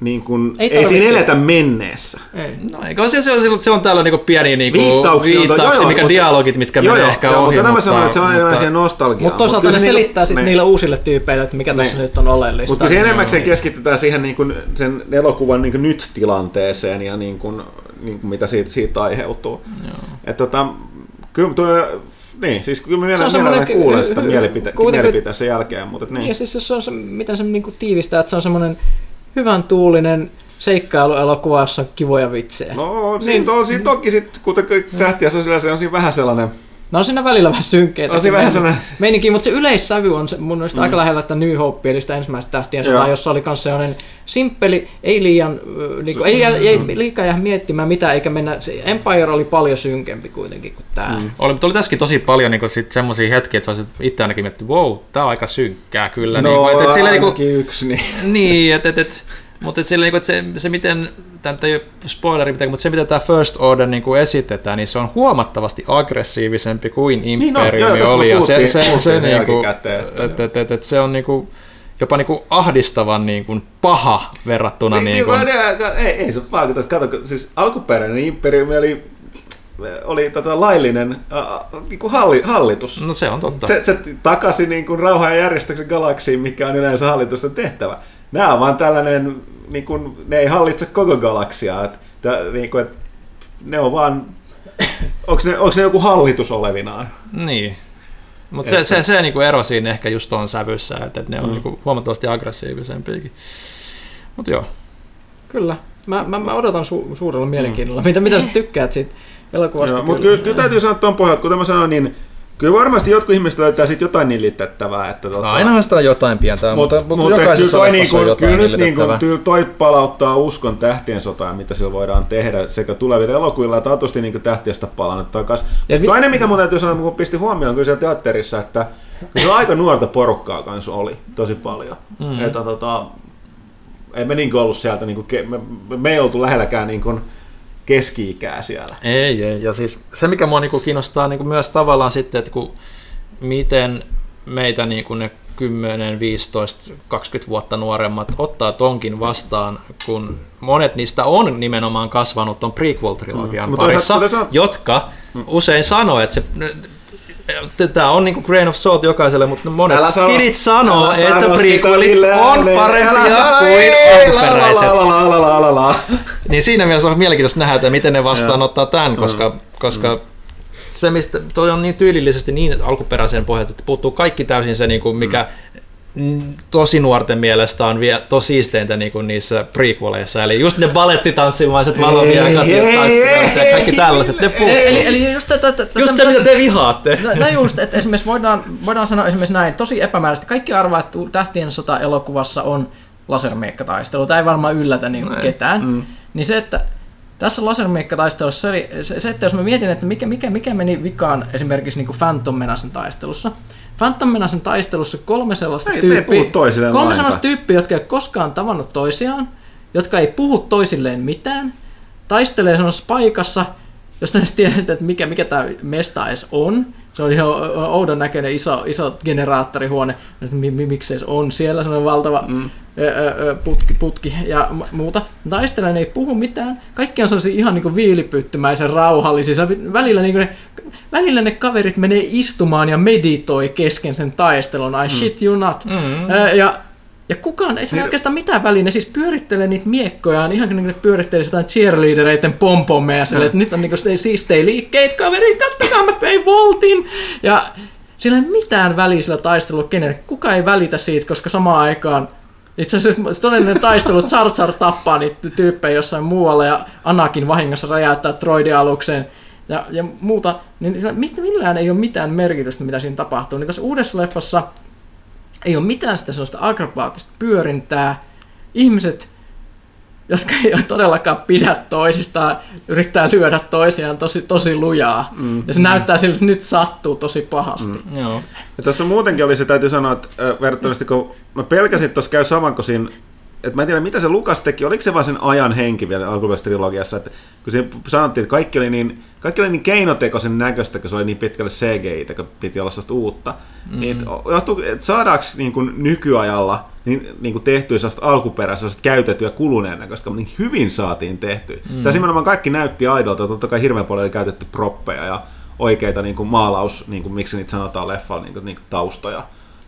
niin kuin, Ei ei, siinä eletä menneessä. Ei. No, eikö se, se, on, se on täällä niinku pieni niinku Viittauksia viittauksia, joo, joo, mikä mutta- dialogit, mitkä joo, menee joo, ehkä joo, ohi. mutta tämä sanoo, että se on enemmän siihen nostalgiaan. Mutta toisaalta ne se niinku- selittää sitten niille uusille tyypeille, että mikä tässä Niin. nyt on oleellista. Mutta se enemmäkseen Niin. keskitytään siihen niin kuin sen elokuvan niin kuin nyt-tilanteeseen ja niin kuin, niin kuin mitä siitä, siitä aiheutuu. Et tota, kyllä tuo, niin, siis kyllä mä Se semmoinen mielelläni kuulen sitä mielipite- mielipiteen sen jälkeen, mutta Niin. niin. Ja siis jos se on se, miten se niinku tiivistää, että se on semmoinen hyvän tuulinen seikkailuelokuva, jossa on kivoja vitsejä. No, Niin. siinä on siinä toki sitten, kuten tähtiä se on, sillä- se on siinä vähän sellainen, no on siinä välillä vähän synkkeitä. on siinä vähän sellainen, Meininki, mutta se yleissävy on se, mun mielestä mm. aika lähellä sitä New Hope, eli sitä ensimmäistä tähtien sotaa, jossa oli myös sellainen simppeli, ei liian, ö, niinku, ei, ei, liikaa jää miettimään mitä, eikä mennä, se Empire oli paljon synkempi kuitenkin kuin tämä. Mm. Oli, mutta oli tässäkin tosi paljon niinku sit semmoisia hetkiä, että olisit itse ainakin miettinyt, wow, tää on aika synkkää kyllä. no niinku, et, et, sillä, niinku, ainakin yksi, niin. niin, että et, et, Mutta et sillä, niinku, et se, se, miten, tämä ei ole spoileri, mitään, mutta se miten tämä First Order niinku esitetään, niin se on huomattavasti aggressiivisempi kuin Niin on, Imperiumi joo, tästä oli. Ja se, se, se, niinku, jälkikäteen, että- et, et, et, et, se on niinku, jopa niinku ahdistavan niinku paha verrattuna Niin, niinku, niin, ei, ei, ei se vaikuta. Kato, kun siis alkuperäinen imperiumi oli, oli tota laillinen äh, niin kuin halli, hallitus. No se on totta. Se, se takasi niin kuin rauhan ja järjestyksen galaksiin, mikä on yleensä hallitusten tehtävä. Nämä on vaan tällainen, niin kuin, ne ei hallitse koko galaksia. Että, niin kuin, että ne on vaan, onko ne, onko ne joku hallitus olevinaan? Niin. Mutta se, se, se niinku ero siinä ehkä just on sävyssä, että, että ne on Mm. niinku huomattavasti aggressiivisempiakin. Mutta joo. Kyllä. Mä, mä, mä odotan su- suurella mielenkiinnolla. Mitä, mitä sä tykkäät siitä elokuvasta? Joo, mutta kyllä, kyllä täytyy sanoa tuon pohjalta, kuten mä sanoin, niin kyllä varmasti jotkut ihmiset löytää siitä jotain liitettävää. Että, tota, No, ainahan sitä on jotain pientä, mutta, mutta, mutta jokaisessa kyllä, leffassa on niinku, jotain kyllä nyt niinku, kyllä toi palauttaa uskon tähtien sotaan, mitä sillä voidaan tehdä sekä tulevilla elokuvilla että atusti niinku tähtiöstä palannut takaisin. Ja vi- Toinen, mikä mun täytyy sanoa, kun pisti huomioon kyllä siellä teatterissa, että se aika nuorta porukkaa kanssa oli tosi paljon. Mm. Että, tota, ei me niinku ollut sieltä, niinku, ke- me, me ei oltu lähelläkään niinku keski-ikää siellä. Ei, ei. Ja siis se, mikä mua niinku kiinnostaa niinku myös tavallaan sitten, että kun, miten meitä niinku ne 10, 15, 20 vuotta nuoremmat ottaa tonkin vastaan, kun monet niistä on nimenomaan kasvanut ton prequel-trilogian Mm. mm. Mutta parissa, toisaalta- toisaalta- jotka usein sanoo, että se Tämä on niinku grain of salt jokaiselle, mutta monet Älä skidit sanoo, älä että sano prequelit on parempia kuin alkuperäiset. Niin siinä mielessä on mielenkiintoista nähdä, että miten ne vastaanottaa Mm. tämän, koska, koska se, mistä toi on niin tyylillisesti niin alkuperäiseen pohjalta, että puuttuu kaikki täysin se, niin kuin mikä mm, tosi nuorten mielestä on vielä tosi siisteintä niin kuin niissä prequeleissa. Eli just ne balettitanssivaiset valoviakat ja kaikki tällaiset, ne puuttuu. Eli, eli just, tätä, tätä, Just se, mitä te vihaatte. No, no just, että esimerkiksi voidaan, voidaan sanoa esimerkiksi näin, tosi epämääräisesti. Kaikki arvaa, että Tähtien sota-elokuvassa on lasermiekkataistelu. Tämä ei varmaan yllätä niin kuin ketään. Mm. Niin se, että tässä lasermiekkataistelussa, se, oli, se, se, että jos mä mietin, että mikä, mikä, mikä meni vikaan esimerkiksi niin kuin Phantom Menacen taistelussa. Phantom Menacen taistelussa kolme sellaista Ei- tyyppiä, kolme lainkaan. sellaista tyyppiä, jotka ei koskaan tavannut toisiaan, jotka ei puhu toisilleen mitään, taistelee sellaisessa paikassa, josta ei edes tiedetä, että mikä, mikä tämä mesta edes on. Se on ihan oudon näköinen iso, iso generaattorihuone, että mi, mi, miksi se on siellä, se on valtava mm. ö, ö, ö, putki, putki ja muuta. Taistelee, ne ei puhu mitään. Kaikki on sellaisia ihan niin viilipyttymäisen rauhallisia. Välillä, niin ne, välillä ne kaverit menee istumaan ja meditoi kesken sen taistelun. I shit you not. Mm. Ö, Ja ja kukaan, ei se oikeastaan mitään väliä, ne siis pyörittelee niitä miekkoja, ihan kuin ne pyörittelee jotain cheerleadereiden pompomeja, sille, että nyt on niinku siistejä liikkeet, kaverit, kattokaa mä pein voltin. Ja sillä ei mitään väliä sillä taistelulla kenelle, kuka ei välitä siitä, koska samaan aikaan itse asiassa todellinen taistelu, Jar tappaa niitä tyyppejä jossain muualla ja Anakin vahingossa räjäyttää droidialukseen ja, ja muuta, niin millään ei ole mitään merkitystä, mitä siinä tapahtuu. Niin tässä uudessa leffassa ei ole mitään sitä sellaista akrobaattista pyörintää. Ihmiset, jotka ei ole todellakaan pidä toisistaan, yrittää lyödä toisiaan tosi, tosi lujaa. Mm. Ja se näyttää siltä, että nyt sattuu tosi pahasti. Mm. Joo. Ja tuossa muutenkin oli se, täytyy sanoa, että äh, verrattavasti kun mä pelkäsin, että tuossa käy saman kuin siinä, että mä en tiedä mitä se Lukas teki, oliko se vaan sen ajan henki vielä alkuperäisessä trilogiassa, että kun siinä sanottiin, että kaikki oli niin, kaikki oli niin keinotekoisen näköistä, kun se oli niin pitkälle CGI, kun piti olla sellaista uutta. Mm-hmm. Niin, että, että saadaanko niin kuin nykyajalla niin, niin kuin tehtyä sellaista alkuperäistä, sellaista käytettyä kuluneen näköistä, niin hyvin saatiin tehtyä. Mm-hmm. Tässä nimenomaan kaikki näytti aidolta, totta kai hirveän paljon oli käytetty proppeja ja oikeita niin kuin maalaus, niin kuin, miksi niitä sanotaan leffalla, niin kuin, niin kuin taustoja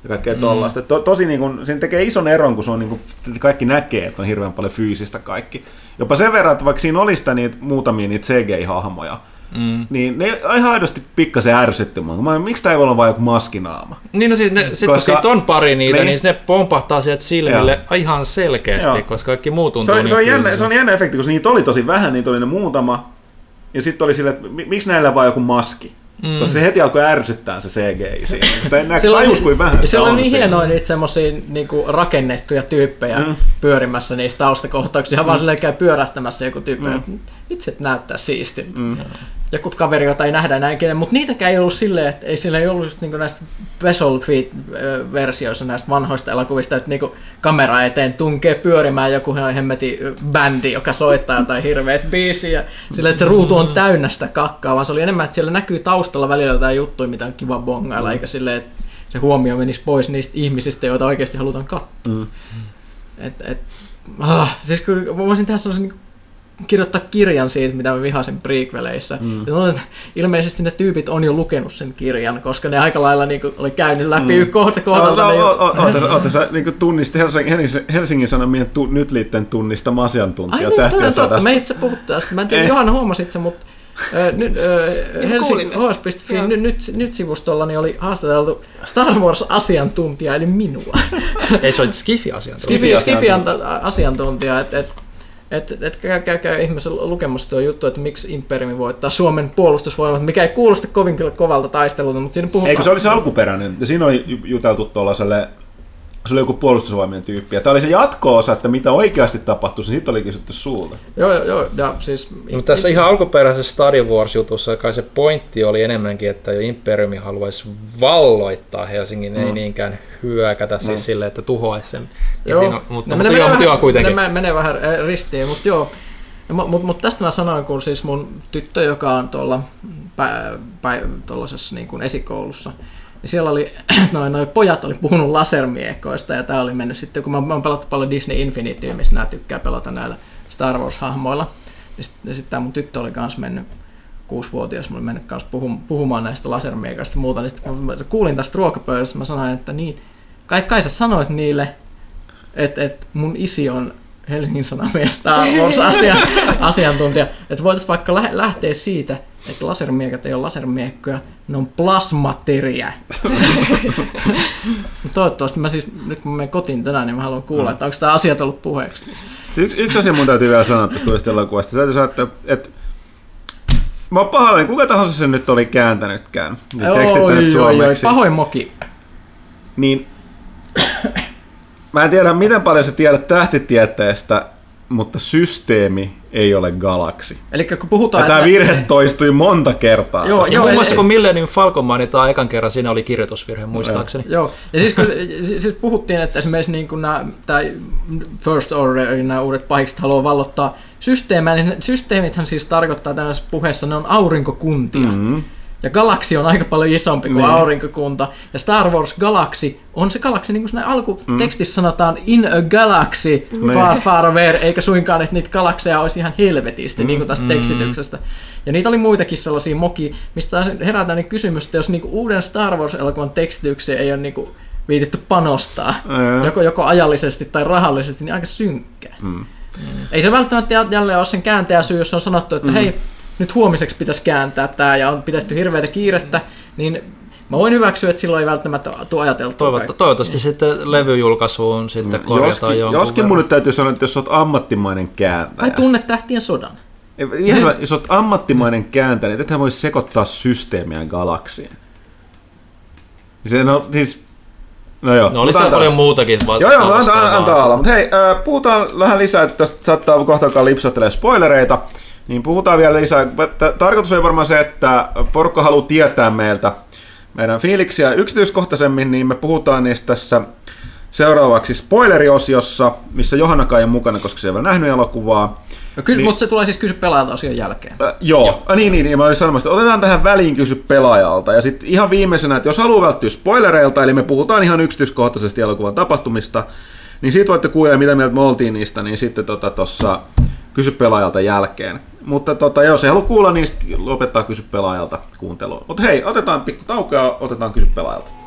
ja kaikkea tollaista. To, tosi niin kuin, siinä tekee ison eron, kun se on niin kuin, kaikki näkee, että on hirveän paljon fyysistä kaikki. Jopa sen verran, että vaikka siinä olisi sitä niitä, muutamia niitä CGI-hahmoja, mm. niin ne ihan aidosti pikkasen ärsytti mua. Miksi tämä ei voi olla vain joku maskinaama? Niin no siis ne, sit kun Koska- siitä on pari niitä, Niin. niin, ne pompahtaa sieltä silmille ihan selkeästi, Joo. koska kaikki muu tuntuu Se on, niin se, on jännä, se on jännä efekti, koska niitä oli tosi vähän, niitä oli ne muutama. Ja sitten oli silleen, että mi- miksi näillä vaan joku maski? Mm. Koska se heti alkoi ärsyttää se CGI siinä. Sitä tajus kuin vähän siellä on niin hienoja niitä semmosia niinku rakennettuja tyyppejä mm. pyörimässä niissä taustakohtauksissa. Ihan mm. vaan silleen käy pyörähtämässä joku tyyppi. Mm. Itse näyttää siistiltä. Mm. Jotkut kaveri, jota ei nähdä enää ikinä, mutta niitäkään ei ollut silleen, että ei sillä ei ollut just niinku näistä special feed-versioissa näistä vanhoista elokuvista, että niinku kamera eteen tunkee pyörimään joku hemmeti bändi, joka soittaa jotain hirveät biisiä, sillä että se ruutu on täynnä sitä kakkaa, vaan se oli enemmän, että siellä näkyy taustalla välillä jotain juttuja, mitä on kiva bongailla, eikä silleen, että se huomio menisi pois niistä ihmisistä, joita oikeasti halutaan katsoa. Mm. Et, et, ah, siis kyllä mä voisin tehdä sellaisen niin kirjoittaa kirjan siitä, mitä mä vihasin prequeleissä. Mm. No, ilmeisesti ne tyypit on jo lukenut sen kirjan, koska ne aika lailla niin kuin, oli käynyt läpi mm. kohta kohdalta. No, ne no, ju- o- o- Oota, oota, sä niin tunnistit Helsingin, Helsingin Sanomien tu, nyt liitteen tunnistama Ai asiantuntija niin, tähtiä totta. Me itse puhuttiin tästä. Mä en tiedä. Johanna huomasit sen, mutta nyt, Helsingin nyt, nyt, nyt sivustolla niin oli haastateltu Star Wars-asiantuntija, eli minua. Ei se. Skifi, Skifi-asiantuntija. Skifi anta- asiantuntija, että et, et, et käy, käy, ihmisen lukemassa tuo juttu, että miksi Imperiumi voittaa Suomen puolustusvoimat, mikä ei kuulosta kovin kovalta taistelulta, mutta siinä puhutaan... Eikö se oli se alkuperäinen? Ja siinä oli ju- juteltu tuollaiselle, se oli joku puolustusvoimien tyyppi. Ja tämä oli se jatko-osa, että mitä oikeasti tapahtui, niin siitä oli kysytty sulta. Joo, joo, joo, ja siis... Mutta tässä ihan alkuperäisessä Star Wars-jutussa kai se pointti oli enemmänkin, että jo Imperiumi haluaisi valloittaa Helsingin, mm. ei niinkään hyökätä siis silleen, että tuhoaisi sen. Ja Joo, siinä mutta, ne mutta, menee joo, vähän- joo, kuitenkin. Ne menee- menee vähän äh, ristiin, mutta joo. Mutta mut, mut tästä mä sanoin, kun siis mun tyttö, joka on tuolla pä, pä, niin kuin esikoulussa, niin siellä oli, noin, noin pojat oli puhunut lasermiekoista ja tää oli mennyt sitten, kun mä, mä oon pelattu paljon Disney Infinity, missä nämä tykkää pelata näillä Star Wars-hahmoilla, niin sitten sit tää mun tyttö oli kanssa mennyt kuusivuotias, mä olin mennyt kanssa puhum, puhumaan näistä lasermiekoista ja muuta, niin sitten kun mä kuulin tästä ruokapöydästä, mä sanoin, että niin, kai, kai sä sanoit niille, että et mun isi on Helsingin Sanomien Star Wars asia, asiantuntija, että voitaisiin vaikka lä- lähteä siitä, että lasermiekat ei ole lasermiekkoja, ne on plasmateriä. Toivottavasti mä siis, nyt kun menen kotiin tänään, niin mä haluan kuulla, että onko tämä asiat ollut puheeksi. Y- yksi asia mun täytyy vielä sanoa tästä uudesta elokuvasta. Täytyy sanoa, että, että mä oon pahoillani, kuka tahansa sen nyt oli kääntänytkään. Ja Oi, oi, oi, pahoin moki. Niin, mä en tiedä, miten paljon sä tiedät tähtitieteestä, mutta systeemi ei ole galaksi. Eli kun puhutaan... Ja tämä virhe toistui monta kertaa. Joo, joo, muun eli- muassa kun Millennium Falcon mainitaan ekan kerran, siinä oli kirjoitusvirhe muistaakseni. Joo, ja siis, kun, siis puhuttiin, että esimerkiksi niin kuin nämä, tai First Order, nämä uudet pahikset haluaa vallottaa systeemejä, niin systeemithän siis tarkoittaa tällaisessa puheessa, ne on aurinkokuntia. Mm-hmm. Ja galaksi on aika paljon isompi kuin Niin. aurinkokunta. Ja Star Wars Galaxy on se galaksi, niin kuin siinä alkutekstissä sanotaan, in a galaxy, far, far away, eikä suinkaan, että niitä galakseja olisi ihan helvetisti, niin kuin tästä tekstityksestä. Ja niitä oli muitakin sellaisia mokia, mistä herää tämmöinen kysymys, että jos niinku uuden Star Wars-elokuvan tekstitykseen ei ole niinku viitetty panostaa, Ää. joko, joko ajallisesti tai rahallisesti, niin aika synkkää. Mm. Ei se välttämättä jä- jälleen ole sen kääntäjä syy, jos on sanottu, että mm. hei, nyt huomiseksi pitäisi kääntää tämä ja on pidetty hirveätä kiirettä, niin mä voin hyväksyä, että silloin ei välttämättä tule ajateltua. Toivotta, toivottavasti sitten levyjulkaisuun sitten korjataan Joskin, jonkun joskin mun nyt täytyy sanoa, että jos olet ammattimainen kääntäjä, Tai tunne tähtien sodan. Ei, ihan sama, jos olet ammattimainen kääntäjä, niin ethän voi sekoittaa systeemiä galaksiin. Se no, siis, no joo. No oli siellä paljon muutakin va- Joo, joo, antaa, antaa olla. Mutta hei, äh, puhutaan vähän lisää, että tästä saattaa kohta alkaa lipsattelee spoilereita. Niin puhutaan vielä lisää. Tarkoitus on varmaan se, että porukka haluaa tietää meiltä meidän fiiliksiä yksityiskohtaisemmin, niin me puhutaan niistä tässä seuraavaksi spoileriosiossa, missä Johanna ei ole mukana, koska se ei ole vielä nähnyt elokuvaa. No, kysy, Niin. Mutta se tulee siis kysy pelaajalta asian jälkeen. Äh, joo, joo. Ah, niin, niin, niin, mä olin sanomassa, että otetaan tähän väliin kysy pelaajalta. Ja sitten ihan viimeisenä, että jos haluaa välttyä spoilereilta, eli me puhutaan ihan yksityiskohtaisesti elokuvan tapahtumista, niin siitä voitte kuulla, mitä mieltä me oltiin niistä, niin sitten tuossa tota, kysy pelaajalta jälkeen. Mutta tota, jos ei halua kuulla, niin lopettaa kysy pelaajalta kuuntelua. Mutta hei, otetaan pikku tauko ja otetaan kysy pelaajalta.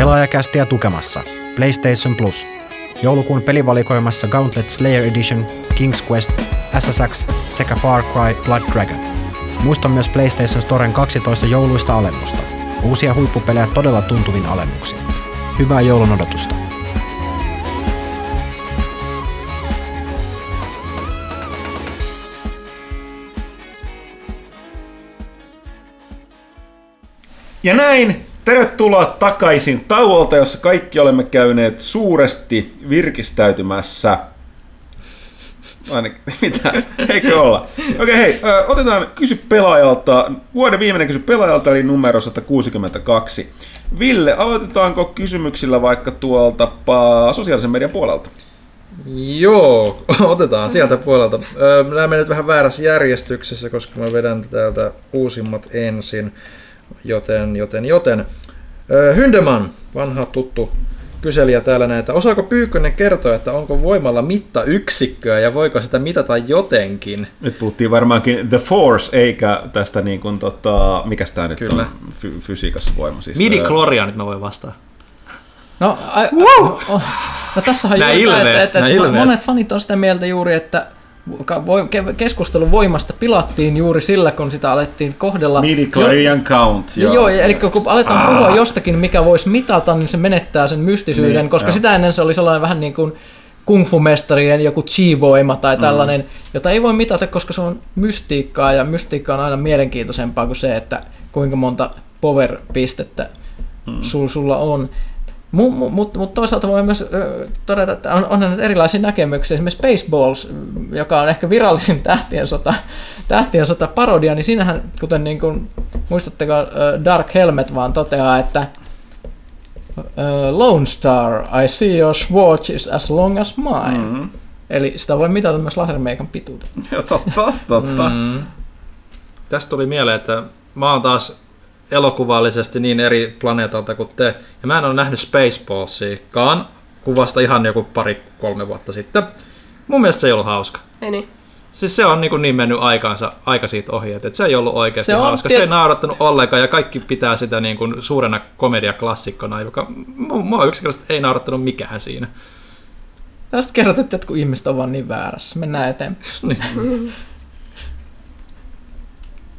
Pelaajakästiä tukemassa PlayStation Plus. Joulukuun pelivalikoimassa Gauntlet Slayer Edition, King's Quest, SSX sekä Far Cry Blood Dragon. Muista myös PlayStation Storen 12 jouluista alennusta. Uusia huippupelejä todella tuntuvin alennuksin. Hyvää joulun odotusta. Ja näin, tervetuloa takaisin tauolta, jossa kaikki olemme käyneet suuresti virkistäytymässä. Ainakin, mitä? Eikö olla? Okei, okay, hei, otetaan kysy pelaajalta, vuoden viimeinen kysy pelaajalta, eli numero 162. Ville, aloitetaanko kysymyksillä vaikka tuolta sosiaalisen median puolelta? Joo, otetaan sieltä puolelta. Nämä menevät vähän väärässä järjestyksessä, koska mä vedän täältä uusimmat ensin. Joten, joten, joten. Hyndeman, vanha tuttu kyselijä täällä näitä. Osaako Pyykkönen kertoa, että onko voimalla mittayksikköä ja voiko sitä mitata jotenkin? Nyt puhuttiin varmaankin The Force, eikä tästä niin kuin, tota, mikä tämä nyt Kyllä. on fy- fysiikassa voima. Siis, Midi Gloria, nyt mä voin vastaa. No, ai, no, no tässähän Nää juuri tämä, ilmeet, että, että, että monet fanit on sitä mieltä juuri, että keskustelun voimasta pilattiin juuri sillä, kun sitä alettiin kohdella. Midi Chlorian Count. Joo, joo eli kun aletaan ah. puhua jostakin, mikä voisi mitata, niin se menettää sen mystisyyden, Niin, koska joo. sitä ennen se oli sellainen vähän niin kuin kung fu-mestarien joku chi-voima tai tällainen, mm. jota ei voi mitata, koska se on mystiikkaa, ja mystiikka on aina mielenkiintoisempaa kuin se, että kuinka monta power-pistettä mm. sul, sulla on. Mutta mu, mut, mut toisaalta voi myös ö, todeta, että on, onhan nyt erilaisia näkemyksiä. Esimerkiksi Spaceballs, joka on ehkä virallisin tähtien sota, tähtien sota parodia, niin siinähän, kuten niin kuin, muistatteko, Dark Helmet vaan toteaa, että Lone Star, I see your swatch is as long as mine. Mm-hmm. Eli sitä voi mitata myös lasermeikan pituuden. Joo, totta, totta. Mm. Mm. Tästä tuli mieleen, että mä oon taas elokuvallisesti niin eri planeetalta kuin te. Ja mä en ole nähnyt Spaceballsiakaan kuvasta ihan joku pari-kolme vuotta sitten. Mun mielestä se ei ollut hauska. Ei niin. Siis se on niin, kuin niin mennyt aikaansa, aika siitä ohi, että se ei ollut oikeasti Se se on hauska. tie- Se ei naurattanut ollenkaan ja kaikki pitää sitä niin kuin suurena komediaklassikkona, joka mu- mua yksinkertaisesti ei naurattanut mikään siinä. Tästä kerrot, että jotkut ihmiset on vaan niin väärässä. Mennään eteenpäin. Niin.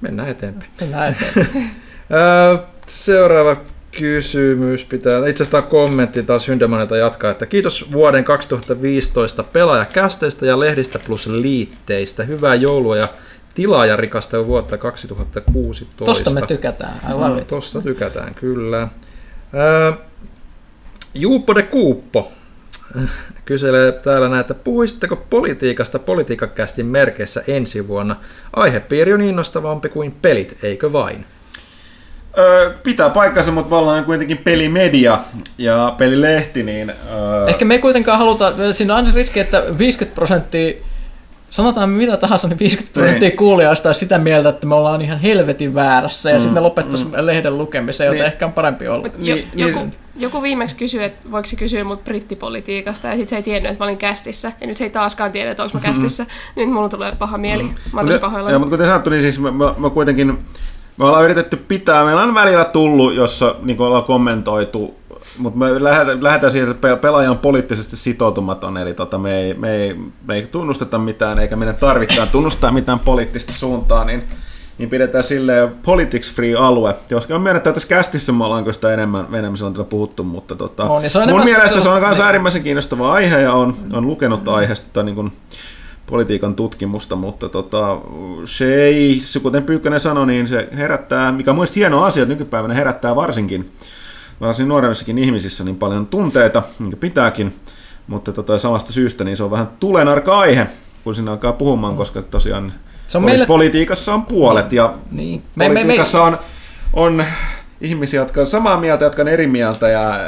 Mennään eteenpäin. Mennään eteenpäin. Öö, seuraava kysymys pitää, itse asiassa kommentti taas Hyndemanilta jatkaa, että kiitos vuoden 2015 pelaajakästeistä ja lehdistä plus liitteistä. Hyvää joulua ja tilaajarikasta vuotta 2016. Tosta me tykätään. Love No, tosta tykätään, kyllä. Ää, Juuppo de Kuuppo kyselee täällä näin, että puhuisitteko politiikasta politiikakästin merkeissä ensi vuonna? Aihepiiri on innostavampi kuin pelit, eikö vain? Öö, pitää paikkansa, mutta me ollaan kuitenkin pelimedia ja pelilehti, niin... Öö, Ehkä me ei kuitenkaan haluta, siinä on aina riski, että 50 prosenttia, sanotaan mitä tahansa, niin 50 prosenttia Niin. kuulijoista on sitä mieltä, että me ollaan ihan helvetin väärässä ja mm, sitten me lopettaisiin mm. lehden lukemisen, joten Niin. ehkä on parempi olla. Mut jo, Niin, joku, niin- joku viimeksi kysyi, että voiko se kysyä mut brittipolitiikasta, ja sitten se ei tiennyt, että mä olin kästissä, ja nyt se ei taaskaan tiedä, että onko mä kästissä, niin mulla tulee paha mieli. Mä oon tosi Mutta- pahoilla. Joo, mutta kuten sanottu, niin siis me, me, me kuitenkin me ollaan yritetty pitää, meillä on välillä tullut, jossa niin kuin ollaan kommentoitu, mutta me lähdetään, lähdetään siihen, että pe- pelaaja on poliittisesti sitoutumaton, eli tota, me, ei, me, ei, me ei tunnusteta mitään, eikä meidän tarvitsekaan tunnustaa mitään poliittista suuntaa, niin, niin pidetään silleen politics free alue. Joskin on myönnetty, että tässä kästissä me ollaan sitä enemmän, enemmän silloin puhuttu, mutta tota, On, ja se on mun mielestä se on myös niin. äärimmäisen kiinnostava aihe ja on, on lukenut aiheesta niin kuin, politiikan tutkimusta, mutta tota, se ei, se kuten Pyykkönen sanoi, niin se herättää, mikä on mielestäni hieno asia, että nykypäivänä herättää varsinkin, varsin nuoremmissakin ihmisissä niin paljon tunteita, niin kuin pitääkin, mutta tota, samasta syystä niin se on vähän tulenarka aihe, kun sinne alkaa puhumaan, koska tosiaan Se on poli- meille- politiikassa on puolet ja Niin. Me, me, me, politiikassa on, on ihmisiä, jotka on samaa mieltä, jotka on eri mieltä ja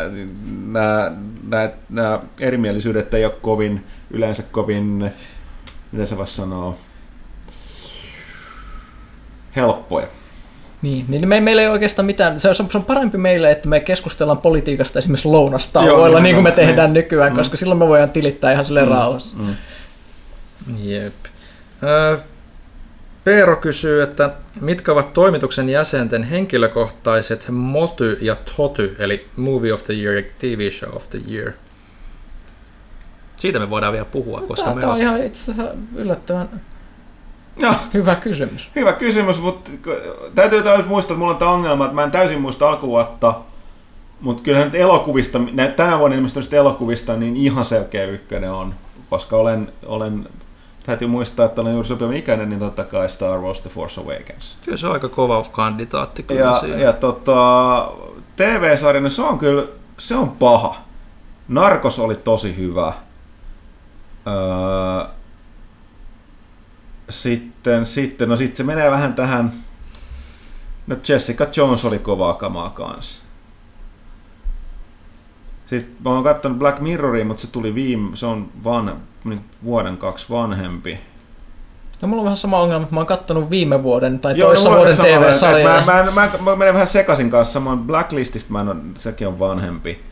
nämä, nämä, nämä erimielisyydet ei ole kovin, yleensä kovin, miten se voisi sanoa, helppoja. Niin, niin me, meillä ei oikeastaan mitään, se on, se on parempi meille, että me keskustellaan politiikasta esimerkiksi Joo, lounastauoilla, niin kuin me tehdään niin. nykyään, Mm. koska silloin me voidaan tilittää ihan silleen rauhassa. Mm. Jep. Öö, Peero kysyy, että mitkä ovat toimituksen jäsenten henkilökohtaiset moty ja toty, eli Movie of the Year ja TV Show of the Year? Siitä me voidaan vielä puhua, koska Tämä, me tämä on ihan itse asiassa yllättävän No, hyvä kysymys. hyvä kysymys, mutta täytyy täysin muistaa, että mulla on tämä ongelma, että mä en täysin muista alkuvuotta, mutta kyllähän nyt elokuvista, nä- tänä vuonna ilmestyneistä elokuvista, niin ihan selkeä ykkönen on, koska olen, olen täytyy muistaa, että olen juuri sopivan ikäinen, niin totta kai Star Wars The Force Awakens. Kyllä se on aika kova kandidaatti kyllä Ja, siinä. ja tota, TV-sarjana se on kyllä, se on paha. Narcos oli tosi hyvä. Öö, sitten, sitten, no sitten se menee vähän tähän, no Jessica Jones oli kovaa kamaa kanssa. Sitten mä oon katsonut Black Mirroria, mutta se tuli viime, se on van, niin vuoden kaksi vanhempi. No mulla on vähän sama ongelma, että mä oon kattonut viime vuoden tai Joo, toissa no, vuoden TV-sarjaa. Mä, mä, mä, mä, menen vähän sekaisin kanssa, samoin Blacklistista mä en ole, sekin on vanhempi.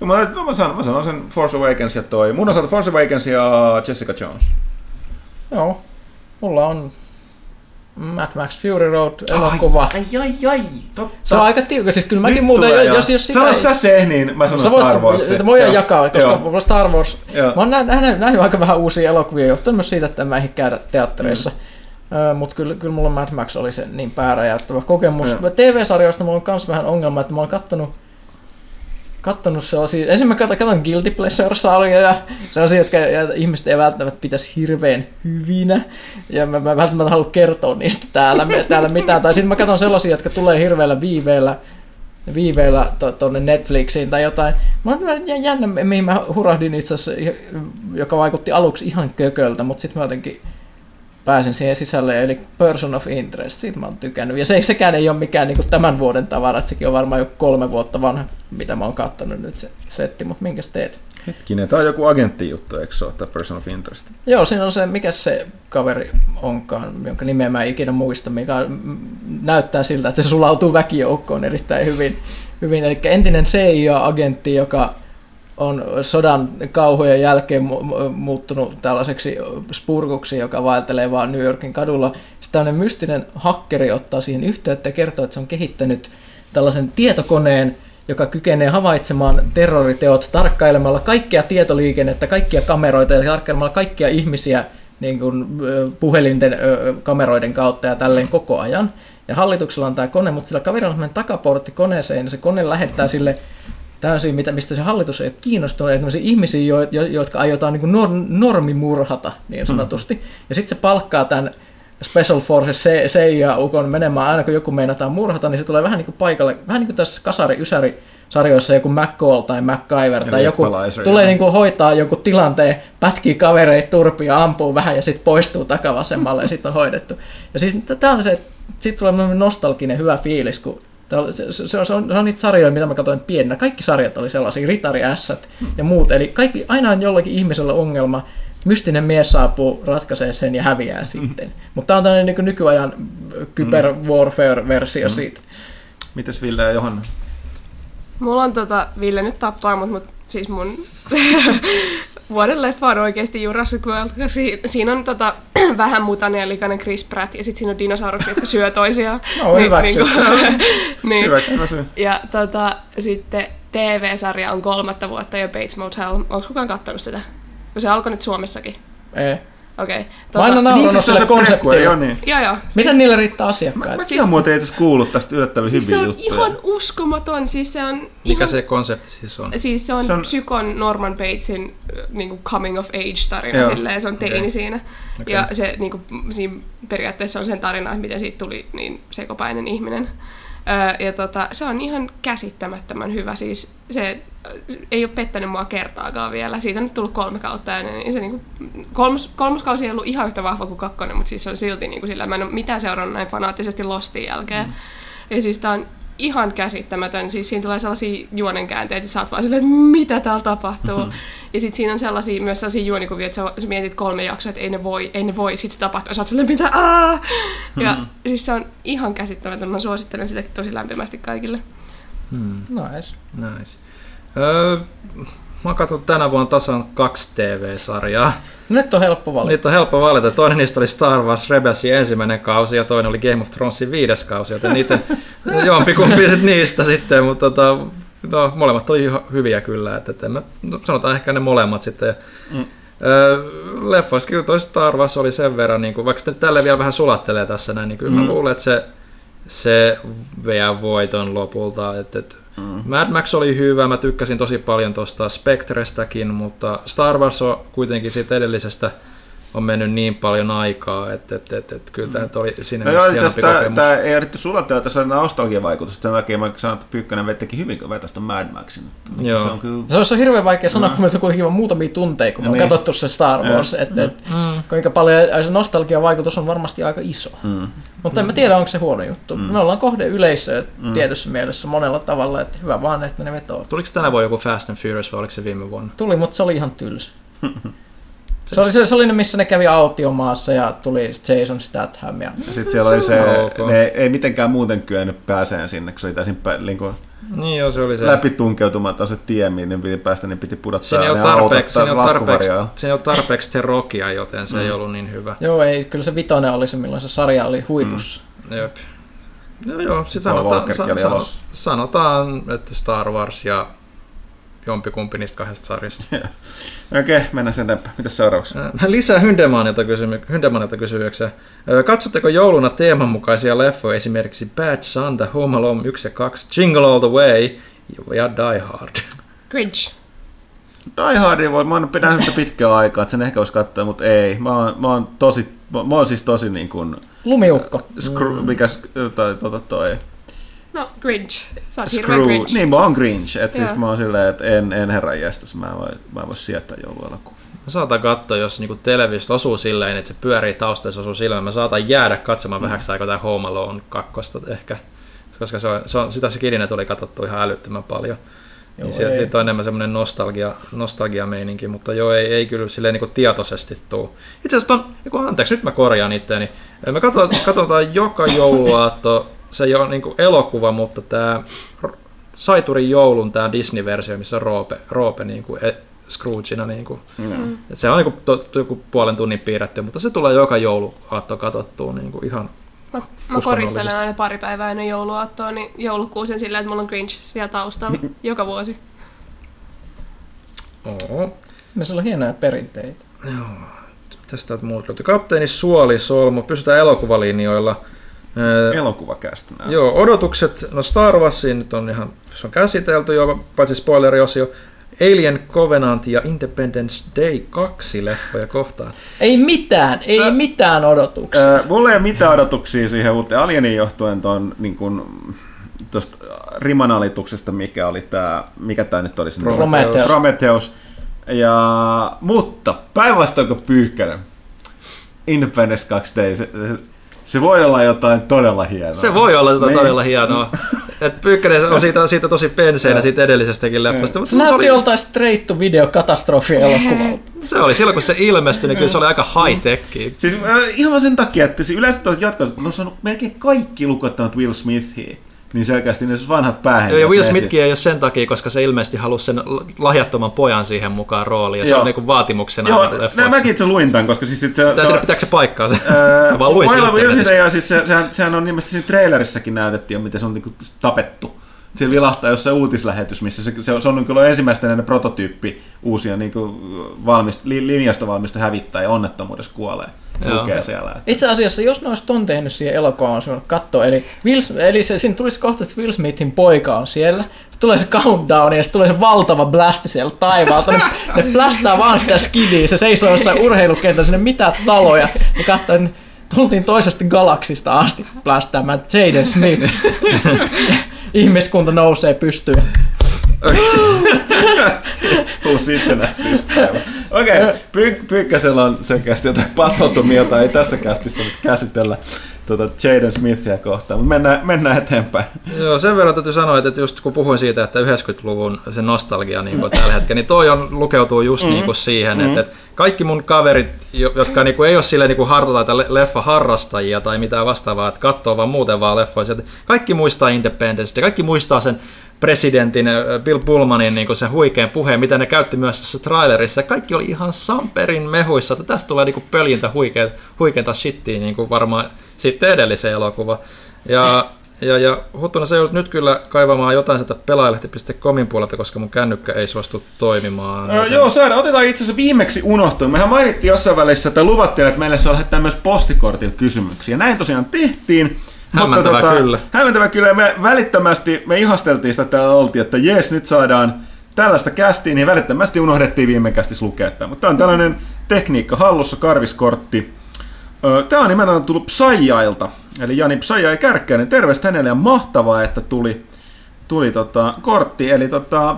Ja mä, no, mä, sanon, mä sanon sen Force Awakens ja toi. Mun osalta Force Awakens ja Jessica Jones. Joo, mulla on Mad Max Fury Road elokuva. Ai, ai, ai, totta. Se on aika tiukka, siis kyllä mäkin muuten, tulee, jos, joo. jos, jos sitä Sano ei- sä se, niin mä sanon Sä voit, Star Wars. että voidaan jakaa, koska mulla Star Wars, Joo. mä oon nä- nähnyt, nähnyt aika vähän uusia elokuvia, johtuen myös siitä, että mä en käydä teattereissa. Mm. Mutta kyllä, kyllä mulla Mad Max oli se niin pääräjäyttävä kokemus. Joo. TV-sarjoista mulla on myös vähän ongelma, että mä oon kattonut kattonut sellaisia, ensin mä katson, katson Guilty Pleasure-sarjoja, sellaisia, jotka ihmiset ei välttämättä pitäisi hirveän hyvinä, ja mä, mä välttämättä halua kertoa niistä täällä, täällä mitään, tai sitten mä katson sellaisia, jotka tulee hirveällä viiveellä, to- tuonne Netflixiin tai jotain. Mä jännä, mihin mä hurahdin itse asiassa, joka vaikutti aluksi ihan kököltä, mutta sitten mä jotenkin pääsin siihen sisälle, eli Person of Interest, siitä mä oon tykännyt. Ja se, sekään ei ole mikään niin tämän vuoden tavara, että sekin on varmaan jo kolme vuotta vanha, mitä mä oon kattonut nyt se setti, mutta minkäs teet? Hetkinen, tää on joku agenttijuttu, eikö se ole, tämä Person of Interest? Joo, siinä on se, mikä se kaveri onkaan, jonka nimeä mä en ikinä muista, mikä näyttää siltä, että se sulautuu väkijoukkoon erittäin hyvin. hyvin. Eli entinen CIA-agentti, joka on sodan kauhujen jälkeen mu- mu- muuttunut tällaiseksi spurkuksi, joka vaeltelee vaan New Yorkin kadulla. Sitten tämmöinen mystinen hakkeri ottaa siihen yhteyttä ja kertoo, että se on kehittänyt tällaisen tietokoneen, joka kykenee havaitsemaan terroriteot tarkkailemalla kaikkea tietoliikennettä, kaikkia kameroita ja tarkkailemalla kaikkia ihmisiä niin kuin, puhelinten kameroiden kautta ja tälleen koko ajan. Ja hallituksella on tämä kone, mutta sillä kaverilla on takaportti koneeseen ja se kone lähettää sille täysin, mitä, mistä se hallitus ei ole kiinnostunut, että ihmisiä, jo, jo, jotka aiotaan niin nor, normimurhata niin sanotusti. Mm. Ja sitten se palkkaa tämän Special Forces CIA-ukon menemään, aina kun joku meinataan murhata, niin se tulee vähän niin kuin paikalle, vähän niin kuin tässä kasari ysäri sarjoissa joku McCall tai MacGyver tai joku tulee niin kuin hoitaa jonkun tilanteen, pätkii kavereita turpia, ampuu vähän ja sitten poistuu takavasemmalle ja sitten on hoidettu. Ja siis tämä on se, sitten tulee nostalginen hyvä fiilis, kun oli- se, se, se, on, se, on, se on niitä sarjoja, mitä mä katsoin pienenä. Kaikki sarjat oli sellaisia, Ritari Ässät ja muut. Eli kaikki, aina on jollakin ihmisellä ongelma. Mystinen mies saapuu, ratkaisee sen ja häviää sitten. Mutta tämä on tämmöinen niin nykyajan kyber warfare-versio siitä. Mites Ville ja Johanna? Mulla on tota, Ville nyt tappaa, mutta mut, siis mun vuoden leffa on oikeasti Jurassic World, koska si- siinä on tota, vähän mutanen ja likainen Chris Pratt ja sitten siinä on dinosauruksia, jotka syö toisiaan. No, hyväksy. niin, Hyväksyttävä syy. ja tota, sitten TV-sarja on kolmatta vuotta jo Bates Motel. Onko kukaan kattonut sitä? Se alkoi nyt Suomessakin. Ei. Okei. Mä aina naurannut Niin, siis se on sille se konseptille. joo niin. joo, joo. Miten niille riittää asiakkaita? Mäkin Siis- on muuten itse kuullut tästä yllättävän siis se hyviä on juttuja. ihan uskomaton. Siis se on Mikä ihan, se konsepti siis on? Siis se on, Se se on- on Psykon Norman Batesin niin kuin coming of age tarina Joo. silleen, se on teini Okei. siinä. Okei. Ja se niin kuin, siinä periaatteessa on sen tarina, että miten siitä tuli niin sekopäinen ihminen. Öö, ja tota, se on ihan käsittämättömän hyvä. Siis se ei ole pettänyt mua kertaakaan vielä. Siitä on nyt tullut kolme kautta ja niin se niinku, kolmos, kolmoskausi ei ollut ihan yhtä vahva kuin kakkonen, mutta siis se on silti niinku sillä, mä en ole mitään seurannut näin fanaattisesti Lostin jälkeen. Mm. Ja siis tää on ihan käsittämätön. Siis siinä tulee sellaisia juonenkäänteitä, että sä oot vaan silleen, että mitä täällä tapahtuu. Mm-hmm. Ja sitten siinä on sellaisia, myös sellaisia juonikuvia, että sä, sä mietit kolme jaksoa, että ei ne voi, ei ne voi, sitten se tapahtuu, ja sä oot silleen, mitä aah! Ja Mm-hmm. siis se on ihan käsittämätön, mä suosittelen sitä tosi lämpimästi kaikille. Hmm. Nice. Nice. Öö, Mä oon katsonut tänä vuonna tasan kaksi TV-sarjaa. Nyt on helppo valita. Niitä on helppo valita. Toinen niistä oli Star Wars Rebelsin ensimmäinen kausi ja toinen oli Game of Thronesin viides kausi, joten niitä jompikumpi sit niistä sitten, mutta tota, no, molemmat oli ihan hyviä kyllä, että, että mä, no, sanotaan ehkä ne molemmat sitten. Mm. Leffoissa kyllä toi Star Wars oli sen verran, niin kuin, vaikka sitten tälle vielä vähän sulattelee tässä näin, niin kyllä mm. mä luulen, että se, se vie voiton lopulta. Että, että mm. Mad Max oli hyvä, mä tykkäsin tosi paljon tuosta Spectrestakin, mutta Star Wars on kuitenkin siitä edellisestä on mennyt niin paljon aikaa, että, että, että, että kyllä tämä oli siinä No mielessä joo, hienompi tästä, kokemus. tämä ei ehditty sulatella, tässä on nostalgiavaikutus. Sen takia mä sanon, että Pyykkönen vettikin hyvin, kun vetäisi ton Mad Maxin. Että Joo. Se on kyllä... Se olisi hirveän vaikea sanoa, kun meillä on kuitenkin vaan muutamia tunteja, kun me on Niin. katsottu se Star Wars, että et, Mm. kuinka paljon se nostalgiavaikutus on varmasti aika iso. Mm. Mutta en mä tiedä, onko se huono juttu. Me ollaan kohde yleisöä tietyssä mielessä monella tavalla, että hyvä vaan, että ne vetoo. Tuliko tänä vuonna joku Fast and Furious vai oliko se viime vuonna? Tuli, mutta se oli ihan tylsä. Se oli, se, se oli ne, missä ne kävi autiomaassa ja tuli Jason Statham. Ja... Ja sitten siellä oli se, Ok. ne ei mitenkään muuten kyennyt pääseen sinne, kun se oli täysin pä, niin kuin, Niin joo, se oli se. läpi tunkeutumatta se tie, minne piti päästä, niin piti pudottaa Siinä ei ole ne tarpeeksi, autot siinä ei tarpeeksi, siinä ei ole tarpeeksi terokia, joten se mm. ei ollut niin hyvä. Joo, ei, kyllä se vitonen oli se, milloin se sarja oli huipussa. Jep. No joo, sit Paul sanotaan, sa, sanotaan, että Star Wars ja jompikumpi niistä kahdesta sarjasta. Okei, okay, mennään sen eteenpäin. Mitäs seuraavaksi? Äh, Lisää Hyndemanilta, kysymy- Hyndemanilta kysymyksiä. Äh, Katsotteko jouluna teeman mukaisia leffoja, esimerkiksi Bad Santa, Home Alone 1 ja 2, Jingle All the Way ja Die Hard? Grinch. Die Hardin voi, mä oon pitänyt sitä pitkää aikaa, että sen ehkä olisi katsoa, mutta ei. Mä oon, mä oon tosi, mä, mä oon siis tosi niin kuin, Lumiukko. screw, mikä, sk- tai tota toi, No, Grinch. Sä oot screw, Grinch. niin mä oon Grinch, että siis mä oon silleen, että en, en herran jästäs, mä en voi, mä en voi sietää jouluelokuvaa. Mä saatan katsoa, jos niinku televisiosta osuu silleen, että se pyörii taustassa osuu silleen, mä saatan jäädä katsomaan vähäksi aikaa tää Home Alone kakkosta ehkä. Koska se on, se on, sitä se kidinä tuli katsottu ihan älyttömän paljon. Joo, niin siitä, ei. siitä on enemmän semmoinen nostalgia, nostalgia-meininki, mutta joo, ei, ei kyllä silleen niin tietoisesti tuu. Itse asiassa ton, joku, anteeksi, nyt mä korjaan itteeni. Me katsotaan, katsotaan joka jouluaatto, se ei ole niin elokuva, mutta tämä Saiturin joulun tämä Disney-versio, missä on Roope, Roope niin kuin Scroogena. Niin kuin. Mm. Et se on niin kuin, to, to, joku puolen tunnin piirretty, mutta se tulee joka jouluaatto katsottua niin kuin ihan Mä, mä koristelen aina pari päivää ennen jouluaattoa, niin joulukuusen sillä, että mulla on Grinch siellä taustalla joka vuosi. Oo. Meillä on hienoja perinteitä. Tästä täältä muuta löytyy. Kapteeni Suoli Solmu, pysytään elokuvalinjoilla. Elokuvakästä nää. Joo, odotukset, no Star Warsiin nyt on ihan, se on käsitelty jo, paitsi spoileriosio. Alien Covenant ja Independence Day 2 leffoja kohtaan. Ei mitään, ei Tää- mitään odotuksia. Öö, mulla ei ole mitään odotuksia siihen uuteen Alienin johtuen tuon niin kuin, tosta rimanalituksesta, mikä oli tää, mikä tää nyt oli? Prometheus. Prometheus. Ja, mutta päinvastoin kuin Pyyhkänen, Independence 2D, se, se, se voi olla jotain todella hienoa. Se voi olla tota Me- todella hienoa. Et Pyykkönen on siitä, siitä tosi penseinä Joo. siitä edellisestäkin leffasta. Mutta Se se, näytti oli, joltain straight to video katastrofi elokuvalta. se oli silloin, kun se ilmestyi, niin kyllä se oli aika high-techia. Siis äh, ihan vaan sen takia, että se yleensä jatkaisu, ne on melkein kaikki lukottamat Will Smithia. Niin selkeästi ne vanhat Joo, päähenkilöt. ja Will Smithkin ei ole sen takia, koska se ilmeisesti halusi sen lahjattoman pojan siihen mukaan rooliin, ja se Joo. on niinku vaatimuksena Joo, nää, mäkin itse luin tämän, koska siis sit se, Tää se tiedä, on, pitääkö se paikkaansa. Öö, Mä vaan luin Will Smith, ja siis se, sehän, sehän on nimesti siinä trailerissakin näytettiin, jo, miten se on niinku tapettu. Se vilahtaa jossain uutislähetys, missä se, se on, se on kyllä ensimmäistä näiden prototyyppi uusia niinku valmist, li, linjasta valmista hävittää ja onnettomuudessa kuolee. Se Joo. lukee siellä. Että. Itse asiassa, jos ne olisi ton tehnyt siihen elokuvaan, olisi voinut katsoa. Eli, Will, eli se, siinä tulisi kohta, että Will Smithin poika on siellä. Sitten tulee se countdown ja tulee se valtava blasti sieltä taivaalta. Ne, ne blastaa vaan sitä skidiä. Se seisoo jossain urheilukentällä, sinne mitään taloja. Ja katsoo, että tultiin toisesta galaksista asti blastaamaan Jaden Smith. Ihmiskunta nousee pystyyn. Uusi itsenäisyyspäivä. Okei, okay. Py- Pyykkäsellä on selkeästi jotain patoutumia, jota ei tässä kästissä nyt käsitellä tuota Jaden Smithia kohtaan, mutta mennään, mennään eteenpäin. Joo, sen verran täytyy sanoa, että just kun puhuin siitä, että 90-luvun se nostalgia niin kuin tällä hetkellä, niin toi on, lukeutuu just mm. niin kuin siihen, mm. että, että kaikki mun kaverit, jo- jotka niinku ei ole sille niinku harta tai leffa-harrastajia tai mitään vastaavaa, että katsoo vaan muuten vaan leffoja, kaikki muistaa Independence Day, kaikki muistaa sen presidentin Bill Pullmanin niin sen huikean puheen, mitä ne käytti myös tässä trailerissa. Kaikki oli ihan samperin mehuissa, että tästä tulee niin pöljintä huikeaa, huikeaa shittiä niin kuin varmaan sitten edellisen elokuva. Ja ja, ja Huttunen, se joudut nyt kyllä kaivamaan jotain sieltä pelaajalehti.comin puolelta, koska mun kännykkä ei suostu toimimaan. Öö, joo, saada. Otetaan itse asiassa viimeksi unohtui. Mehän mainittiin jossain välissä, että luvattiin, että meille saa lähettää myös postikortilla kysymyksiä. Näin tosiaan tehtiin. Hämmentävä mutta, tota, kyllä. Hämmentävä kyllä. Me välittömästi, me ihasteltiin sitä täällä oltiin, että jes, nyt saadaan tällaista kästiin, niin välittömästi unohdettiin viime kästis lukea tämä. Mutta tämä on tällainen tekniikka hallussa, karviskortti. Tämä on nimenomaan tullut Psajailta, eli Jani Psajai Kärkkäinen. Terveistä hänelle ja mahtavaa, että tuli, tuli tota, kortti. Eli tota,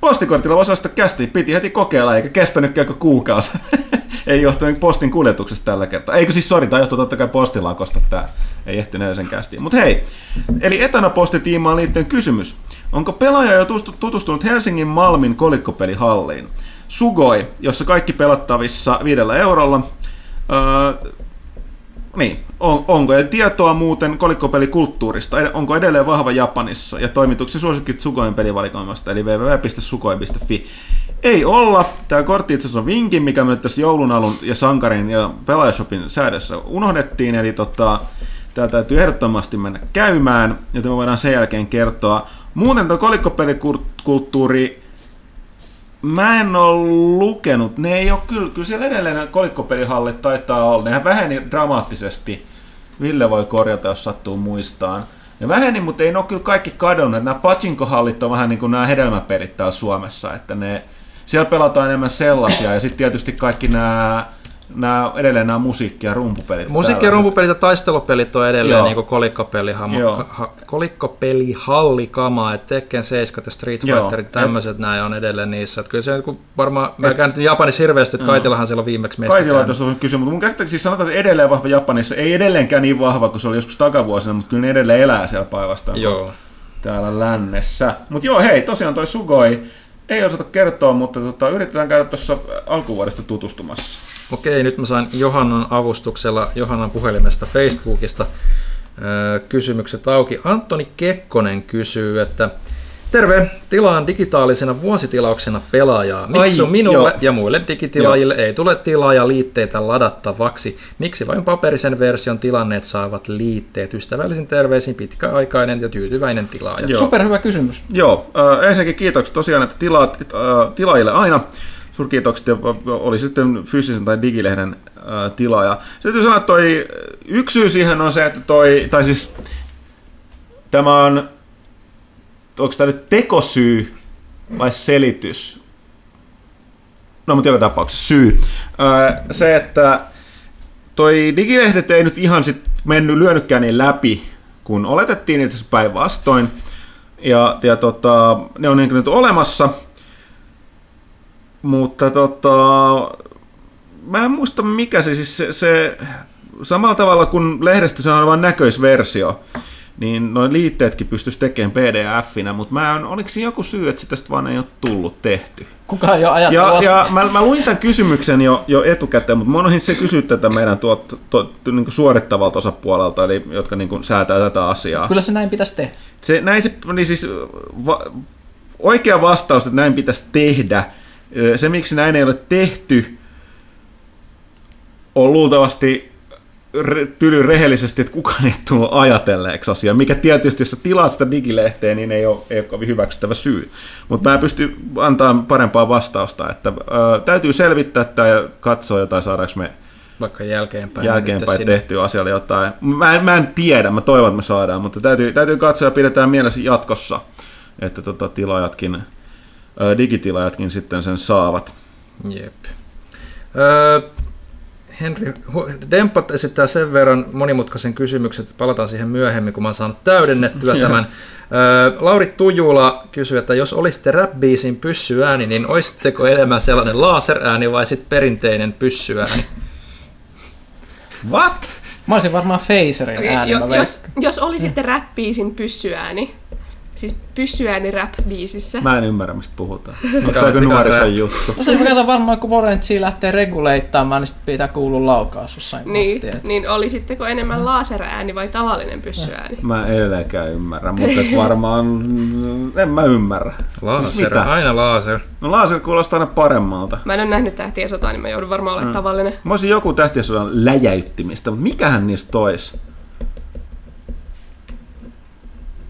postikortilla osasta kästi piti heti kokeilla, eikä kestänyt koko kuukausi. ei johtuen postin kuljetuksesta tällä kertaa. Eikö siis, sori, tämä johtuu totta kai postilakosta, tämä ei ehtinyt sen kästiin. Mutta hei, eli etanapostitiimaan liittyen kysymys. Onko pelaaja jo tustu- tutustunut Helsingin Malmin kolikkopelihalliin? Sugoi, jossa kaikki pelattavissa viidellä eurolla. Öö, niin, on, onko ja tietoa muuten kolikkopelikulttuurista? Onko edelleen vahva Japanissa? Ja toimituksen suosikit Sukoin pelivalikoimasta, eli www.sukoi.fi. Ei olla. Tämä kortti itse asiassa on vinkin, mikä me tässä joulun alun ja Sankarin ja Pelaajashopin säädössä unohdettiin, eli tota, tämä täytyy ehdottomasti mennä käymään, joten me voidaan sen jälkeen kertoa. Muuten tuo kolikkopelikulttuuri, Mä en ole lukenut. Ne ei ole kyllä, kyllä siellä edelleen kolikkopelihallit taitaa olla. Nehän väheni dramaattisesti. Ville voi korjata, jos sattuu muistaan. Ne väheni, mutta ei ne ole kyllä kaikki kadonneet. Nämä pachinko-hallit on vähän niin kuin nämä hedelmäpelit täällä Suomessa, että ne, siellä pelataan enemmän sellaisia. Ja sitten tietysti kaikki nämä, nämä edelleen nämä musiikki- ja rumpupelit. Musiikki- ja rumpupelit ja taistelupelit on edelleen Joo. niin Joo. ha, kolikkopelihallikama, että Tekken 7 ja Street. Fighterit, tämmöiset näin on edelleen niissä. Että kyllä se kun varmaan, mä en käynyt Japanissa hirveästi, että Kaitilahan siellä on viimeksi meistä käynyt. tuossa on kysymys, mutta mun käsittääkseni siis sanotaan, että edelleen vahva Japanissa. Ei edelleenkään niin vahva kuin se oli joskus takavuosina, mutta kyllä ne edelleen elää siellä paivastaan. Joo. täällä lännessä. Mutta joo, hei, tosiaan toi Sugoi ei osata kertoa, mutta tota, yritetään käydä tuossa alkuvuodesta tutustumassa. Okei, nyt mä sain Johannan avustuksella Johannan puhelimesta Facebookista öö, kysymykset auki. Antoni Kekkonen kysyy, että Terve, tilaan digitaalisena vuositilauksena pelaajaa. Miksi Ai, on minulle joo. ja muille digitilaajille ei tule tilaajaliitteitä ladattavaksi? Miksi vain paperisen version tilanneet saavat liitteet? Ystävällisin terveisin pitkäaikainen ja tyytyväinen tilaaja. Joo. Superhyvä kysymys. Joo, äh, ensinnäkin kiitokset tosiaan, että tilaat äh, tilaajille aina. Suurkiitokset, ja oli sitten fyysisen tai digilehden tilaaja. Sitten täytyy sanoa, että toi yksi syy siihen on se, että toi, tai siis tämä on, onko tämä nyt tekosyy vai selitys? No, mutta joka tapauksessa syy. Se, että toi digilehdet ei nyt ihan sit mennyt, lyönytkään niin läpi, kun oletettiin itse päinvastoin. Ja, ja tota, ne on niin nyt olemassa. Mutta tota, mä en muista mikä se siis se, se samalla tavalla kuin lehdestä se on vain näköisversio, niin noin liitteetkin pystyisi tekemään pdf-inä, mutta mä en, oliko siinä joku syy, että sitä vaan ei ole tullut tehty? Kukaan jo Ja, ajattelua. ja mä, mä luin tämän kysymyksen jo, jo etukäteen, mutta mä se kysyä tätä meidän tuot, tuot, niin suorittavalta osapuolelta, eli jotka niin kuin, säätää tätä asiaa. Kyllä se näin pitäisi tehdä. Se, näin se, niin siis, va, oikea vastaus, että näin pitäisi tehdä, se miksi näin ei ole tehty, on luultavasti tyly rehellisesti, että kukaan ei tullut ajatelleeksi asiaa, mikä tietysti, jos sä tilaat sitä digilehteä, niin ei ole, ei ole kovin hyväksyttävä syy. Mutta mä en pysty antaa parempaa vastausta, että ö, täytyy selvittää tämä ja katsoa jotain, saadaanko me Vaikka jälkeenpäin. jälkeenpäin tehtyä asialle jotain. Mä en, mä en tiedä, mä toivon, että me saadaan, mutta täytyy, täytyy katsoa ja pidetään mielessä jatkossa, että tota, tilaajatkin, ää, digitilaajatkin sitten sen saavat. Jep. Öö, Henri, Dempat esittää sen verran monimutkaisen kysymyksen, että palataan siihen myöhemmin, kun mä oon saanut täydennettyä tämän. Öö, Lauri Tujula kysyy, että jos olisitte rap-biisin pyssyääni, niin olisitteko enemmän sellainen laserääni vai sitten perinteinen pyssyääni? What? Mä olisin varmaan Phaserin ääni. jo, jos, jos olisitte räppiisin pyssyääni, siis pyssyääni rap-biisissä. Mä en ymmärrä, mistä puhutaan. Onko tämä on nuorison juttu? No se kato varmaan, kun Warrantsia lähtee reguleittamaan, niin sitten pitää kuulua laukaus jossain Niin, kohti, et- niin oli sittenko enemmän laserääni vai tavallinen pyssyääni? Mä en edelleenkään ymmärrä, mutta et varmaan en mä ymmärrä. Siis Laser, mitä? aina laser. No laser kuulostaa aina paremmalta. Mä en ole nähnyt tähtien sotaa, niin mä joudun varmaan olemaan tavallinen. Mä olisin joku tähtiösodan läjäyttimistä, mutta mikähän niistä tois?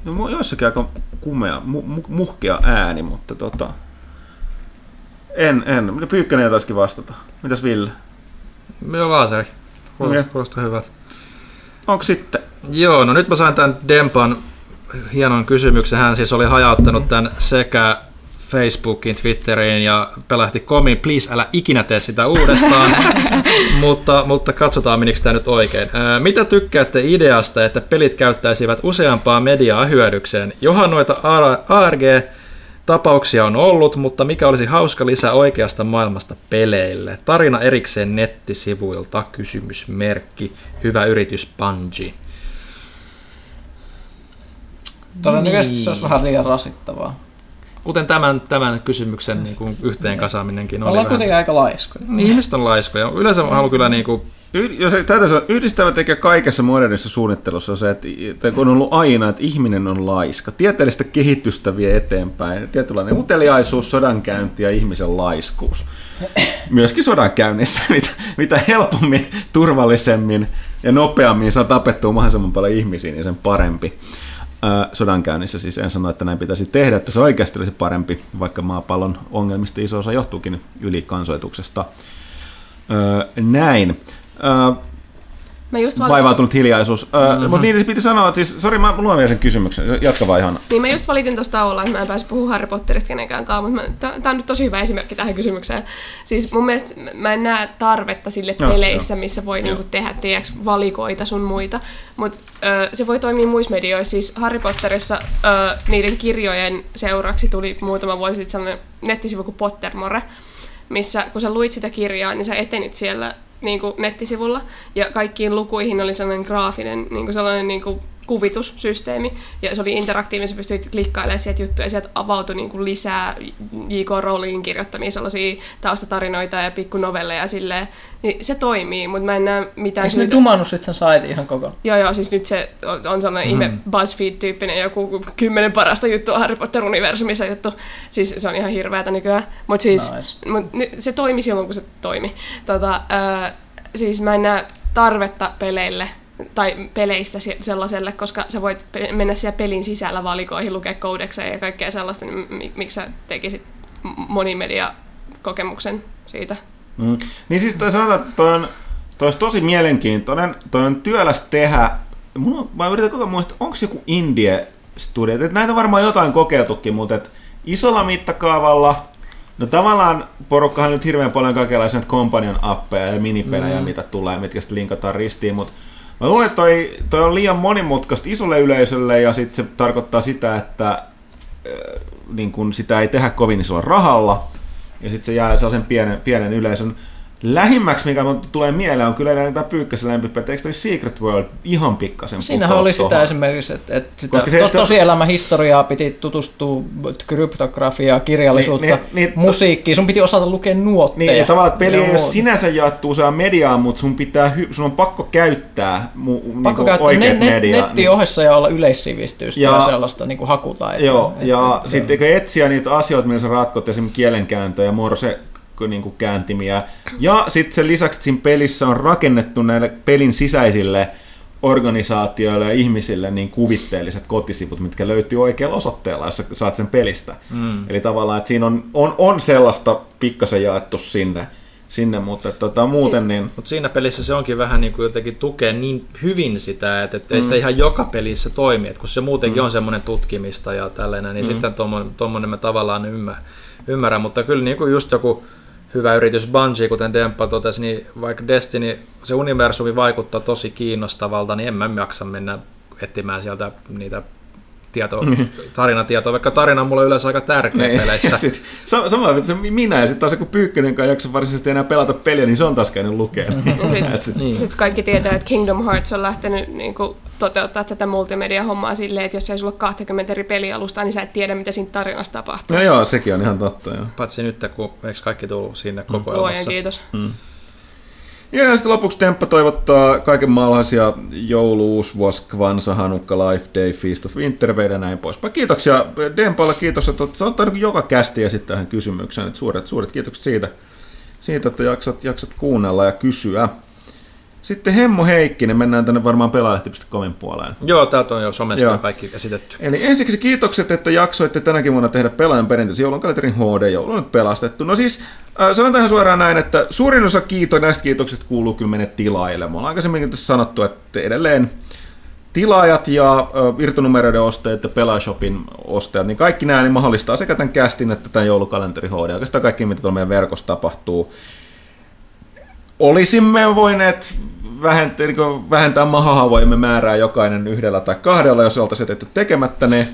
No joissakin aika kumea, mu, mu, muhkea ääni, mutta tota... En, en. Pyykkänen taisikin vastata? Mitäs Ville? Joo, laseri. Kuulostaa, Okei. kuulostaa hyvältä. Onko sitten? Joo, no nyt mä sain tämän Dempan hienon kysymyksen. Hän siis oli hajauttanut tämän sekä Facebookiin, Twitteriin ja pelahti komiin. Please, älä ikinä tee sitä uudestaan. mutta, mutta katsotaan, menikö tämä nyt oikein. Mitä tykkäätte ideasta, että pelit käyttäisivät useampaa mediaa hyödykseen? Johan noita ARG Tapauksia on ollut, mutta mikä olisi hauska lisä oikeasta maailmasta peleille? Tarina erikseen nettisivuilta, kysymysmerkki. Hyvä yritys Bungie. Todennäköisesti se olisi vähän liian rasittavaa. Kuten tämän, tämän kysymyksen niin kuin yhteen kasaaminenkin oli ollaan vähän. kuitenkin aika laiskoja. Niin, ihmiset on laiskoja. Yleensä mä haluan kyllä niin kuin, Yh- jos täytyy sanoa, yhdistävä tekijä kaikessa modernissa suunnittelussa on se, että, että kun on ollut aina, että ihminen on laiska. Tieteellistä kehitystä vie eteenpäin. Tietynlainen uteliaisuus, sodankäynti ja ihmisen laiskuus. Myöskin sodankäynnissä, mitä, mitä helpommin, turvallisemmin ja nopeammin saa tapettua mahdollisimman paljon ihmisiä, niin sen parempi. Sodankäynnissä siis en sano, että näin pitäisi tehdä, että se oikeasti olisi parempi, vaikka maapallon ongelmista iso osa johtuukin ylikansoituksesta. Näin. Öö, Mä just valitin, vaivautunut hiljaisuus. Öö, mm-hmm. Mutta niin piti sanoa, että siis, sori mä luen vielä sen kysymyksen. Jatka vaan ihan. niin mä just valitin tuosta tauolla, että mä en pääse puhumaan Harry Potterista kenenkään kanssa, mutta tämä on nyt tosi hyvä esimerkki tähän kysymykseen. Siis mun mielestä mä en näe tarvetta sille Joo, peleissä, missä voi niinku tehdä tiiäks, valikoita sun muita, mutta se voi toimia muissa medioissa. Siis Harry Potterissa ö, niiden kirjojen seuraksi tuli muutama vuosi sitten sellainen nettisivu kuin Pottermore, missä kun sä luit sitä kirjaa, niin sä etenit siellä niin kuin nettisivulla, ja kaikkiin lukuihin oli sellainen graafinen, niin kuin sellainen niin kuin kuvitussysteemi, ja se oli interaktiivinen, sä pystyit klikkailemaan sieltä juttuja, ja sieltä avautui niin kuin lisää J.K. Rowlingin kirjoittamia sellaisia taustatarinoita ja pikkunovelleja silleen, niin se toimii, mutta mä en näe mitään Eikö ne syytä- dumannut sit sen saitin ihan koko? Joo, joo, siis nyt se on, on sellainen mm. ihme BuzzFeed-tyyppinen joku kymmenen parasta juttua Harry Potter-universumissa juttu. Siis se on ihan hirveätä nykyään. Mutta siis Nice. mut, se toimi silloin, kun se toimi. Tota, ää, siis mä en näe tarvetta peleille tai peleissä se- sellaiselle, koska sä voit mennä siellä pelin sisällä valikoihin, lukea koodekseja ja kaikkea sellaista, niin mi- miksi sä tekisit monimedia-kokemuksen siitä? Mm. Niin siis sanotaan, että toi on, toi olisi tosi mielenkiintoinen. Toi on työläs tehdä. Mulla on, mä yritän koko ajan muistaa, onko joku indie studio. Et näitä on varmaan jotain kokeiltukin, mutta et isolla mittakaavalla No tavallaan porukkahan nyt hirveän paljon kaikenlaisia näitä companion appeja ja minipelejä, mm. mitä tulee, mitkä sitten linkataan ristiin, mutta mä luulen, että toi, toi on liian monimutkaista isolle yleisölle ja sitten se tarkoittaa sitä, että äh, niin kun sitä ei tehdä kovin isolla rahalla ja sitten se jää sellaisen pienen, pienen yleisön. Lähimmäksi, mikä mun tulee mieleen, on kyllä näitä pyykkäsen lempipelejä. Eikö Secret World ihan pikkasen Siinähän oli sitä tohon? esimerkiksi, että, että sitä Koska se- to, tosielämän historiaa piti tutustua, kryptografiaa, kirjallisuutta, Niin, niin, niin, niin, musiikkia, sun piti osata lukea nuotteja. Niin, ja tavallaan että peli ja ei ole sinänsä jaettu useaan mediaan, mutta sun, pitää, sun on pakko käyttää mu, Pakko niinku käyttää oikeat net, media. net, netti ohessa ja olla yleissivistystä ja, Ja- ja sellaista niin hakutaitoa. Joo, Et- ja et- sitten etsiä niitä asioita, millä sä ratkot, esimerkiksi kielenkääntöjä, morse niin kuin kääntimiä. Ja sitten sen lisäksi että siinä pelissä on rakennettu näille pelin sisäisille organisaatioille ja ihmisille niin kuvitteelliset kotisivut, mitkä löytyy oikealla osoitteella, jos saat sen pelistä. Mm. Eli tavallaan, että siinä on, on, on sellaista pikkasen jaettu sinne, sinne mutta että tota, muuten niin... Mutta siinä pelissä se onkin vähän niin kuin jotenkin tukee niin hyvin sitä, että, että ei se ihan joka pelissä toimi, että kun se muutenkin mm. on semmoinen tutkimista ja tällainen, niin mm. sitten tuommoinen, mä tavallaan ymmärrän, mutta kyllä niin kuin just joku hyvä yritys Bungie, kuten Demppa totesi, niin vaikka Destiny, se universumi vaikuttaa tosi kiinnostavalta, niin en mä jaksa mennä etsimään sieltä niitä tieto, tarinatietoa, vaikka tarina on mulle yleensä aika tärkeä Niin. peleissä. Sit, sa- sama että minä ja sitten taas joku pyykkönen, joka ei jaksa varsinaisesti enää pelata peliä, niin se on taas käynyt lukea. Ja sit, Et se- niin. sit kaikki tietää, että Kingdom Hearts on lähtenyt niinku toteuttaa tätä multimedia-hommaa silleen, että jos ei sulla ole 20 eri pelialustaa, niin sä et tiedä, mitä siinä tarinassa tapahtuu. No joo, sekin on ihan totta. Joo. Paitsi nyt, kun eikö kaikki tullut sinne Luojan kokoelmassa. kiitos. Ja sitten lopuksi Temppa toivottaa kaikenmaalaisia joulu, uusvuos, Kvansa, Hanukka, Life Day, Feast of Winter, ja näin poispäin. Kiitoksia Dempalle, kiitos, että olet ottanut joka kästi esittää tähän kysymykseen. Suuret, suuret kiitokset siitä, siitä, että jaksat, jaksat kuunnella ja kysyä. Sitten Hemmo Heikkinen, mennään tänne varmaan pelaalehti.comin puoleen. Joo, täältä on jo somesta Joo. kaikki esitetty. Eli ensiksi kiitokset, että jaksoitte tänäkin vuonna tehdä pelaajan perinteisen joulunkalenterin HD. Joulu on nyt pelastettu. No siis, äh, sanon tähän suoraan näin, että suurin osa kiito, näistä kiitoksista kuuluu kyllä meille tilaajille. Me ollaan aikaisemminkin tässä sanottu, että edelleen tilaajat ja äh, irtonumeroiden ostajat ja Pelaashopin ostajat, niin kaikki nämä niin mahdollistaa sekä tämän kästin että tämän joulukalenterin HD. Oikeastaan kaikki, mitä tuolla meidän verkossa tapahtuu olisimme voineet vähentää, niin vähentää mahahaavoimme määrää jokainen yhdellä tai kahdella, jos oltaisiin jätetty tekemättä ne.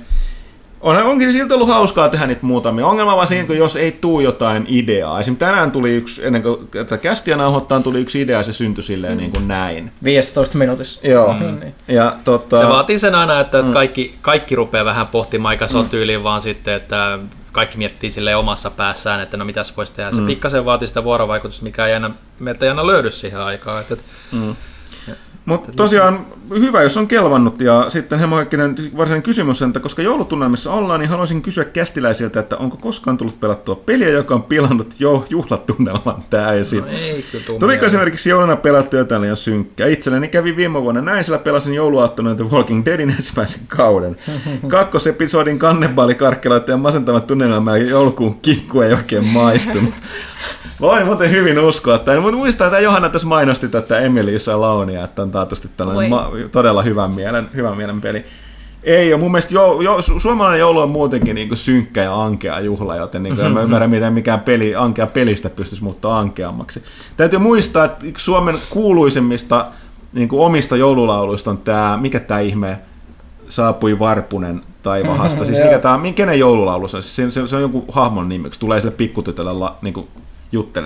On, onkin siltä ollut hauskaa tehdä niitä muutamia. Ongelma vaan siinä, kun jos ei tuu jotain ideaa. Esimerkiksi tänään tuli yksi, ennen kuin tätä kästiä nauhoittaa, tuli yksi idea ja se syntyi silleen niin kuin näin. 15 minuutissa. Joo. Mm. Niin. Ja tota, Se vaatii sen aina, että mm. kaikki, kaikki rupeaa vähän pohtimaan, eikä se ole tyyliin vaan sitten, että kaikki miettii sille omassa päässään, että no mitäs voisi tehdä. Se mm. pikkasen vaatii sitä vuorovaikutusta, mikä ei aina, meiltä ei aina löydy siihen aikaan. Että, Mutta tosiaan hyvä, jos on kelvannut. Ja sitten Hemo Heikkinen varsinainen kysymys, että koska joulutunnelmissa ollaan, niin haluaisin kysyä kästiläisiltä, että onko koskaan tullut pelattua peliä, joka on pilannut jo juhlatunnelman täysin. no ei Tuliko esimerkiksi jouluna pelattu jotain liian synkkää? Itselleni kävi viime vuonna näin, sillä pelasin jouluaattona The Walking Deadin ensimmäisen kauden. Kakkosepisodin kannebaalikarkkelaita ja masentavat tunnelma ja joulukuun kikku ei oikein maistunut. Voin muuten hyvin uskoa. Tai mutta muistaa, että Johanna tässä mainosti tätä Emilyssä Launia, että on taatusti tällainen ma- todella hyvän mielen, hyvän mielen peli. Ei ole. Mun mielestä jo, jo, su- suomalainen joulu on muutenkin niin kuin synkkä ja ankea juhla, joten niin kuin en mä ymmärrä, miten mikään peli, ankea pelistä pystyisi muuttaa ankeammaksi. Täytyy muistaa, että yksi Suomen kuuluisimmista niin kuin omista joululauluista on tämä, mikä tämä ihme, saapui Varpunen taivahasta. Siis mikä tämä, kenen joululaulu se on? Siis se, se, se on joku hahmon nimeksi, tulee sille pikkutytölle la, niin kuin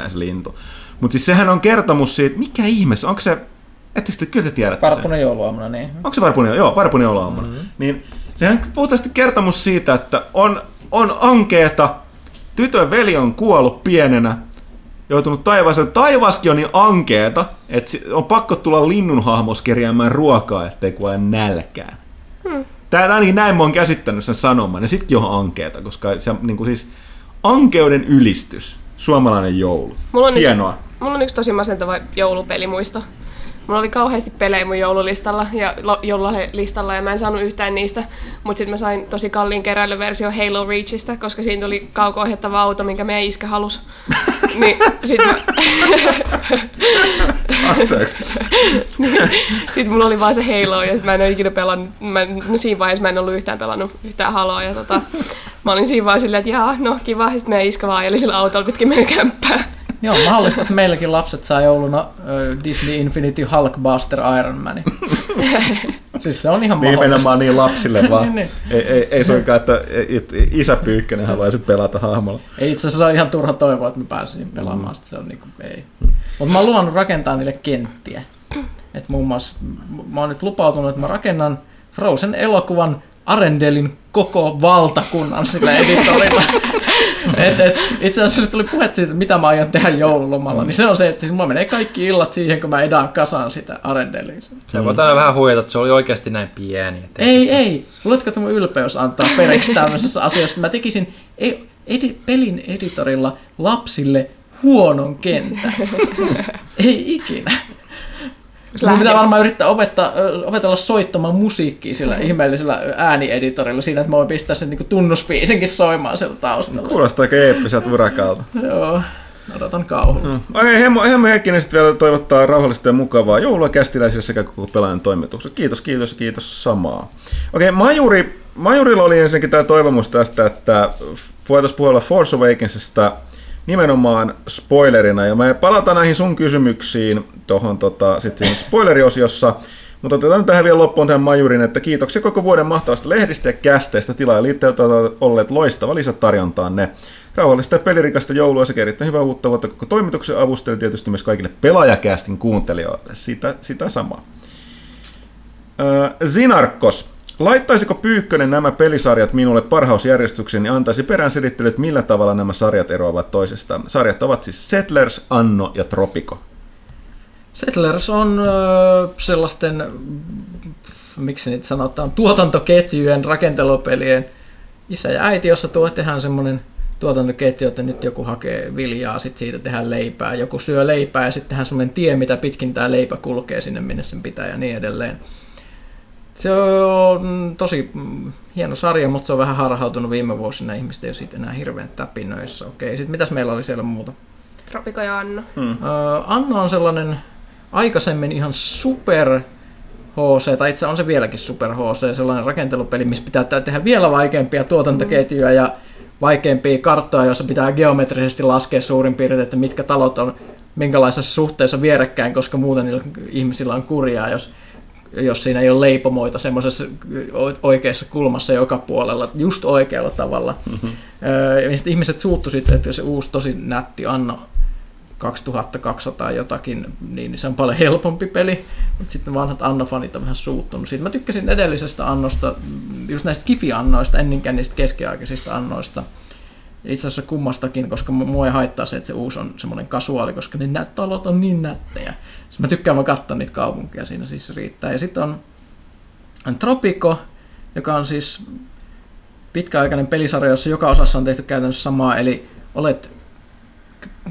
se lintu. Mutta siis sehän on kertomus siitä, mikä ihme se, onko se, ettekö te, kyllä te tiedätte sen? Varpunen jouluaamuna, niin. Onko se Varpunen? Joo, Varpunen jouluaamuna. Mm-hmm. Niin sehän puhutaan sitten kertomus siitä, että on, on ankeeta, tytön veli on kuollut pienenä, joutunut taivaaseen. Taivaskin on niin ankeeta, että on pakko tulla linnunhahmos kerjäämään ruokaa, ettei kuole nälkään. Hmm. Tää ainakin näin mä oon käsittänyt sen sanoman, ja sitkin on ankeeta, koska se on niin kuin siis ankeuden ylistys, suomalainen joulu. Mulla on, Hienoa. Yksi, mulla on yksi tosi masentava joulupelimuisto. Mulla oli kauheasti pelejä mun joululistalla ja joululistalla ja mä en saanut yhtään niistä, mutta sitten mä sain tosi kalliin keräilyversio Halo Reachista, koska siinä tuli kauko-ohjattava auto, minkä meidän iskä halusi. niin sit mä, Anteeksi. Sitten mulla oli vaan se Halo ja mä en ole ikinä pelannut, mä, en- no siinä vaiheessa mä en ollut yhtään pelannut yhtään Haloa ja tota, mä olin siinä vaan silleen, että jaa, no kiva, sitten meidän iskä vaan ajeli sillä autolla pitkin meidän kämppää. Joo, mahdollista, että meilläkin lapset saa jouluna Disney Infinity Hulkbuster Iron Man. siis se on ihan mahdollista. Nimenomaan niin lapsille vaan. Niin, niin. ei, ei, ei suinkaan, että isä Pyykkönen haluaisi pelata hahmolla. Ei itse asiassa ole ihan turha toivoa, että mä pääsisin pelaamaan sitä. Se on niinku, ei. Mutta mä oon luvannut rakentaa niille kenttiä. Et muun muassa mä oon nyt lupautunut, että mä rakennan Frozen elokuvan Arendelin koko valtakunnan sillä editorilla. et, et, itse asiassa tuli puhetta siitä, mitä mä aion tehdä joululomalla, niin se on se, että siis mulla menee kaikki illat siihen, kun mä edaan kasaan sitä Arendelia. Se voi aina vähän huijata, että se oli oikeasti näin pieni. Että Ei, ei. Luuletko, että mun ylpeys antaa periksi tämmöisessä asiassa? Mä tekisin e- edi- pelin editorilla lapsille huonon kentän. ei ikinä. Mun pitää varmaan yrittää opettaa, opetella soittamaan musiikkia sillä ihmeellisellä äänieditorilla siinä, että mä voin pistää sen niin tunnuspiisinkin soimaan sieltä taustalla. Kuulostaa aika eeppiseltä urakalta. Joo, odotan kauhulla. Okei, Hemmo, Hemmo Heikkinen sitten vielä toivottaa rauhallista ja mukavaa joulua kästiläisille sekä koko pelaajan toimitukselle. Kiitos, kiitos ja kiitos samaa. Okei, Majuri, Majurilla oli ensinnäkin tämä toivomus tästä, että voitaisiin puhua Force Awakensista nimenomaan spoilerina, ja me palataan näihin sun kysymyksiin tuohon tota, sitten spoileriosiossa, mutta otetaan nyt tähän vielä loppuun tähän Majurin, että kiitoksia koko vuoden mahtavasta lehdistä ja kästeistä. Tilaa ja liitteet ovat olleet loistava lisätarjontaanne. Rauhallista ja pelirikasta joulua sekä erittäin hyvää uutta vuotta koko toimituksen avustajille tietysti myös kaikille pelaajakästin kuuntelijoille. Sitä, sitä samaa. Zinarkos. Laittaisiko Pyykkönen nämä pelisarjat minulle parhausjärjestykseen ja antaisi perään selittelyt, millä tavalla nämä sarjat eroavat toisistaan? Sarjat ovat siis Settlers, Anno ja Tropico. Settlers on ö, sellaisten, miksi niitä sanotaan, tuotantoketjujen, rakentelupelien isä ja äiti, jossa tuo tehdään semmoinen tuotantoketju, että nyt joku hakee viljaa, sitten siitä tehdään leipää, joku syö leipää ja sitten tehdään semmoinen tie, mitä pitkin tämä leipä kulkee sinne, minne sen pitää ja niin edelleen. Se on tosi hieno sarja, mutta se on vähän harhautunut viime vuosina. Ihmiset ei ole siitä enää hirveän täpinöissä. Okei, sitten mitäs meillä oli siellä muuta? Tropiko ja Anno. Hmm. Öö, Anno on sellainen aikaisemmin ihan super HC, tai itse on se vieläkin super HC, sellainen rakentelupeli, missä pitää tehdä vielä vaikeampia tuotantoketjuja ja vaikeampia karttoja, joissa pitää geometrisesti laskea suurin piirtein, että mitkä talot on minkälaisessa suhteessa vierekkäin, koska muuten niillä ihmisillä on kurjaa, jos, jos siinä ei ole leipomoita semmoisessa oikeassa kulmassa joka puolella, just oikealla tavalla. Mm-hmm. Ja sitten ihmiset suuttu sitten, että se uusi tosi nätti Anno 2200 jotakin, niin, niin se on paljon helpompi peli, mutta sitten vanhat Anno-fanit on vähän suuttunut siitä. Mä tykkäsin edellisestä Annosta, just näistä Kifi-annoista, ennenkään niistä keskiaikaisista Annoista. Itse asiassa kummastakin, koska mua ei haittaa se, että se uusi on semmoinen kasuaali, koska ne nä- talot on niin nättejä. Sitten mä tykkään vaan katsoa niitä kaupunkia, siinä siis riittää. Ja sitten on, on Tropico, joka on siis pitkäaikainen pelisarja, jossa joka osassa on tehty käytännössä samaa, eli olet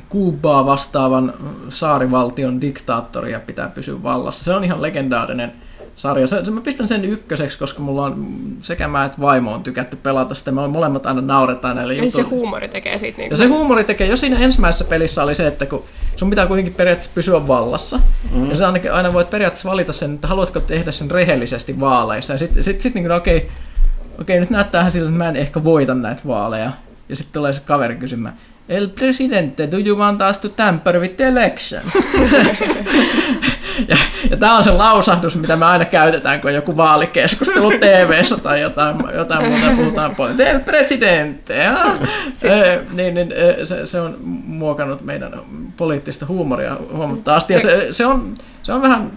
Kuubaa vastaavan saarivaltion diktaattori ja pitää pysyä vallassa. Se on ihan legendaarinen sarja. Se, se, mä pistän sen ykköseksi, koska mulla on sekä mä että vaimo on tykätty pelata sitä. Me molemmat aina nauretaan näille Eli se jutuille. huumori tekee siitä niin Ja se huumori tekee, jo siinä ensimmäisessä pelissä oli se, että kun sun pitää kuitenkin periaatteessa pysyä vallassa, mm. ja sä ainakin aina voit periaatteessa valita sen, että haluatko tehdä sen rehellisesti vaaleissa. Ja sitten sit, sit, niin okei, okay, okei, nyt näyttää siltä, että mä en ehkä voita näitä vaaleja. Ja sitten tulee se kaveri kysymään, El presidente, do you want us to tamper with the election? ja, ja tämä on se lausahdus, mitä me aina käytetään, kun on joku vaalikeskustelu tv tai jotain, jotain muuta puhutaan paljon. Ja? se, niin, niin, se, se, on muokannut meidän poliittista huumoria huomattavasti. Ja se, se, on, se on vähän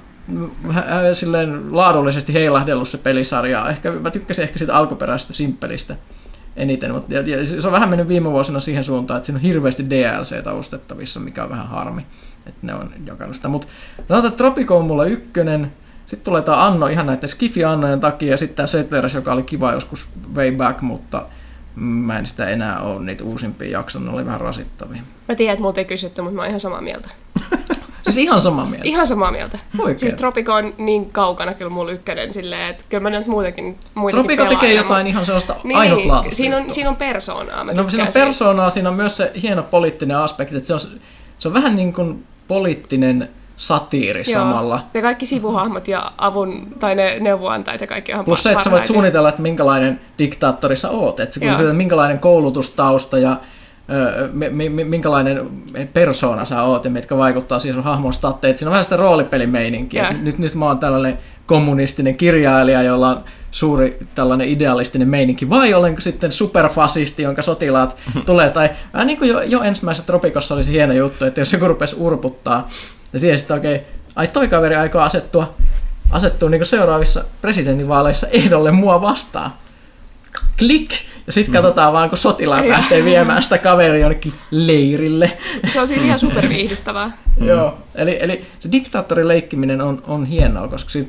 silleen laadullisesti heilahdellut se pelisarja. Ehkä, mä tykkäsin ehkä siitä alkuperäisestä simppelistä eniten, mutta ja, ja se on vähän mennyt viime vuosina siihen suuntaan, että siinä on hirveästi DLCtä ostettavissa, mikä on vähän harmi, että ne on jakanut sitä. Mutta sanotaan, että Tropico on mulla ykkönen, sitten tulee tämä Anno ihan näiden Skifi-annojen takia, ja sitten tämä Settlers, joka oli kiva joskus way back, mutta mä en sitä enää ole niitä uusimpia jaksoja, ne oli vähän rasittavia. Mä tiedän, että multa ei kysytty, mutta mä oon ihan samaa mieltä. Siis ihan samaa mieltä. Ihan samaa mieltä. Oikein. Siis Tropico on niin kaukana kyllä mulla ykkönen silleen, että kyllä mä nyt muutenkin, muitakin Tropico tekee pelaan, jotain mutta- ihan sellaista niin, ainutlaatuista. siinä on, siinä on persoonaa, mä Siinä on, siinä on persoonaa, siinä on myös se hieno poliittinen aspekti, että se on, se on vähän niin kuin poliittinen satiiri Joo. samalla. Ja kaikki sivuhahmot ja avun, tai ne neuvoantajat ja kaikki on Plus se, että sä voit suunnitella, että minkälainen diktaattori sä oot, että että minkälainen koulutustausta ja ö, mi- mi- minkälainen persoona sä oot ja mitkä vaikuttaa siihen sun hahmon statteet. Siinä on vähän sitä roolipelimeininkiä. Nyt, nyt mä oon tällainen kommunistinen kirjailija, jolla on suuri tällainen idealistinen meininki, vai olenko sitten superfasisti, jonka sotilaat tulee, tai vähän niin kuin jo, jo ensimmäisessä Tropikossa oli se hieno juttu, että jos joku rupesi urputtaa, ja tiesi, että okei, ai toi kaveri aikoo asettua, asettua niin seuraavissa presidentinvaaleissa ehdolle mua vastaan. Klik! Ja sitten katsotaan vaan, kun sotilaat lähtee viemään sitä kaveria jonnekin leirille. Se on siis ihan superviihdyttävää. Mm. Joo, eli, eli se diktaattorin leikkiminen on, on hienoa, koska se,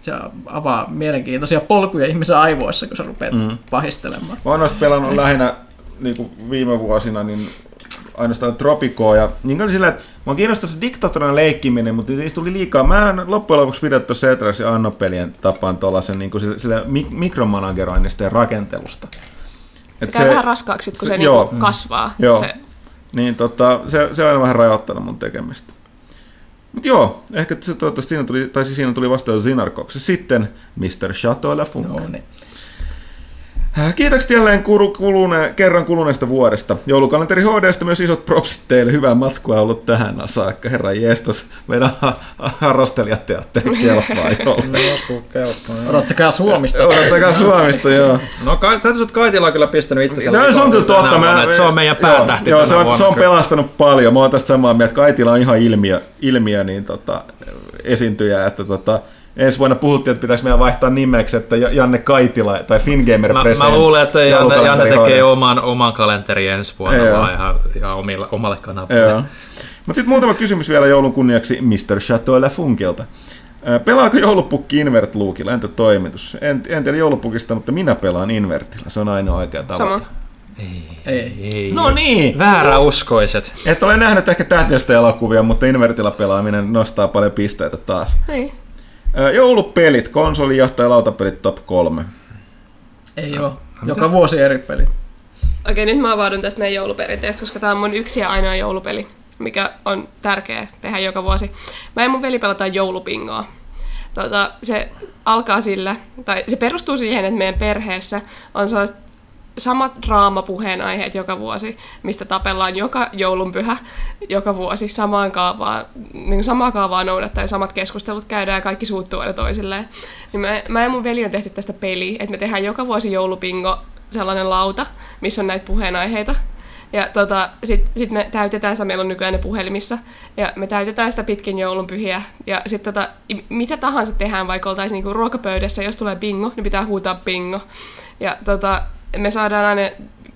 se avaa mielenkiintoisia polkuja ihmisen aivoissa, kun sä rupeat mm. pahistelemaan. Mä oon pelannut lähinnä niin kuin viime vuosina niin ainoastaan Tropicoa ja niin oli sillä, että mä kiinnostaa se diktaattorina leikkiminen, mutta niistä tuli liikaa. Mä en loppujen lopuksi pidetty Setras ja Anno-pelien tapaan tuollaisen niin kuin sillä, sillä mik- mikromanageroinnista ja rakentelusta. Se Et käy vähän raskaaksi, kun se, joo. niinku kasvaa. Joo. Se, Niin tota, se, se on aina vähän rajoittanut mun tekemistä. Mut joo, ehkä se siinä tuli, tai siis siinä tuli vastaan Zinarkoksi. Sitten Mr. Chateau La Funk. No, niin. Äh, Kiitokset jälleen kuru, kulune, kerran kuluneesta vuodesta. Joulukalenteri HDstä myös isot propsit teille. Hyvää matskua ollut tähän saakka. Herra jestas, meidän ha- ha- harrastelijateatteri kelpaa jolle. Kelpaa. Odottakaa Suomista. Odottakaa Suomesta, joo. No kai, täytyy että Kaitila on kyllä pistänyt itsensä No, se on kyllä totta. vuonna, että se on meidän päätähti Joo, joo se, on, vuonna se on pelastanut paljon. Mä oon tästä samaa mieltä. Kaitila on ihan ilmiö, ilmiö niin tota, esiintyjä, että tota, ensi vuonna puhuttiin, että pitäisi meidän vaihtaa nimeksi, että Janne Kaitila tai Fingamer Mä, Presents. mä luulen, että Janne, Janne tekee oman, oman kalenterin ensi vuonna Joo. vaan ihan, ihan omille, omalle kanavalle. Mutta sitten muutama kysymys vielä joulun kunniaksi Mr. Chateau Funkilta. Ää, Pelaako joulupukki Invert Luukilla? Entä toimitus? En, en tiedä joulupukista, mutta minä pelaan Invertillä. Se on ainoa oikea tapa. Sama. Ei. Ei. No niin! Vääräuskoiset. Et ole nähnyt ehkä tähtiöstä elokuvia, mutta Invertillä pelaaminen nostaa paljon pisteitä taas. Ei. Joulupelit, konsolijohtaja ja lautapelit top 3. Ei oo. Joka vuosi eri peli. Okei, nyt mä avaudun tästä meidän jouluperinteestä, koska tämä on mun yksi ja ainoa joulupeli, mikä on tärkeä tehdä joka vuosi. Mä ja mun veli pelataan joulupingoa. Tota, se alkaa sillä, tai se perustuu siihen, että meidän perheessä on sellaiset samat draamapuheenaiheet joka vuosi, mistä tapellaan joka joulunpyhä joka vuosi samaan kaavaan, niin samaa kaavaa noudattaa ja samat keskustelut käydään ja kaikki suuttuu aina toisilleen. Niin mä, mä ja mun veli on tehty tästä peliä, että me tehdään joka vuosi joulupingo sellainen lauta, missä on näitä puheenaiheita. Ja tota, sitten sit me täytetään sitä, meillä on nykyään ne puhelimissa, ja me täytetään sitä pitkin joulunpyhiä. Ja sitten tota, mitä tahansa tehdään, vaikka oltaisiin niinku ruokapöydässä, jos tulee bingo, niin pitää huutaa bingo. Ja tota, me saadaan aina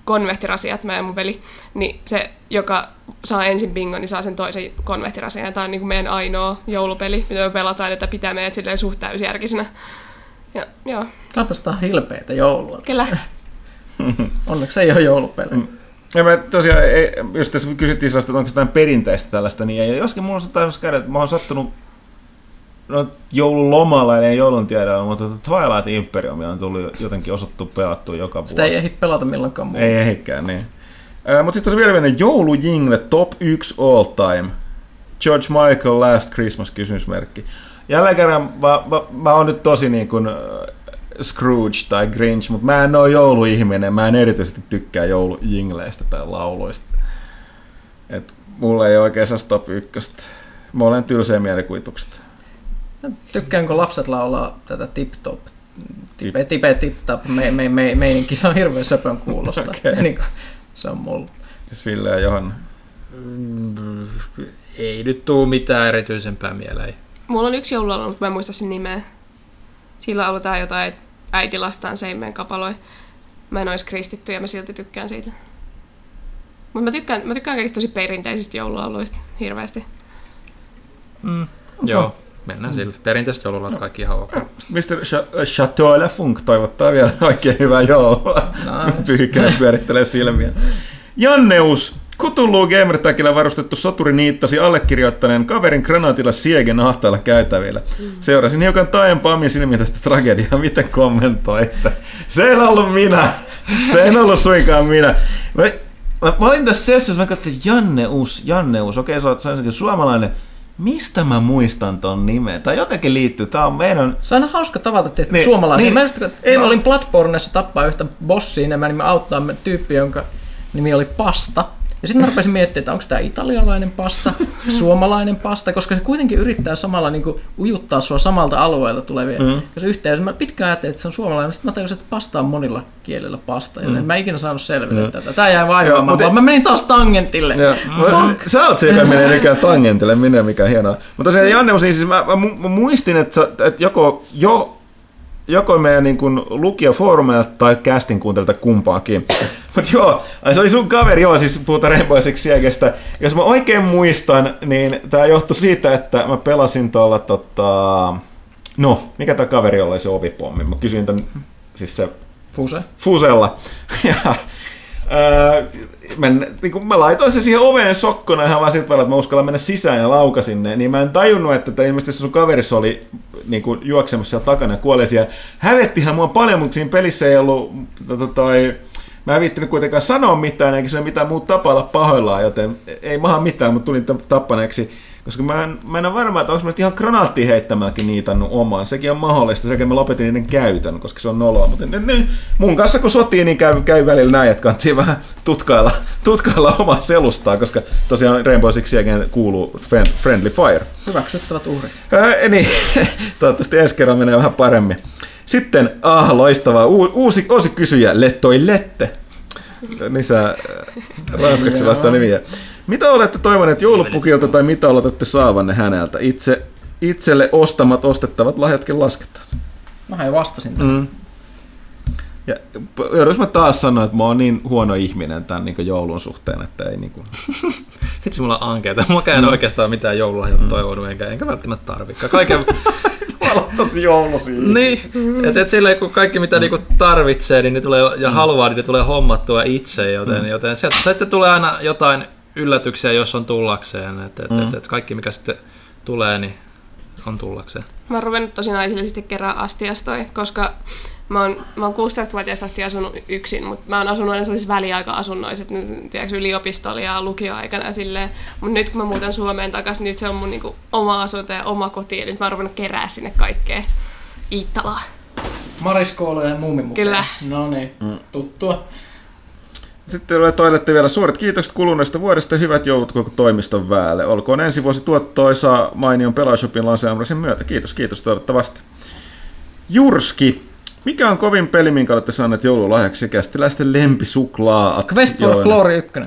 konvehtirasiat, mä ja mun veli, niin se, joka saa ensin bingo, niin saa sen toisen konvehtirasian. Ja Tämä on niinku meidän ainoa joulupeli, mitä me pelataan, että pitää meidät silleen suht täysjärkisenä. Ja, joo, on hilpeitä joulua. kyllä. Onneksi ei ole joulupeli. Ja mä tosiaan, ei, jos tässä kysyttiin sellaista, että onko se jotain perinteistä tällaista, niin ei. Joskin mulla on taas käydä, että mä oon sattunut no, joululomalla, ei joulun tiedä, mutta Twilight Imperium on tullut jotenkin osattu pelattua joka vuosi. Sitä ei ehdi pelata milloinkaan muuta. Ei ehikään, niin. Mutta sitten on vielä vielä joulujingle top 1 all time. George Michael Last Christmas kysymysmerkki. Jälleen kerran mä, mä, mä oon nyt tosi niin kuin Scrooge tai Grinch, mutta mä en oo jouluihminen. Mä en erityisesti tykkää joulujingleistä tai lauloista. Et mulla ei oikein saa top ykköstä. Mä olen tylsää mielikuvitukset. Tykkään, kun lapset laulaa tätä tip-top. Tipe, tipe, tip-top. Me, me, me, meininki, se on hirveän söpön kuulosta. Okay. Niin kuin, se on mulla. Siis Ville ja Johanna. Ei nyt tuu mitään erityisempää mieleen. Mulla on yksi joululaulu, mutta mä en muista sen nimeä. Sillä lauletaan jotain, että äiti lastaan seimmeen kapaloi. Mä en ois kristitty ja mä silti tykkään siitä. Mutta mä tykkään, mä tykkään kaikista tosi perinteisistä joululauluista hirveästi. Mm. Joo, mennään sille. Perinteiset joululat kaikki ihan ok. Mr. Ch- Chateau Le Funk toivottaa vielä oikein hyvää joulua. Nice. Pyykkönen pyörittelee silmiä. Janneus, Kutuluu gamertagilla varustettu soturi niittasi allekirjoittaneen kaverin granaatilla Siegen ahtailla käytävillä. Seurasin hiukan taempaa ja silmiä tästä tragediaa. Miten kommentoitte? Se ei ollut minä. Se ei ollut suinkaan minä. Mä, mä, mä olin tässä sessiassa, mä katsoin, Janneus, Janneus, okei, sä oot sä oot suomalainen. Mistä mä muistan ton nimen? Tai jotenkin liittyy. Tää on meidän... Se on aina hauska tavata tietysti Niin, suomalaisia. niin. Mä, just, Ei, mä olin Bloodborneissa tappaa yhtä bossia enemmän, niin mä auttaa tyyppi, jonka nimi oli Pasta. Ja sitten mä rupesin miettimään, että onko tämä italialainen pasta, suomalainen pasta, koska se kuitenkin yrittää samalla niin kuin, ujuttaa sua samalta alueelta tulevia. Mm. Ja se yhteys, mä pitkään ajattelin, että se on suomalainen, sitten mä tajusin, että pasta on monilla kielillä pasta. Ja mm. mä en ikinä saanut selville Joo. tätä. Tää jäi vaivaamaan, mutta- mä menin taas tangentille. Sä oot se, joka menee nykyään tangentille, minne mikä hienoa. Mutta tosiaan Janne, niin siis mä, mä, mä muistin, että, sä, että joko, jo, joko meidän niin kuin lukijafoorumeilta tai castin kuuntelijalta kumpaakin. Mutta joo, se oli sun kaveri, joo, siis puhutaan Rainbow Six Siegestä. Jos mä oikein muistan, niin tämä johtui siitä, että mä pelasin tuolla tota... No, mikä tämä kaveri oli se ovipommi? Mä kysyin tän, siis se Fuse. Fusella. Ja, mä, niin kun mä laitoin se siihen oveen sokkona ihan vaan siltä tavalla, että mä uskallan mennä sisään ja laukasin ne, niin mä en tajunnut, että tämä ilmeisesti se sun kaverissa oli niin kuin juoksemassa siellä takana siellä. Hävettihän mua paljon, mutta siinä pelissä ei ollut tota, toi, Mä en viittinyt kuitenkaan sanoa mitään, eikä ole mitään muuta tapaa olla pahoillaan, joten ei maha mitään, mutta tulin tappaneeksi. Koska mä en, mä en ole varma, että onko mä nyt ihan granaattia heittämäänkin niitannut oman. Sekin on mahdollista, sekin mä lopetin niiden käytön, koska se on noloa. Mutta ne, ne, mun kanssa kun sotii, niin käy, käy välillä näin, että kannattaa vähän tutkailla, tutkailla omaa selustaa, koska tosiaan Rainbow Six Siegen kuuluu friend, Friendly Fire. Hyväksyttävät uhrit. Ää, niin, toivottavasti ensi kerran menee vähän paremmin. Sitten, ah, loistavaa, U- uusi, uusi kysyjä, Lettoi Lette. Lisää ranskaksi vasta nimiä. Mitä olette toivoneet joulupukilta tai mitä olette saavanne häneltä? Itse, itselle ostamat ostettavat lahjatkin lasketaan. Mä jo vastasin tähän. Mm. Ja jos mä taas sanoin, että mä oon niin huono ihminen tämän niin joulun suhteen, että ei niin kuin... Vitsi, mulla on ankeita. Mä en oikeastaan mitään joululahjat toivonut, enkä, enkä välttämättä tarvikaan. Kaiken, Tosi joulusi. niin, että et silleen, kun kaikki mitä niinku tarvitsee niin ne tulee, ja haluaa, niin ne tulee hommattua itse, joten, joten sieltä sitten tulee aina jotain yllätyksiä, jos on tullakseen. Että et, et, et kaikki mikä sitten tulee, niin on tullakseen. Mä oon ruvennut tosi naisellisesti kerää astiastoi, koska mä oon, mä oon 16-vuotias asti asunut yksin, mutta mä oon asunut aina sellaisissa väliaika-asunnoissa, että nyt, tiedätkö, yliopistolla ja lukioaikana silleen. Mutta nyt kun mä muutan Suomeen takaisin, nyt se on mun niinku oma asunto ja oma koti, ja nyt mä oon ruvennut kerää sinne kaikkea Iittalaa. Mariskoola ja muumimuke. Kyllä. No niin, tuttua. Sitten tulee toilette vielä suuret kiitokset kuluneesta vuodesta ja hyvät joulut koko toimiston väelle. Olkoon ensi vuosi tuottoisa mainion Pelashopin lanseeraamisen myötä. Kiitos, kiitos toivottavasti. Jurski, mikä on kovin peli, minkä olette saaneet joululahjaksi kästiläisten lempisuklaa? Quest for Glory 1.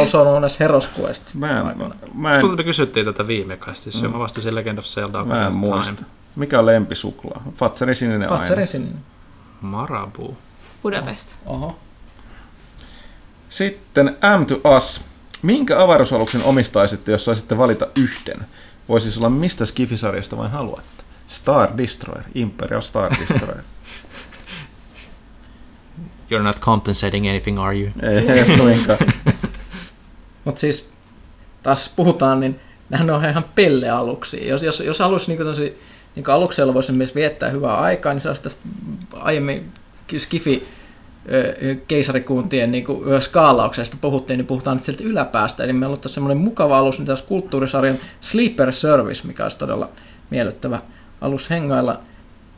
Also known as Heroes Quest. Mä en, mä, en, me kysyttiin tätä viime kastissa, mm. mä vastasin Legend of Zelda mä en muista. Time. Mikä on lempisuklaa? Fatsarin sininen Patserin aina. sininen. Marabu. Budapest. Oho. Sitten M to Us. Minkä avaruusaluksen omistaisitte, jos saisitte valita yhden? Voisi siis olla mistä skifisarjasta vain haluatte. Star Destroyer, Imperial Star Destroyer. You're not compensating anything, are you? ei, ei suinkaan. Mutta siis taas puhutaan, niin nehän on ihan pellealuksia. Jos, jos, jos haluaisi niin tosi, niin aluksella voisi myös viettää hyvää aikaa, niin se olisi tästä aiemmin Skifi keisarikuntien niin kuin, skaalauksesta puhuttiin, niin puhutaan nyt sieltä yläpäästä. Eli meillä on tässä semmoinen mukava alus, niin tässä kulttuurisarjan Sleeper Service, mikä olisi todella miellyttävä alus hengailla.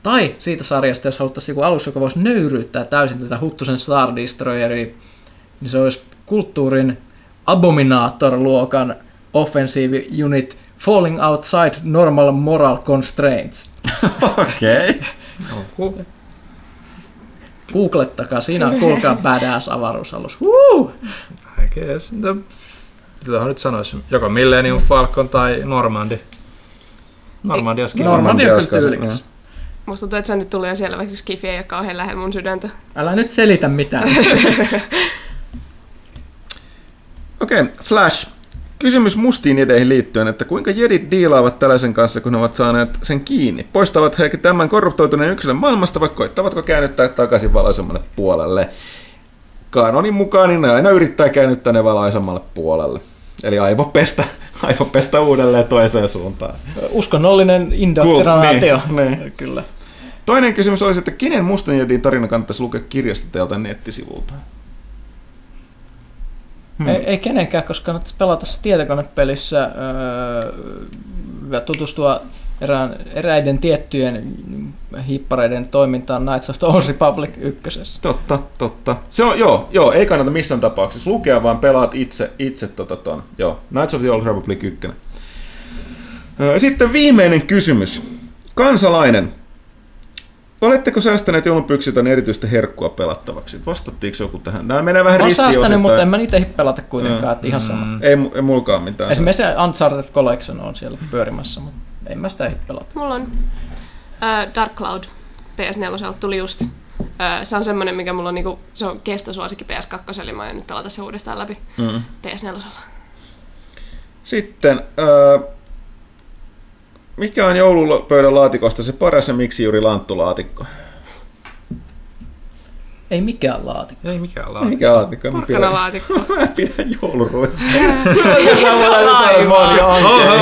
Tai siitä sarjasta, jos haluttaisiin joku alus, joka voisi nöyryyttää täysin tätä Huttusen Star Destroyeria, niin se olisi kulttuurin Abominator-luokan offensive unit falling outside normal moral constraints. Okei. Oho. Googlettakaa, siinä on kuulkaa badass avaruusalus. Woo! I guess. No, Mitä nyt sanoisi? Joko Millennium Falcon tai Normandy. Normandy olisikin. Normandy on kyllä tyylikäs. Musta tuntuu, että se nyt tuli jo selväksi, Skifi ei ole kauhean lähellä mun sydäntä. Älä nyt selitä mitään. Okei, Flash. Kysymys mustiin jedeihin liittyen, että kuinka jedit diilaavat tällaisen kanssa, kun ne ovat saaneet sen kiinni? Poistavat he tämän korruptoituneen yksilön maailmasta, vai koittavatko käännyttää takaisin valaisemmalle puolelle? Kanonin mukaan niin ne aina yrittää käännyttää ne valaisemmalle puolelle. Eli aivopestä, aivopestä uudelleen toiseen suuntaan. Uskonnollinen indoktrinaatio. Ku- niin, niin. Kyllä. Toinen kysymys olisi, että kenen mustan jedin tarina kannattaisi lukea kirjasta teiltä nettisivulta? Hmm. Ei, ei kenenkään, koska kannattaisi pelata se tietokonepelissä öö, ja tutustua erään, eräiden tiettyjen hippareiden toimintaan Knights of the Old Republic ykkösessä. Totta, totta. Se on, joo, joo, ei kannata missään tapauksessa lukea, vaan pelaat itse, itse tota ton. Joo, Knights of the Old Republic 1. Öö, Sitten viimeinen kysymys. Kansalainen. Oletteko säästäneet joulunpyksiltä erityistä herkkua pelattavaksi? Vastattiinko joku tähän? Nämä menee vähän Mä ristiin säästänyt, osittain. mutta en mä niitä pelata kuitenkaan, että ihan sama. Ei, ei mulkaan mitään. Esimerkiksi se Uncharted Collection on siellä pyörimässä, mutta en mä sitä pelata. Mulla on äh, Dark Cloud PS4 tuli just. Äh, se on semmonen, mikä mulla on niinku, se on kestosuosikki PS2, eli mä aion nyt pelata se uudestaan läpi Mm. PS4. Sitten, öö, mikä on joulupöydän laatikosta se paras ja miksi juuri lanttulaatikko? Ei mikään laatikko. Ei mikään laatikko. Mikä laatikko? Mä pidän, Porkkanalaatikko. mä pidän jouluruoista. Se on laivaa.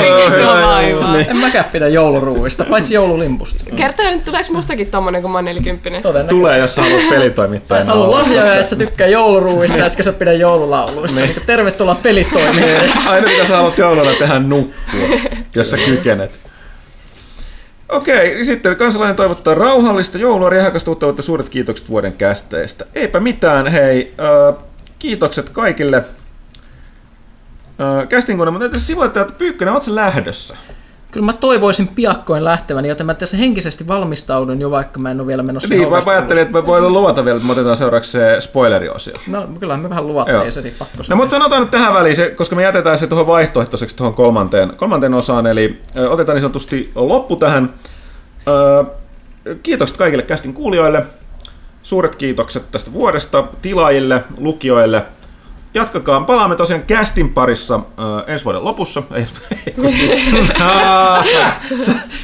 Mikä se on laivaa? En mäkään pidä jouluruuista, paitsi joululimpusta. Kertoja nyt, tuleeko mustakin tommonen, kun mä oon 40? Todennäköisesti. Tulee, jos sä haluat Sä pelitoimittajan. et halua lahjoja, että sä tykkää jouluruuista, etkä sä pidä joululauluista. Niin. Tervetuloa pelitoimijoille. Aina mitä sä haluat jouluna tehdä nukkua, jos sä kykenet. Okei, sitten kansalainen toivottaa rauhallista joulua, riehakasta uutta suuret kiitokset vuoden kästeistä. Eipä mitään, hei, äh, kiitokset kaikille. Äh, kästin kun mutta täytyy sivuita, että Pyykkönen, sä lähdössä? Kyllä mä toivoisin piakkoin lähteväni, joten mä tässä henkisesti valmistaudun jo, vaikka mä en ole vielä menossa Niin, mä ajattelin, että me voidaan luvata vielä, että me otetaan seuraavaksi se spoileriosio. No kyllä me vähän luvattiin, Joo. se niin pakko No mutta sanotaan nyt tähän väliin, se, koska me jätetään se tuohon vaihtoehtoiseksi tuohon kolmanteen, kolmanteen osaan, eli ö, otetaan niin sanotusti loppu tähän. Ö, kiitokset kaikille kästin kuulijoille. Suuret kiitokset tästä vuodesta tilaajille, lukijoille. Jatkakaa. Palaamme tosiaan kästin parissa ö, ensi vuoden lopussa.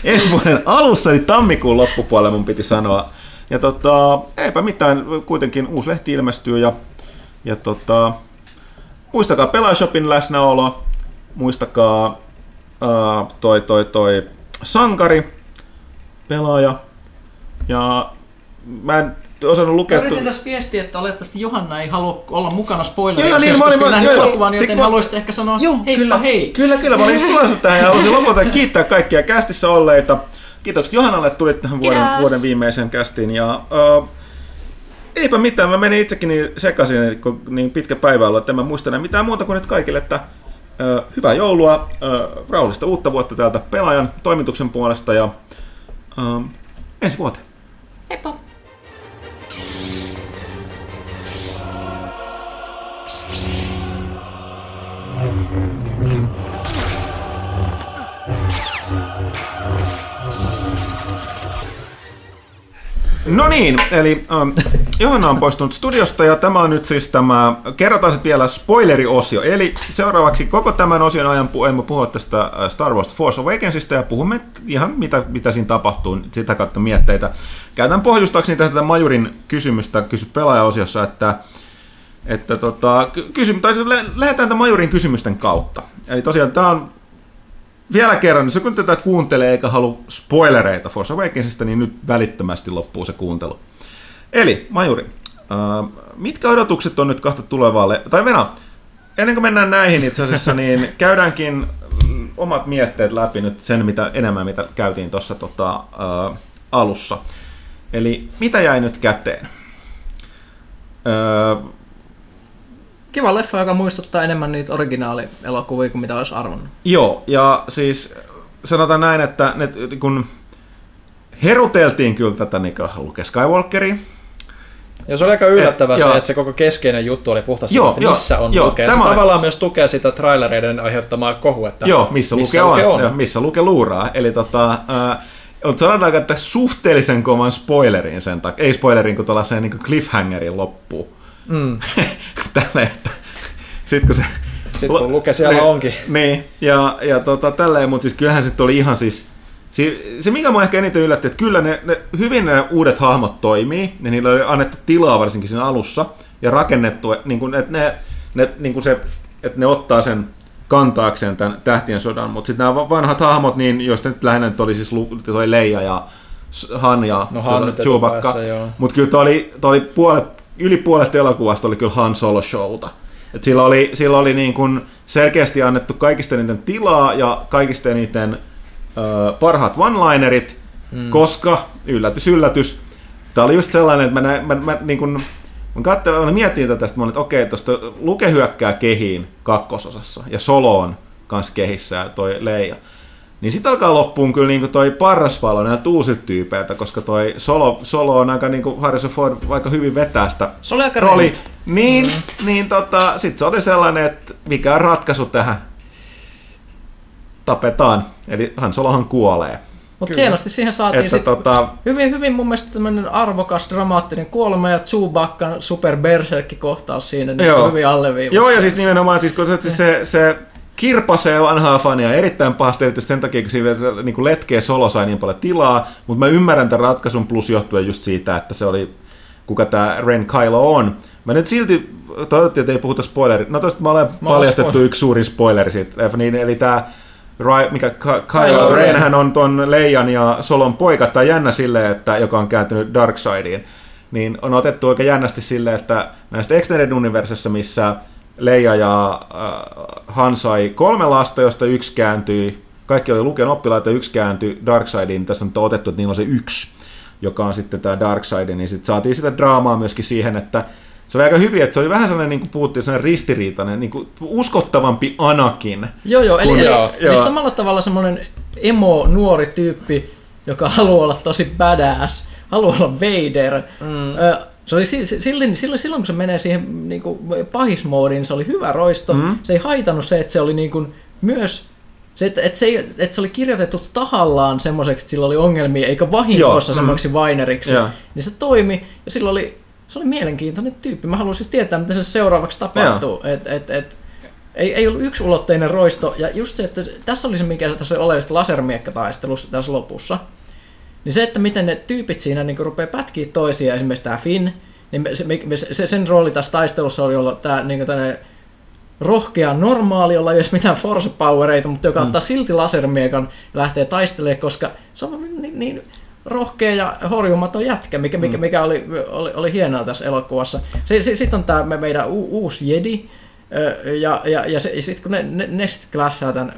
Ensi vuoden alussa, eli tammikuun loppupuolella mun piti sanoa. Ja tota, eipä mitään, kuitenkin uusi lehti ilmestyy ja, ja tota, muistakaa Pelaajashopin läsnäolo, muistakaa ää, toi, toi, toi sankari, pelaaja, ja mä en osannut lukea... Mä yritin tässä viestiä, että olettavasti Johanna ei halua olla mukana Joo, spoilerissa, joo, niin, olin- koska mä- nähnyt joo, joo. elokuvan, joten mä- haluaisit ehkä sanoa heippa kyllä, hei. Kyllä, kyllä. Mä olin just tulossa tähän ja haluaisin lopulta kiittää kaikkia kästissä olleita. Kiitokset Johannalle, että tulit tähän vuoden, Kiitos. vuoden viimeiseen kästiin. Ja, uh, eipä mitään, mä menin itsekin niin sekaisin, kun niin pitkä päivä ollut, että en mä muista enää mitään muuta kuin nyt kaikille, että uh, hyvää joulua, uh, rauhallista uutta vuotta täältä pelaajan toimituksen puolesta ja uh, ensi vuoteen. Heippa! No niin, eli ähm, Johanna on poistunut studiosta ja tämä on nyt siis tämä, kerrotaan sitten vielä spoileriosio. Eli seuraavaksi koko tämän osion ajan pu- emme puhua tästä äh, Star Wars Force Awakensista ja puhumme ihan mitä, mitä siinä tapahtuu, sitä kautta mietteitä. Käytän pohjustaakseni tätä Majurin kysymystä, kysy pelaajaosiossa, että että tota, ky- kysy, tai siis lä- lähdetään tämän Majurin kysymysten kautta. Eli tosiaan tämä on vielä kerran, jos kun tätä kuuntelee eikä halua spoilereita Force Awakensista, niin nyt välittömästi loppuu se kuuntelu. Eli, Majuri, äh, mitkä odotukset on nyt kahta tulevaalle, tai Venä, ennen kuin mennään näihin itse asiassa, niin käydäänkin mm, omat mietteet läpi nyt sen mitä, enemmän, mitä käytiin tuossa tota, äh, alussa. Eli mitä jäi nyt käteen? Äh, Kiva leffa, joka muistuttaa enemmän niitä originaalielokuvia kuin mitä olisi arvannut. Joo, ja siis sanotaan näin, että ne, kun heruteltiin kyllä tätä niin Luke Skywalkeria, Ja se oli aika yllättävää Et, se, joo. että se koko keskeinen juttu oli puhtaasti, Joo, että joo, missä on joo, Luke. Ja se tämä on- tavallaan myös tukee sitä trailereiden aiheuttamaa kohua, että Joo, missä, missä Luke, Luke on, on. Ja missä Luke luuraa. Eli tota, ää, mutta sanotaanko, että suhteellisen kovan spoilerin sen takia, ei spoilerin, kun tuollaiseen niin sitten kun se... Sitten kun Luke siellä niin, onkin. Niin, ja, ja tota, tälleen, mutta siis kyllähän sitten oli ihan siis... Se, se mikä mua ehkä eniten yllätti, että kyllä ne, ne, hyvin ne uudet hahmot toimii, ja niillä oli annettu tilaa varsinkin siinä alussa, ja rakennettu, niin kuin, että ne, ne, niin kuin se, että ne ottaa sen kantaakseen tämän tähtien sodan, mutta sitten nämä vanhat hahmot, niin joista nyt lähinnä nyt oli siis toi Leija ja Han ja No nyt Chewbacca, mutta kyllä toi oli, toi oli puolet, yli puolet elokuvasta oli kyllä Han Solo showta. Et sillä oli, sillä oli niin kuin selkeästi annettu kaikista eniten tilaa ja kaikista eniten ö, parhaat one-linerit, hmm. koska, yllätys, yllätys, tämä oli just sellainen, että mä, näin, mä, mä, niin kuin, mä katselin, mä miettin tätä, että mä olin, että okei, tuosta Luke hyökkää kehiin kakkososassa ja Solo on kans kehissä ja toi Leija. Niin sitten alkaa loppuun kyllä niinku toi parrasvalo näiltä uusilta tyypeiltä, koska toi Solo, Solo on aika niinku Harrison Ford vaikka hyvin vetää sitä Se oli aika rooli. rento. Niin, mm. niin tota, sit se oli sellainen, että mikä on ratkaisu tähän? Tapetaan. Eli Han Solohan kuolee. Mutta hienosti siihen saatiin Että sit tota, hyvin, hyvin mun mielestä tämmöinen arvokas, dramaattinen kuolema ja Chewbaccan super berserkki kohtaus siinä, niin Joo. hyvin alleviivasi. Joo, ja siis nimenomaan, siis kun se, se, se kirpasee vanhaa fania erittäin pahasti, erityisesti sen takia, kun siinä niin kuin letkeä solo sai niin paljon tilaa, mutta mä ymmärrän tämän ratkaisun plus johtuen just siitä, että se oli, kuka tämä Ren Kylo on. Mä nyt silti, toivottiin, että ei puhuta spoilerit. No tosta mä olen Mä paljastettu spoil- yksi suurin spoileri siitä, niin, eli tämä mikä Ky- Kylo, Kylo Ren, Ren. hän on ton Leijan ja Solon poika, tai jännä silleen, että, joka on kääntynyt Darksideen, niin on otettu aika jännästi silleen, että näistä Extended Universessa, missä Leija ja äh, Han sai kolme lasta, josta yksi kääntyi, kaikki oli Luken oppilaita, yksi kääntyi Darksideen, tässä on otettu, että niillä on se yksi, joka on sitten tämä Darkseid, niin sitten saatiin sitä draamaa myöskin siihen, että se oli aika hyvin, että se oli vähän sellainen, niin kuin puhuttiin, sellainen ristiriitainen, niin kuin uskottavampi Anakin. Joo, joo, eli, Kun- eli, joo, eli joo. samalla tavalla semmoinen emo nuori tyyppi, joka haluaa olla tosi badass, haluaa olla Vader. Mm. Se oli silloin, silloin, silloin, kun se menee siihen niin kuin pahismoodiin, se oli hyvä roisto. Mm. Se ei haitannut se, että se oli niin kuin myös se, että, että, se, ei, että se oli kirjoitettu tahallaan semmoiseksi, että sillä oli ongelmia, eikä vahingossa mm. semmoiseksi vaineriksi, Joo. niin se toimi, ja sillä oli, se oli mielenkiintoinen tyyppi. Mä haluaisin tietää, mitä se seuraavaksi tapahtuu. Et, et, et, ei, ei ollut yksulotteinen roisto, ja just se, että tässä oli se, mikä tässä oli oleellista lasermiekkataistelussa tässä lopussa, niin se, että miten ne tyypit siinä niin rupeaa pätkiä toisia, esimerkiksi tämä Finn, niin se, se, sen rooli tässä taistelussa oli olla tämä niin rohkea normaali, jolla ei ole mitään force powereita, mutta joka mm. ottaa silti lasermiekan ja lähtee taistelemaan, koska se on niin, niin rohkea ja horjumaton jätkä, mikä, mikä, mm. mikä oli, oli, oli hienoa tässä elokuvassa. Sitten on tämä meidän u, uusi jedi, ja, ja, ja, ja sitten kun ne, ne, ne sitten clashaa tämän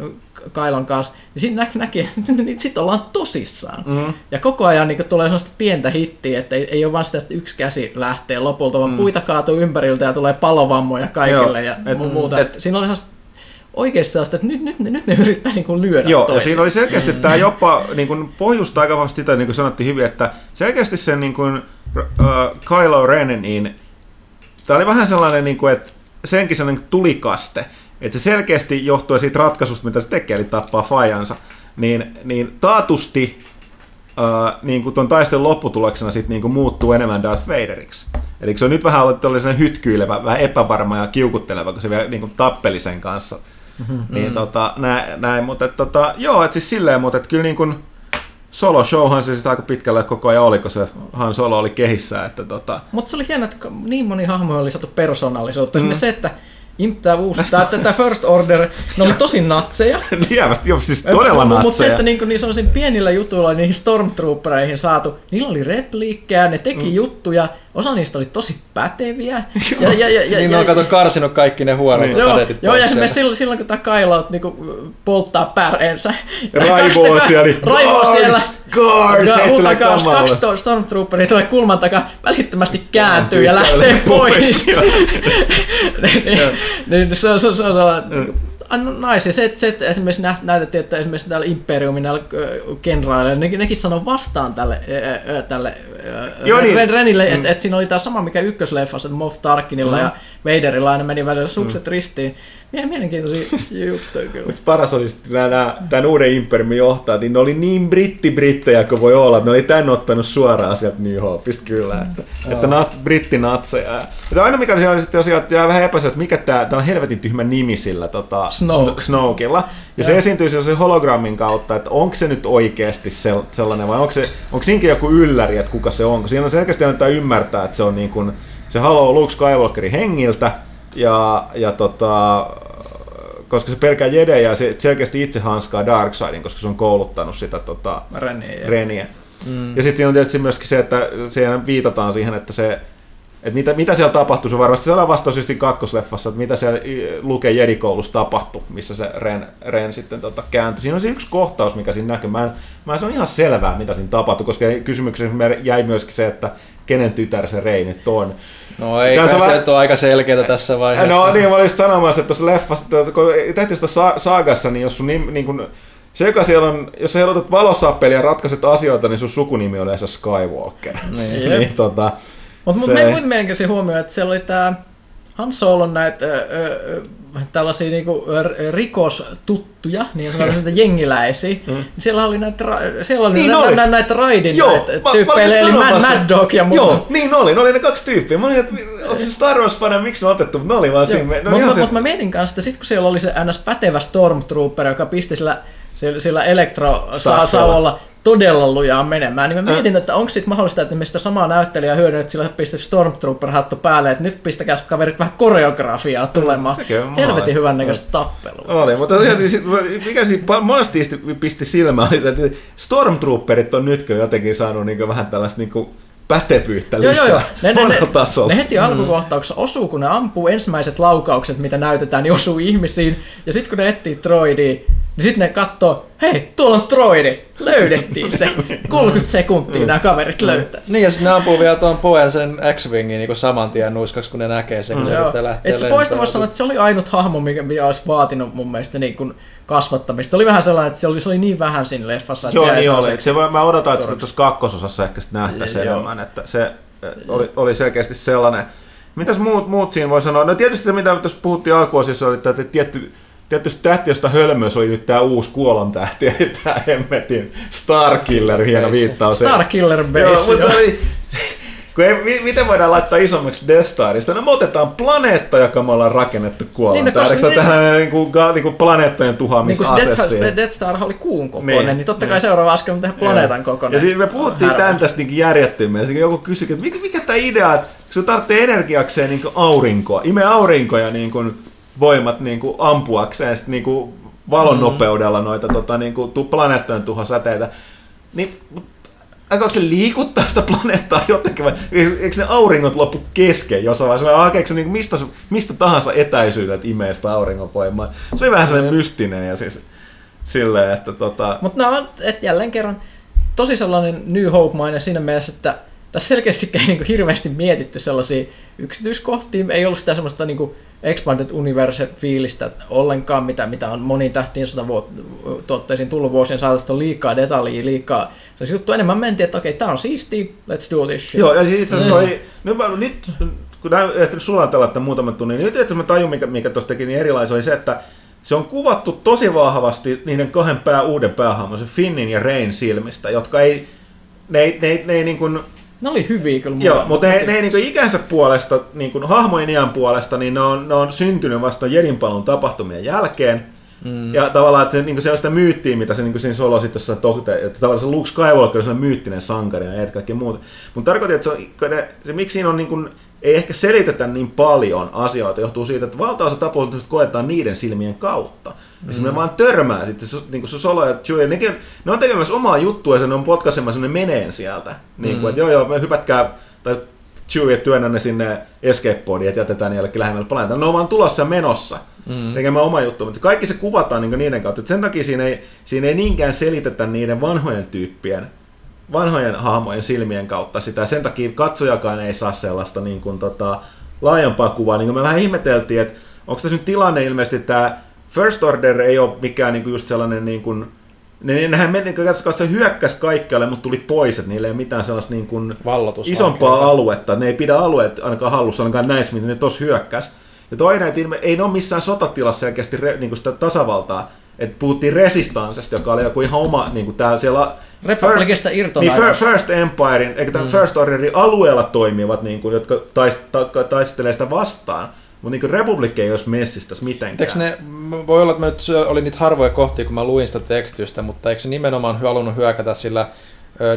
Kailon kanssa, niin siinä nä, näki, että sitten ollaan tosissaan. Mm. Ja koko ajan niin tulee sellaista pientä hittiä, että ei, ei ole vain sitä, että yksi käsi lähtee lopulta, vaan mm. puita kaatuu ympäriltä ja tulee palovammoja kaikille Joo, ja et, muuta. Et, siinä oli sellaista oikeasti sellaista, että nyt, nyt, nyt ne yrittää niin kuin lyödä Joo, toisiaan. ja siinä oli selkeästi mm. tämä jopa niin kuin pohjusta aika vasta sitä, niin kuin sanottiin hyvin, että selkeästi sen niin kuin, uh, Kylo Renin, niin tämä oli vähän sellainen, niin kuin, että senkin sellainen tulikaste, että se selkeästi johtui siitä ratkaisusta, mitä se tekee, eli tappaa fajansa, niin, niin taatusti Uh, niin kuin tuon taistelun lopputuloksena sit niin kuin muuttuu enemmän Darth Vaderiksi. Eli se on nyt vähän ollut tällainen hytkyilevä, vähän epävarma ja kiukutteleva, kun se vielä niin kuin tappeli sen kanssa. Mm-hmm. Niin tota, näin, näin, mutta et, tota, joo, että siis silleen, mutta et kyllä niin kuin, Solo showhan se sitä aika pitkälle koko ajan oli, kun se Han Solo oli kehissä. Että tota... Mutta se oli hienoa, että niin moni hahmo oli saatu persoonallisuutta. Mm. se, että tämä uusi, tämä, First Order, ne oli tosi natseja. Lievästi, joo, siis todella natseja. Mutta se, että niin, niin sellaisiin pienillä jutuilla niihin Stormtroopereihin saatu, niillä oli repliikkejä, ne teki mm. juttuja, osa niistä oli tosi päteviä. ja, ja, ja, ja, niin ja, on kato karsinut kaikki ne huonot niin. joo, joo, ja esimerkiksi silloin, silloin kun tämä Kylo niin polttaa päreensä. Raivoo siellä. Raivoo siellä. Guards, Guards, kaksi Stormtrooperia tulee kulman takaa, välittömästi kääntyy ja lähtee pois. niin, se on, se on, se on sellainen, naisia. Se, että, se, että esimerkiksi näytettiin, että esimerkiksi täällä Imperiumin näillä kenraaleilla, ne, nekin sanoo vastaan tälle, ää, tälle Joo, niin. Ren, Renille, mm. että et siinä oli tämä sama mikä ykkösleffassa, että Moff Tarkinilla mm. ja Vaderilla aina meni välillä sukset mm. ristiin. Mie, mielenkiintoisia juttuja kyllä. Mutta paras oli sitten nämä, tämän uuden Imperiumin johtajat, niin ne oli niin britti-brittejä kuin voi olla, että ne oli tän ottanut suoraan sieltä New Hopeista kyllä, että, mm. että nat, brittinatseja. Ja aina mikä oli sitten tosiaan, että jää vähän epäselvä, että mikä tämä, tämä on helvetin tyhmä nimi sillä tota, Snoke. Snokella. Ja, ja se esiintyy se hologrammin kautta, että onko se nyt oikeasti sellainen vai onko, se, onko siinäkin joku ylläri, että kuka se on. Kun siinä on selkeästi antaa ymmärtää, että se on niin kuin, se haluaa Luke Skywalkerin hengiltä, ja, ja tota, koska se pelkää jedejä ja se selkeästi itse hanskaa Darkseidin, koska se on kouluttanut sitä tota, Reniä. Reniä. Mm. Ja sitten siinä on tietysti myöskin se, että siihen viitataan siihen, että se että mitä, mitä siellä tapahtui, se varmasti siellä vastaus just kakkosleffassa, että mitä siellä Luke Jedikoulussa tapahtui, missä se Ren, Ren sitten tota, kääntyi. Siinä on se yksi kohtaus, mikä siinä näkyy. Mä en, mä en, se on ihan selvää, mitä siinä tapahtui, koska kysymyksessä jäi myöskin se, että kenen tytär se Rei nyt on. No ei kai se vähän... ole aika selkeää tässä vaiheessa. No niin, mä olin sanomassa, että tuossa leffassa, kun tehtiin sitä saagassa, niin jos sun niin, niin kun, se, joka siellä on, jos sä helotat valosappelia ja ratkaiset asioita, niin sun sukunimi on yleensä Skywalker. Niin, niin tota, mutta se... mut, mut mielenkiintoisia huomioon, että siellä oli tämä Han Solon näitä ö, tällaisia niinku rikostuttuja, niin sanotaan jengiläisiä. Mm. Siellä oli näitä, siellä oli niin näitä, oli. näitä raidin Joo, näitä mä, tyyppejä, eli Mad, Mad Dog ja muuta. Joo, niin oli, ne oli ne kaksi tyyppiä. Mä olin, että onko se Star Wars fana, miksi ne on otettu, mutta ne oli vaan siinä. Mutta mut, mut, mä mietin kanssa, että sit kun siellä oli se ns. pätevä Stormtrooper, joka pisti sillä, sillä, sillä elektrosauolla todella lujaa menemään, niin mä mietin, että onko sitten mahdollista, että me sitä samaa näyttelijää hyödynnät, sillä pistät Stormtrooper-hattu päälle, että nyt pistäkää kaverit vähän koreografiaa tulemaan. Helvetin hyvän näköistä tappelua. Oli, mutta ihan siis, mikä siinä monesti pisti silmään, että Stormtrooperit on nyt kyllä jotenkin saanut niin vähän tällaista niin kuin pätevyyttä lisää joo, joo. Ne, ne, ne, ne, heti mm. alkukohtauksessa osuu, kun ne ampuu ensimmäiset laukaukset, mitä näytetään, niin osuu ihmisiin. Ja sitten kun ne etsii droidia, Niin sitten ne katsoo, hei, tuolla on droidi, löydettiin se. 30 sekuntia nämä kaverit löytää. Niin, ja sitten ne ampuu vielä tuon Poen sen X-Wingin niin saman tien nuiskaksi, kun ne näkee sen, kun se Joo. yrittää lähteä Et se poista voisi sanoa, että se oli ainut hahmo, mikä, mikä olisi vaatinut mun mielestä niin kuin kasvattamista. Oli vähän sellainen, että se oli, se oli niin vähän siinä leffassa. Että Joo, se niin oli. Se, mä odotan, että sitä tuossa kakkososassa ehkä sitten nähtäisiin Joo. enemmän, että se eh, oli, oli selkeästi sellainen. Mitäs muut, muut siinä voi sanoa? No tietysti se, mitä tuossa puhuttiin alkuosissa, oli että tietty, tietty tähti, josta hölmös oli nyt tämä uusi kuolon tähti, eli tämä Hemmetin Starkiller, hieno Base. viittaus. Starkiller Base. Joo, mutta oli, kun ei, mi- miten voidaan laittaa isommaksi Death Starista? No me otetaan planeetta, joka me ollaan rakennettu kuolon Niin, no, tähdeksi. koska- Tämä tähän niin kuin, niin kuin planeettojen Niin tuhoamisase Death, siihen. Death Star oli kuun kokoinen, Niin, niin, niin totta kai seuraava askel on tehdä planeetan kokoinen. Ja siis me puhuttiin tämän tästä niin järjettömiä. Sitten joku kysyi, että mikä, mikä tämä idea, että se tarvitsee energiakseen niin aurinkoa, ime aurinkoja niin kuin voimat niin kuin ampuakseen sit, niin kuin valon nopeudella noita tota, niin kuin, planeettojen tuhosäteitä. Niin aikooko se liikuttaa sitä planeettaa jotenkin vai eikö ne auringot loppu kesken jossain vaiheessa vai hakeeko se niin kuin mistä, mistä tahansa etäisyydeltä imee sitä auringonvoimaa? Se oli vähän sellainen mystinen ja siis silleen, että tota, Mutta nämä on et jälleen kerran tosi sellainen New Hope-mainen siinä mielessä, että tässä selkeästi ei niin hirveästi mietitty sellaisia yksityiskohtia. Ei ollut sitä semmoista niin expanded universe-fiilistä ollenkaan, mitä, mitä on moniin tähtien tuotteisiin tullut vuosien saatosta liikaa detaljia, liikaa. Se juttu enemmän mentiin, että okei, tämä on siistiä, let's do this shit. Joo, ja siis itse asiassa toi, nyt, mä, nyt kun näin ehtinyt sulatella tämän muutaman tunnin, niin nyt itse mä tajun, mikä, mikä tuossa teki niin erilaisen, oli se, että se on kuvattu tosi vahvasti niiden kahden pää, uuden päähahmon, se Finnin ja Rain silmistä, jotka ei, ne ei, ne ei, ne ei niin kuin, Ne oli hyviä kyllä Joo, mutta ne, ne ei niin ikänsä puolesta, niin kuin hahmojen iän puolesta, niin ne on, ne on syntynyt vasta Jedinpalun tapahtumien jälkeen. Mm. Ja tavallaan, että se, niin se on sitä myyttiä, mitä se niin siinä Solo sitten jossain tohte, että tavallaan se Luke Skywalker on sellainen myyttinen sankari ja kaikki muuta. Mutta tarkoitin, että se, on, ne, se, miksi siinä on niin kuin, ei ehkä selitetä niin paljon asioita, johtuu siitä, että valtaosa tapahtumista koetaan niiden silmien kautta. Ja mm. vaan törmää sitten, se, niin kuin se Solo ja Chewie, nekin, ne on tekemässä omaa juttua ja ne on potkaisemassa, ne meneen sieltä. Niin kuin, että joo joo, me hypätkää, tai Chewie työnnä ne sinne escape että jätetään ne jollekin lähemmälle planeetaa. Ne on vaan tulossa menossa mm. tekemään oma juttu, mutta kaikki se kuvataan niin niiden kautta. Et sen takia siinä ei, siinä ei niinkään selitetä niiden vanhojen tyyppien, vanhojen hahmojen silmien kautta sitä. Sen takia katsojakaan ei saa sellaista niin kuin, tota, laajempaa kuvaa. Niin kuin me vähän ihmeteltiin, että onko tässä nyt tilanne ilmeisesti, että First Order ei ole mikään niin kuin just sellainen niin kuin, ne, nehän meni, se hyökkäsi kaikkialle, mutta tuli pois, että niillä ei ole mitään sellaista niin kuin isompaa aluetta. Ne ei pidä alueet ainakaan hallussa, ainakaan näissä, mitä ne tuossa hyökkäs. Ja toinen, että ei ne ole missään sotatilassa selkeästi re, niin kuin sitä tasavaltaa. Että puhuttiin resistansesta, joka oli joku ihan oma, niin kuin täällä siellä... Republicista Niin, First Empirein, eikä tämän mm. First Orderin alueella toimivat, niin kuin, jotka taist, ta, taistelee sitä vastaan. Mutta niin Republic ei olisi messistäs mitenkään. Eikö ne, voi olla, että mä nyt se oli niitä harvoja kohtia, kun mä luin sitä tekstitystä, mutta eikö se nimenomaan halunnut hyökätä sillä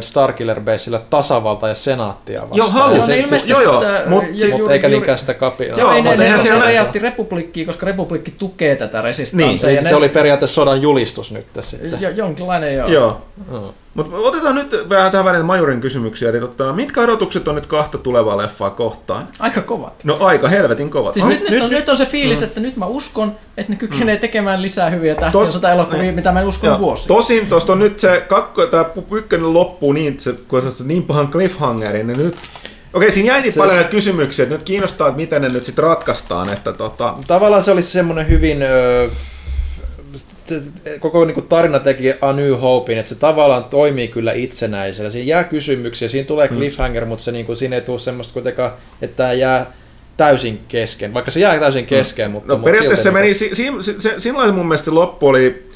Starkiller Baseillä tasavalta ja senaattia vastaan? Joo, No, se- ne ilmeisesti joo, joo, sitä, mut ju- Mutta juuri- eikä niinkään sitä kapinaa. Joo, Ei, ne, se siellä- räjäytti republikkiin, koska republikki tukee tätä resistanssia. Niin, Se, ja se ne- oli periaatteessa sodan julistus nyt sitten. jo, jonkinlainen joo. Joo. Joo. Mutta otetaan nyt vähän tähän väliin Majurin kysymyksiä. Eli tota, mitkä odotukset on nyt kahta tulevaa leffaa kohtaan? Aika kovat. No aika helvetin kovat. Siis On- nyt, nyt, on, nyt on se fiilis, että nyt mä uskon, että ne kykenee tekemään lisää hyviä tähtiä sota elokuvia, mitä mä en uskon vuosi. Tosin tuosta on nyt se kakko, tää pu- ykkönen loppuu niin, että se, kun se on niin pahan cliffhangerin, niin nyt... Okei, siinä jäi niin Se- paljon näitä kysymyksiä, että nyt kiinnostaa, että miten ne nyt sitten ratkaistaan, että tota... Tavallaan se oli semmoinen hyvin... Ö, koko niin kuin tarina teki A New Hopein, että se tavallaan toimii kyllä itsenäisellä. Siinä jää kysymyksiä, siinä tulee cliffhanger, mutta se, niin kuin, siinä ei tule semmoista kuitenkaan, että tämä jää täysin kesken. Vaikka se jää täysin kesken, mutta, No mutta periaatteessa se silti meni, si, si, si, sillä mun mielestä loppu oli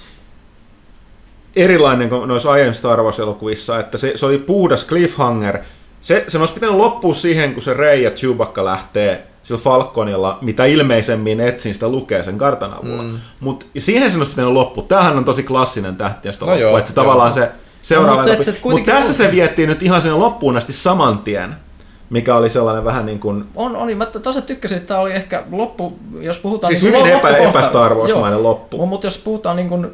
erilainen kuin noissa aiemmissa Star Wars-elokuvissa, että se, se oli puhdas cliffhanger. Se, se olisi pitänyt loppua siihen, kun se Rey ja Chewbacca lähtee sillä Falconilla, mitä ilmeisemmin etsin sitä lukee sen kartan avulla. Mm. Mutta siihen se olisi pitänyt loppua. Tämähän on tosi klassinen tähtiä No no joo, loppu, että se joo. tavallaan se seuraava... No, mutta se kuitenkin tässä se viettiin nyt ihan sinne loppuun asti saman tien, mikä oli sellainen vähän niin kuin... On, on, mä tosiaan tykkäsin, että tämä oli ehkä loppu, jos puhutaan... Siis niin hyvin epä. Wars-mainen loppu. Mutta jos puhutaan niin kuin,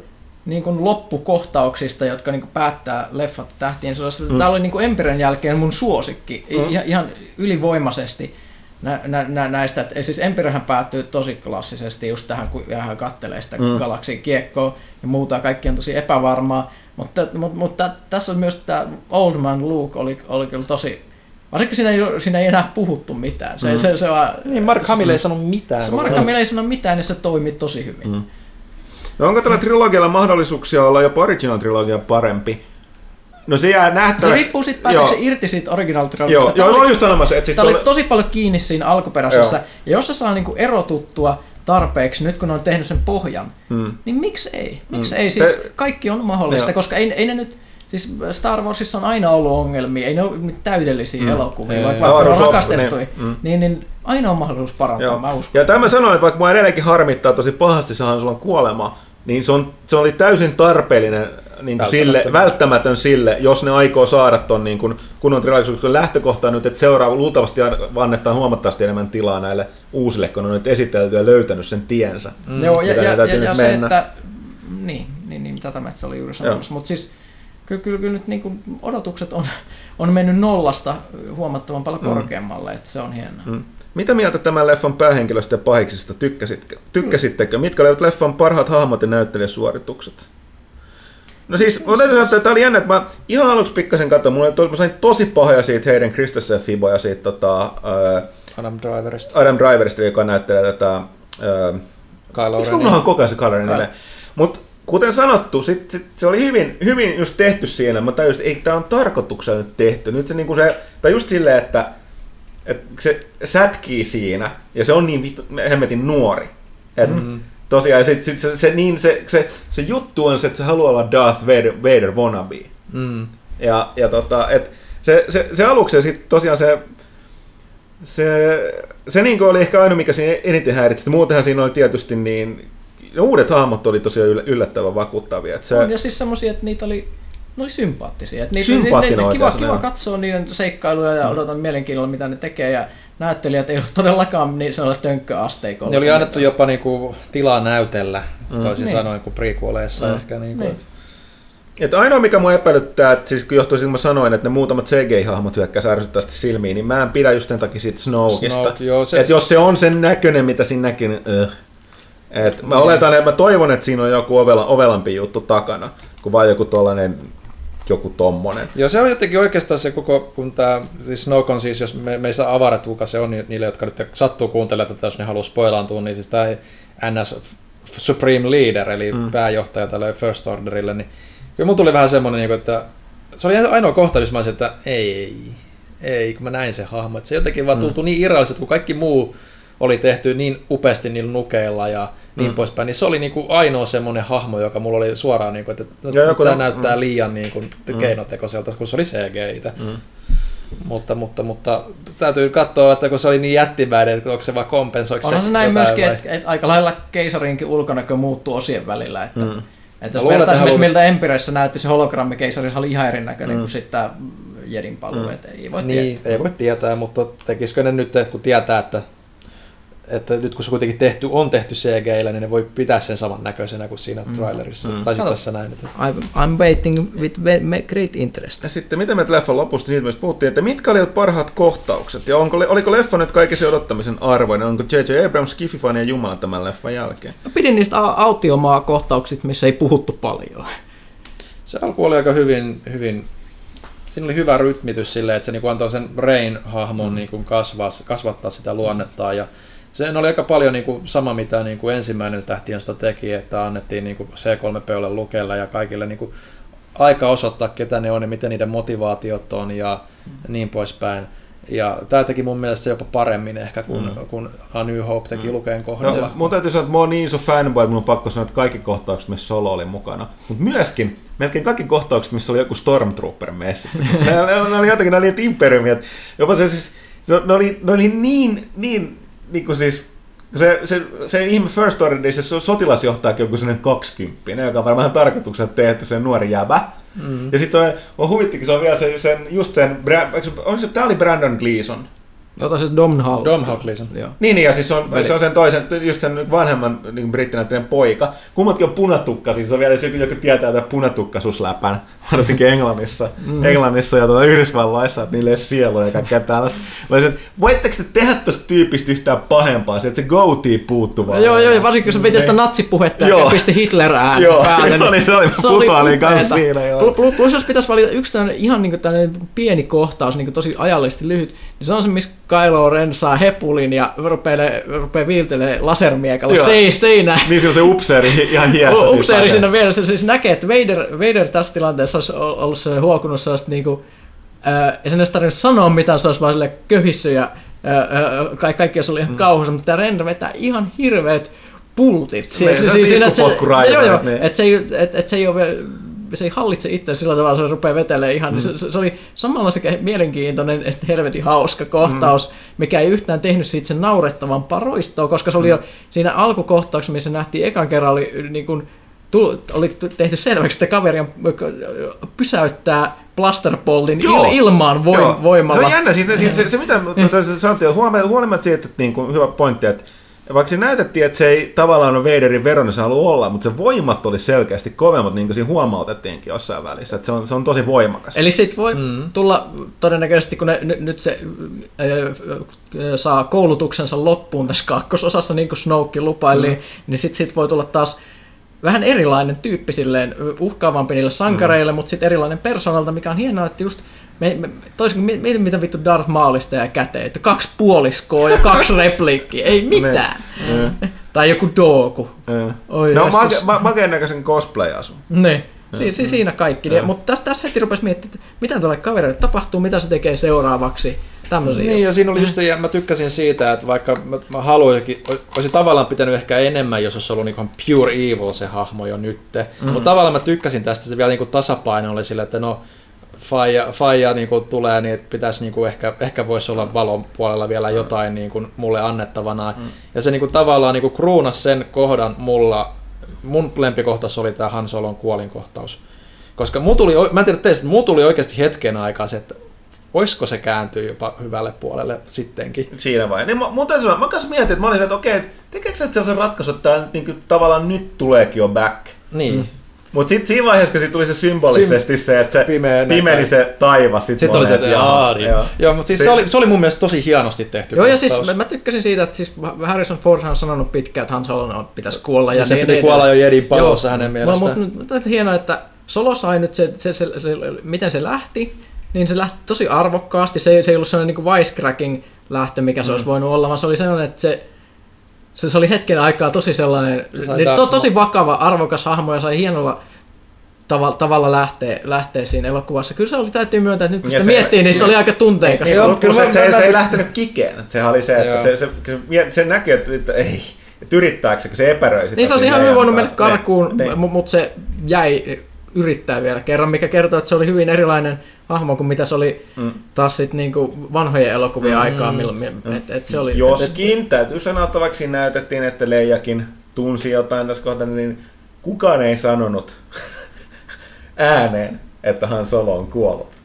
niin kuin loppukohtauksista, jotka niin kuin päättää leffat tähtien, niin mm. tämä oli niin kuin Emperen jälkeen mun suosikki, mm. ihan ylivoimaisesti. Nä, nä, nä, näistä. Et, siis Empirehän päättyy tosi klassisesti just tähän, kun hän kattelee sitä mm. galaksin kiekkoa ja muuta, kaikki on tosi epävarmaa. Mutta, mutta, mutta tässä on myös tämä Old Man Luke oli, oli kyllä tosi Varsinkin siinä ei, siinä ei enää puhuttu mitään. Se, mm. se, se vaan, Niin, Mark Hamill ei sano mitään. se Mark Hamill ei sano mitään, niin se toimi tosi hyvin. Mm. No onko tällä trilogialla mahdollisuuksia olla jopa original trilogia parempi? No se jää Se nähtäväksi. riippuu siitä, pääseekö se irti siitä original Joo, joo, mä olin just sanomassa, että siis Tämä oli tuolla- tosi paljon kiinni siinä alkuperäisessä. Joo. Ja jos se saa niinku erotuttua tarpeeksi, nyt kun ne on tehnyt sen pohjan, Hmm. niin miksi ei? Miksi Mm. ei? Siis Te- kaikki on mahdollista, Joo. koska ei, ei ne nyt... Siis Star Warsissa on aina ollut ongelmia, ei ne ole täydellisiä Mm. elokuvia, vaikka, vaikka ne on Avaruus- rakastettuja, niin, mm. niin, niin aina on mahdollisuus parantaa, Joo. mä uskon. Ja tämä sanoin, että vaikka mua edelleenkin harmittaa tosi pahasti se Han Solon kuolema, niin se, on, se oli täysin tarpeellinen niin kuin sille, Välttämätön. sille, jos ne aikoo saada ton niin kuin kunnon trilogian lähtökohta on nyt, että seuraava luultavasti annetaan huomattavasti enemmän tilaa näille uusille, kun ne on nyt esitelty ja löytänyt sen tiensä. Mm. Joo, ja, ja, ne ja, ja nyt se, mennä. että... Niin, niin, niin tätä mä oli juuri sanomassa. Mutta siis kyllä, kyllä, kyllä nyt niin kuin odotukset on, on mennyt nollasta huomattavan paljon Mm. korkeammalle, että se on hienoa. Mm. Mitä mieltä tämän leffan päähenkilöstä ja pahiksista tykkäsitkö? tykkäsittekö? Mitkä olivat leffan parhaat hahmot ja näyttelijäsuoritukset? No siis, mä täytyy sanoa, että tämä oli jännä, että mä ihan aluksi pikkasen katsoin, mulla oli mä sain tosi pahoja siitä Hayden Christensen fiboja siitä tota, ää, Adam Driverista. Adam Driverista, joka näyttelee tätä... ää, Miksi Renin. mulla on koko ajan se Colorin nime? Mutta kuten sanottu, sit, sit, se oli hyvin, hyvin just tehty siinä. Mä tajusin, että ei tämä on tarkoituksella nyt tehty. Nyt se, niinku se tai just silleen, että, että se sätkii siinä ja se on niin hemmetin nuori. Et, mm-hmm. Tosiaan, sit, sit se, se, niin, se, se, se, juttu on se, että se haluaa olla Darth Vader, Vader wannabe. Mm. Ja, ja tota, et se, se, se aluksi sitten tosiaan se, se, se niin oli ehkä ainoa, mikä siinä eniten häiritsi. Muutenhan siinä oli tietysti niin, uudet hahmot oli tosiaan yllä- yllättävän vakuuttavia. Et se, On, ja siis semmosia, että niitä oli, ne oli sympaattisia. Että niitä, ne, ne, kiva, kiva katsoa niiden seikkailuja ja odotan mielenkiinnolla, mitä ne tekee. Ja näyttelijät ei ole todellakaan niin sanoilla tönkköasteikolla. Ne oli annettu jopa niinku tilaa näytellä, toisin Niin. sanoen, kuin prequeleissa Mm. ehkä. Niinku, Niin. et- et ainoa, mikä mua epäilyttää, että siis kun johtui siitä, kun mä sanoin, että ne muutamat CGI-hahmot hyökkäisi ärsyttävästi silmiin, niin mä en pidä just sen takia siitä Snokeista. Snoke, joo, se- että jos se on sen näköinen, mitä siinä näkyy, niin uh. Et mä oletan, että mä toivon, että siinä on joku ovela, ovelampi juttu takana, kuin vain joku tollanen, joku tommonen. Joo, se on jotenkin oikeastaan se koko, kun tämä, siis Snoke on siis, jos me, me ei saa avata, että kuka se on, niin niille, jotka nyt sattuu kuuntelemaan tätä, jos ne haluaa spoilaantua, niin siis tämä NS Supreme Leader, eli mm. pääjohtaja tälle First Orderille, niin kyllä mulla tuli vähän semmoinen, niin kuin, että se oli ainoa kohta, missä mä olisin, että ei, ei, kun mä näin sen hahmo, että se jotenkin vaan tuntui niin irralliselta, kun kaikki muu oli tehty niin upeasti niillä nukeilla ja niin Mm. poispäin, niin se oli niin kuin ainoa semmoinen hahmo, joka mulla oli suoraan, niin kuin, että Ja joku tämä näyttää mm. liian niin kuin, keinotekoiselta, kun se oli CGI. Mm. Mutta, mutta, mutta täytyy katsoa, että kun se oli niin jättimäinen, että onko se vaan kompensoiko Onhan se näin jotain myöskin, vai- että, että aika lailla keisarinkin ulkonäkö muuttuu osien välillä. Että, Mm. että jos vertaa että esimerkiksi haluat- miltä Empiressä näytti se hologrammikeisari, oli ihan erinäköinen mm. kuin sitten tämä Jedin paluu. Mm. Ei voi Niin, ei voi tietää, mutta tekisikö ne nyt, että kun tietää, että, että nyt kun se kuitenkin tehty, on tehty CGI, niin ne voi pitää sen saman näköisenä kuin siinä mm. trailerissa. Mm. Tai siis tässä näin. Että... I'm, I'm waiting with great interest. Ja sitten mitä me leffan lopusta siitä myös puhuttiin, että mitkä olivat parhaat kohtaukset ja onko, oliko leffa nyt kaiken odottamisen arvoinen, onko J.J. Abrams Skiffifan ja Jumala tämän leffan jälkeen? Mä pidin niistä autiomaa kohtauksista, missä ei puhuttu paljon. Se alku oli aika hyvin, hyvin siinä oli hyvä rytmitys silleen, että se niinku antoi sen Rain-hahmon mm. niinku kasvaa, kasvattaa sitä luonnettaan ja se oli aika paljon niinku sama, mitä niinku ensimmäinen tähtien sitä teki, että annettiin niinku C3POlle lukella ja kaikille niinku aika osoittaa, ketä ne on ja miten niiden motivaatiot on ja mm. niin poispäin. Ja tämä teki mun mielestä se jopa paremmin ehkä kuin, mm. kuin A New Hope teki mm. Lukeen kohdalla. No, mun täytyy sanoa, että mä oon niin iso fanboy, että mun on pakko sanoa, että kaikki kohtaukset, missä Solo oli mukana. Mutta myöskin melkein kaikki kohtaukset, missä oli joku Stormtrooper messissä. Koska ne, ne, ne, oli jotenkin, ne oli imperiumia. Jopa se siis, ne, ne, oli, ne oli niin, niin, niin kuin siis, se, se, se ihme First Order, se sotilasjohtajakin on joku sellainen 20, joka on varmaan tarkoituksena tehty, se nuori jäbä. Mm. Ja sitten on, on huvittikin, se on vielä se, sen, just sen, se- onko se, tää oli Brandon Gleeson, Jota se Domhnall. Domhnall Gleeson. Niin, niin, ja siis se on, se on sen toisen, just sen vanhemman niin brittinäyttelijän poika. Kummatkin on punatukka, siis on vielä se, joku tietää tämän punatukkasusläpän, varsinkin Englannissa, mm. Englannissa ja tuota Yhdysvalloissa, että niille ei ole sielua ja kaikkea tällaista. Mä olisin, voitteko te tehdä tuosta tyypistä yhtään pahempaa, se, että se goatee puuttuu vaan. Joo, joo, ja varsinkin kun se veti sitä natsipuhetta ja pisti Hitler äänen Joo, päälle. joo, niin se oli- putoili kans upeeta. siinä, joo. Plus, plus, jos pitäisi valita yksi tämmöinen ihan niin tämmöinen pieni kohtaus, niin tosi ajallisesti lyhyt, niin se on se, missä Kylo Ren saa hepulin ja rupeaa, rupeaa viiltelee lasermiekalla Joo. se, seinään. Niin se on se upseeri ihan hiessä. U- siinä Upseeri siinä vieressä siis näkee, että Vader, Vader tässä tilanteessa olisi ollut se huokunut sellaista niinku, ei sen edes tarvinnut sanoa mitään, se olisi vaan sille köhissy ja ää, ka- kaikki olisi ollut ihan mm. kauhuissa, mutta tämä Ren vetää ihan hirveät pultit. Niin, se on itkupotkuraivarit, joo, joo, niin. että se, ei, et, et se ei ole vielä se ei hallitse itse sillä tavalla, se rupeaa vetelemään ihan, mm. niin se, se, oli samalla sekä mielenkiintoinen että helvetin hauska kohtaus, mm. mikä ei yhtään tehnyt siitä sen naurettavampaa roistoa, koska se oli jo siinä alkukohtauksessa, missä nähtiin ekan kerran, oli niin kuin, oli tehty selväksi, että kaveri on, pysäyttää plasterboltin Joo. il, ilmaan voim, Joo. voimalla. Se on jännä, siis, se, se, se mitä sanottiin, että huomioon- huolimatta siitä, että niin kuin, hyvä pointti, että vaikka se näytettiin, että se ei tavallaan ole Vaderin veron, se haluaa olla, mutta se voimat oli selkeästi kovemmat, niin kuin siinä huomautettiinkin jossain välissä, että se on, se on tosi voimakas. Eli siitä voi mm. tulla todennäköisesti, kun ne, nyt, nyt se ö, saa koulutuksensa loppuun tässä kakkososassa, niin kuin Snoke lupaili, mm. niin sitten sit voi tulla taas vähän erilainen tyyppi silleen, uhkaavampi niille sankareille, mm. mutta sitten erilainen persoonalta, mikä on hienoa, että just me, me, toisin kuin mietin, mitä vittu Darth Maulista jää käteen, että kaksi puoliskoa ja kaksi repliikkiä, ei mitään. tai joku Dooku. Joo. Oi no, make, ma, makeen näköisen cosplay-asun. Niin. Si- si- siinä kaikki. Ja. Mutta tässä, tässä heti rupesi miettimään, että mitä tälle kaverille tapahtuu, mitä se tekee seuraavaksi. Tämmöisiä. Niin, ja siinä oli just, ja mä tykkäsin siitä, että vaikka mä, mä haluaisinkin, olisin tavallaan pitänyt ehkä enemmän, jos olisi ollut niin pure evil se hahmo jo nytte. Mm. Mutta tavallaan mä tykkäsin tästä, se vielä niin tasapaino oli sillä, että no, faija, faija niin kuin tulee, niin että pitäisi niin kuin ehkä, ehkä voisi olla valon puolella vielä jotain niin kuin mulle annettavana. Mm. Ja se niin kuin tavallaan niin kuin kruunas sen kohdan mulla, mun lempikohtaus oli tämä Han Solon kuolinkohtaus. Koska muu tuli, mä en tiedä teistä, muu tuli oikeasti hetken aikaa se, että voisiko se kääntyä jopa hyvälle puolelle sittenkin. Siinä vai. Niin, mä- mun täytyy sanoa, mä kanssa mietin, että mä olisin, että okei, että tekeekö sä nyt sellaisen ratkaisun, että tää niin kuin, tavallaan nyt tuleekin jo back. Niin. Mm. Mutta sitten siinä vaiheessa, kun siitä tuli se symbolisesti se, että se Pimeä pimeni näkö. se taivas. Sit Sitten oli se, että jaa, niin. joo. Joo, mutta siis se, Se- oli, se oli mun mielestä tosi hienosti tehty Joo, ja siis kohtaus. mä, mä tykkäsin siitä, että siis Harrison Ford on sanonut pitkään, että Han Solo pitäisi kuolla. Ja Ja se niin piti kuolla jo Jedin palossa hänen mielestään. Mutta mut, mut, hienoa, että Solo sai nyt se, se, se, se, miten se lähti, niin se lähti tosi arvokkaasti. Se, ei- se ei ollut sellainen niin wisecracking lähtö, mikä se mm. olisi voinut olla, vaan se oli sellainen, että se, se, se oli hetken aikaa tosi sellainen, Se niin, to, tosi vakava, arvokas hahmo ja sai hienolla tavalla, tavalla lähteä, lähteä siinä elokuvassa. Kyllä se oli, täytyy myöntää, että nyt kun sitä se- miettii, niin se oli aika tunteikas. Niin, mutta kyllä se, se, se, ei lähtenyt kikeen. että Sehän oli se, että Joo. se, se, se, se, se näkyy, että, että ei, että yrittääkö se, kun se epäröi sitä. Niin se olisi ihan hyvin voinut mennä karkuun, Niin, niin. mutta se jäi yrittää vielä kerran, mikä kertoo, että se oli hyvin erilainen hahmo kuin mitä se oli mm. taas sit niinku vanhojen elokuvien mm. aikaa. Milloin, mm. et, et se oli, et, Joskin, täytyy sanoa, että vaikka siinä näytettiin, että Leijakin tunsi jotain tässä kohtaa, niin kukaan ei sanonut ääneen, että Han Solo on kuollut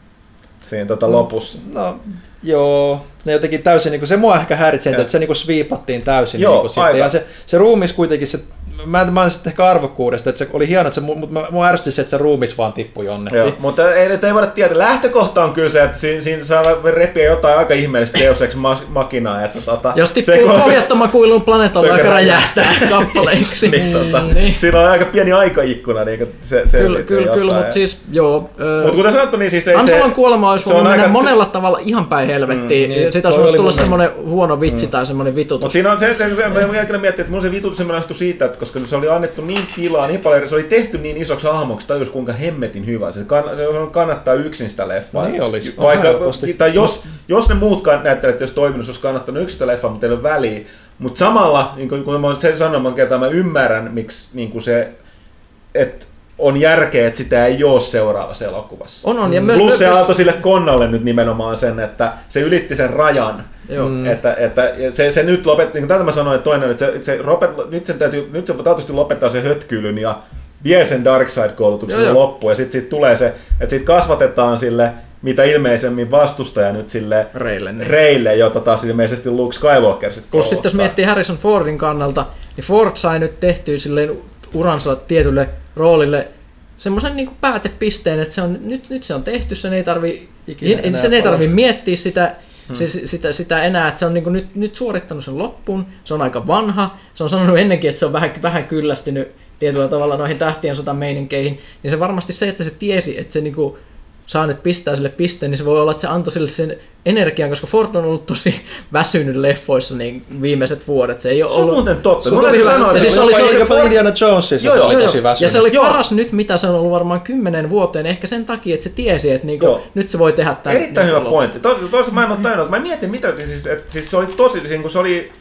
siinä tota lopussa. No, joo. Ne jotenkin täysin, niin kuin, se mua ehkä häiritsee, että se niin kuin sviipattiin täysin. Joo, niin kuin, sitten. Ja se, se ruumis kuitenkin, se, mä, mä en sitten ehkä arvokkuudesta, että se oli hieno, että se, mutta mä- mua ärsytti se, että se ruumis vaan tippui jonnekin. Joo, mutta ei, ei voida tietää. Lähtökohta on kyllä se, että siinä, siinä saa repiä jotain aika ihmeellistä Deus Ex Machinaa. Että tota, jos se, tippuu kun- pohjattoman kuilun planeetalla, Joka joka räjähtää. kappaleiksi. niin, tota, niin. Siinä on aika pieni aikaikkuna. Niin se, se Kyllä, kyllä, kyllä mutta siis joo. Mutta kuten sanottu, niin siis ei Anselon kuolema olisi se on voinut mennä aika- monella tavalla ihan päin helvettiin. Mm, Mm, niin, Sitä olisi oli voinut tulla semmoinen huono vitsi tai semmoinen vitutus. Mutta siinä on se, että mä miettiä, että mun se vitutus semmoinen johtui siitä, että koska se oli annettu niin tilaa, niin paljon, se oli tehty niin isoksi hahmoksi, tajus kuinka hemmetin hyvä. Se, kann, se kannattaa yksin sitä leffaa. Niin olisi. Vaikka, tai jos, jos ne muut kann- näyttelijät olisi toiminut, se olisi kannattanut yksin sitä leffaa, mutta ei ole väliä. Mutta samalla, niin kuin, kun mä sen sanoin monta kertaa, mä ymmärrän, miksi niin kuin se, että on järkeä, että sitä ei ole seuraavassa elokuvassa. On, on. Ja myös, Plus se antoi sille konnalle nyt nimenomaan sen, että se ylitti sen rajan. Joo. Mm. Että, että se, se nyt lopetti, niin kuin tätä mä sanoin, että toinen, että se, se Robert, nyt sen täytyy, nyt se taatusti lopettaa sen hötkyilyn ja vie sen Darkseid-koulutuksen loppuun ja sitten siitä tulee se, että siitä kasvatetaan sille mitä ilmeisemmin vastustaja nyt sille Reille, niin. Reille jota taas ilmeisesti Luke Skywalker sitten Plus sitten jos miettii Harrison Fordin kannalta, niin Ford sai nyt tehtyä silleen uransa tietylle roolille semmoisen niin päätepisteen, että se on, nyt, nyt se on tehty, sen ei tarvi, Ikinä in, enää sen ei tarvi miettiä sitä, hmm. sitä, sitä, sitä enää, että se on niin kuin nyt, nyt suorittanut sen loppuun, se on aika vanha, se on sanonut ennenkin, että se on vähän, vähän kyllästynyt tietyllä tavalla noihin tähtien sotan meininkeihin, niin se varmasti se, että se tiesi, että se niin kuin saa nyt pistää sille pisteen, niin se voi olla, että se antoi sille sen energian, koska Ford on ollut tosi väsynyt leffoissa niin viimeiset vuodet. Se ei ole Se on ollut... muuten totta. Sanoa, Ja että siis se oli, se oli, Jopa Indiana Jonesissa Joo, se joo, oli joo, tosi ja väsynyt. se oli Joo. paras nyt, mitä se on ollut varmaan kymmenen vuoteen, ehkä sen takia, että se tiesi, että niinku, Joo. nyt se voi tehdä tämän. Erittäin niinku hyvä pointti. Tos, tos, mä en ole tajunnut, mä mietin mitä, siis, että, siis se oli tosi, siis, kun se oli,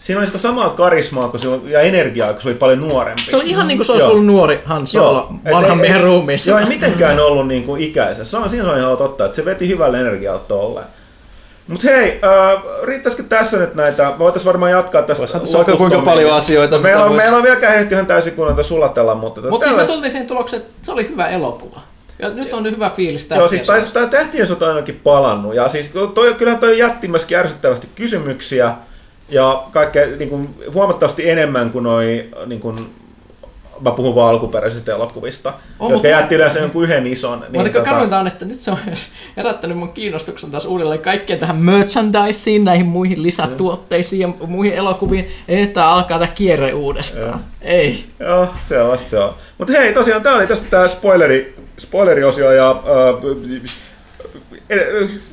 siinä oli sitä samaa karismaa kun se oli, ja energiaa, kun se oli paljon nuorempi. Se oli ihan niin kuin se olisi Joo. ollut nuori Han Solo vanhan ei- miehen ruumiissa. Joo, ei mitenkään ollut niin kuin ikäisessä. Se on, siinä se on ihan totta, että se veti hyvällä energialla tolleen. Mutta hei, äh, riittäisikö tässä nyt näitä? Voitaisiin varmaan jatkaa tästä. Voisihan tässä vaikka kuinka paljon asioita, Meillä on, vois- meillä on vielä kähdetty ihan täysin kunnolla sulatella, mutta... Mutta siis me tultiin siihen tulokseen, että se oli hyvä elokuva. Ja nyt on nyt hyvä fiilis Joo, siis tai, tai tähtien sota on ainakin palannut. Ja siis toi, kyllähän toi jätti myöskin ärsyttävästi kysymyksiä ja kaikkea niin kuin, huomattavasti enemmän kuin noi, niin kuin, mä puhun vaan alkuperäisistä elokuvista, On, jotka jätti yleensä jonkun yhden ison. Niin, Mutta tota... karuinta on, että nyt se on herättänyt mun kiinnostuksen taas uudelleen kaikkeen tähän merchandiseen, näihin muihin lisätuotteisiin ja muihin elokuviin. Nyt tää alkaa tää kierre uudestaan. Ei. Joo, sellaista se on. Mutta hei, tosiaan tää oli tästä tää spoileri, spoileriosio ja... Äh,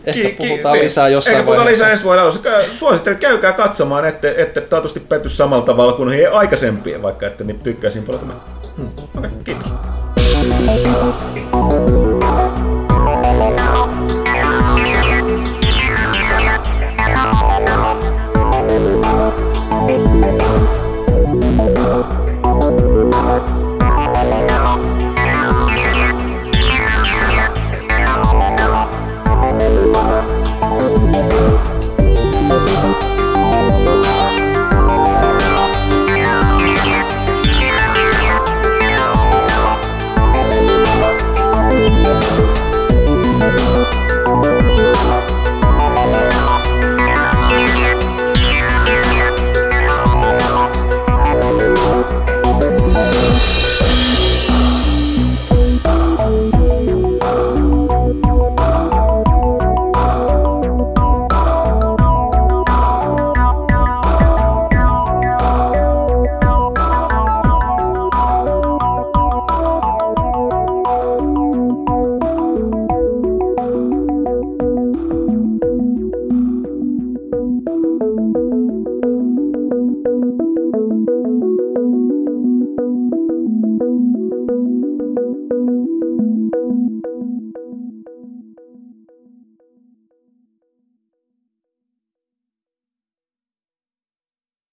Ehkä puhutaan lisää jossain Ehkä puhutaan vaiheessa. lisää ensi vuoden alussa. Suosittelen, käykää katsomaan, ette, ette taatusti petty samalla tavalla kuin noihin aikaisempien, vaikka ette niin tykkäisin paljon. Hmm. Okei, kiitos.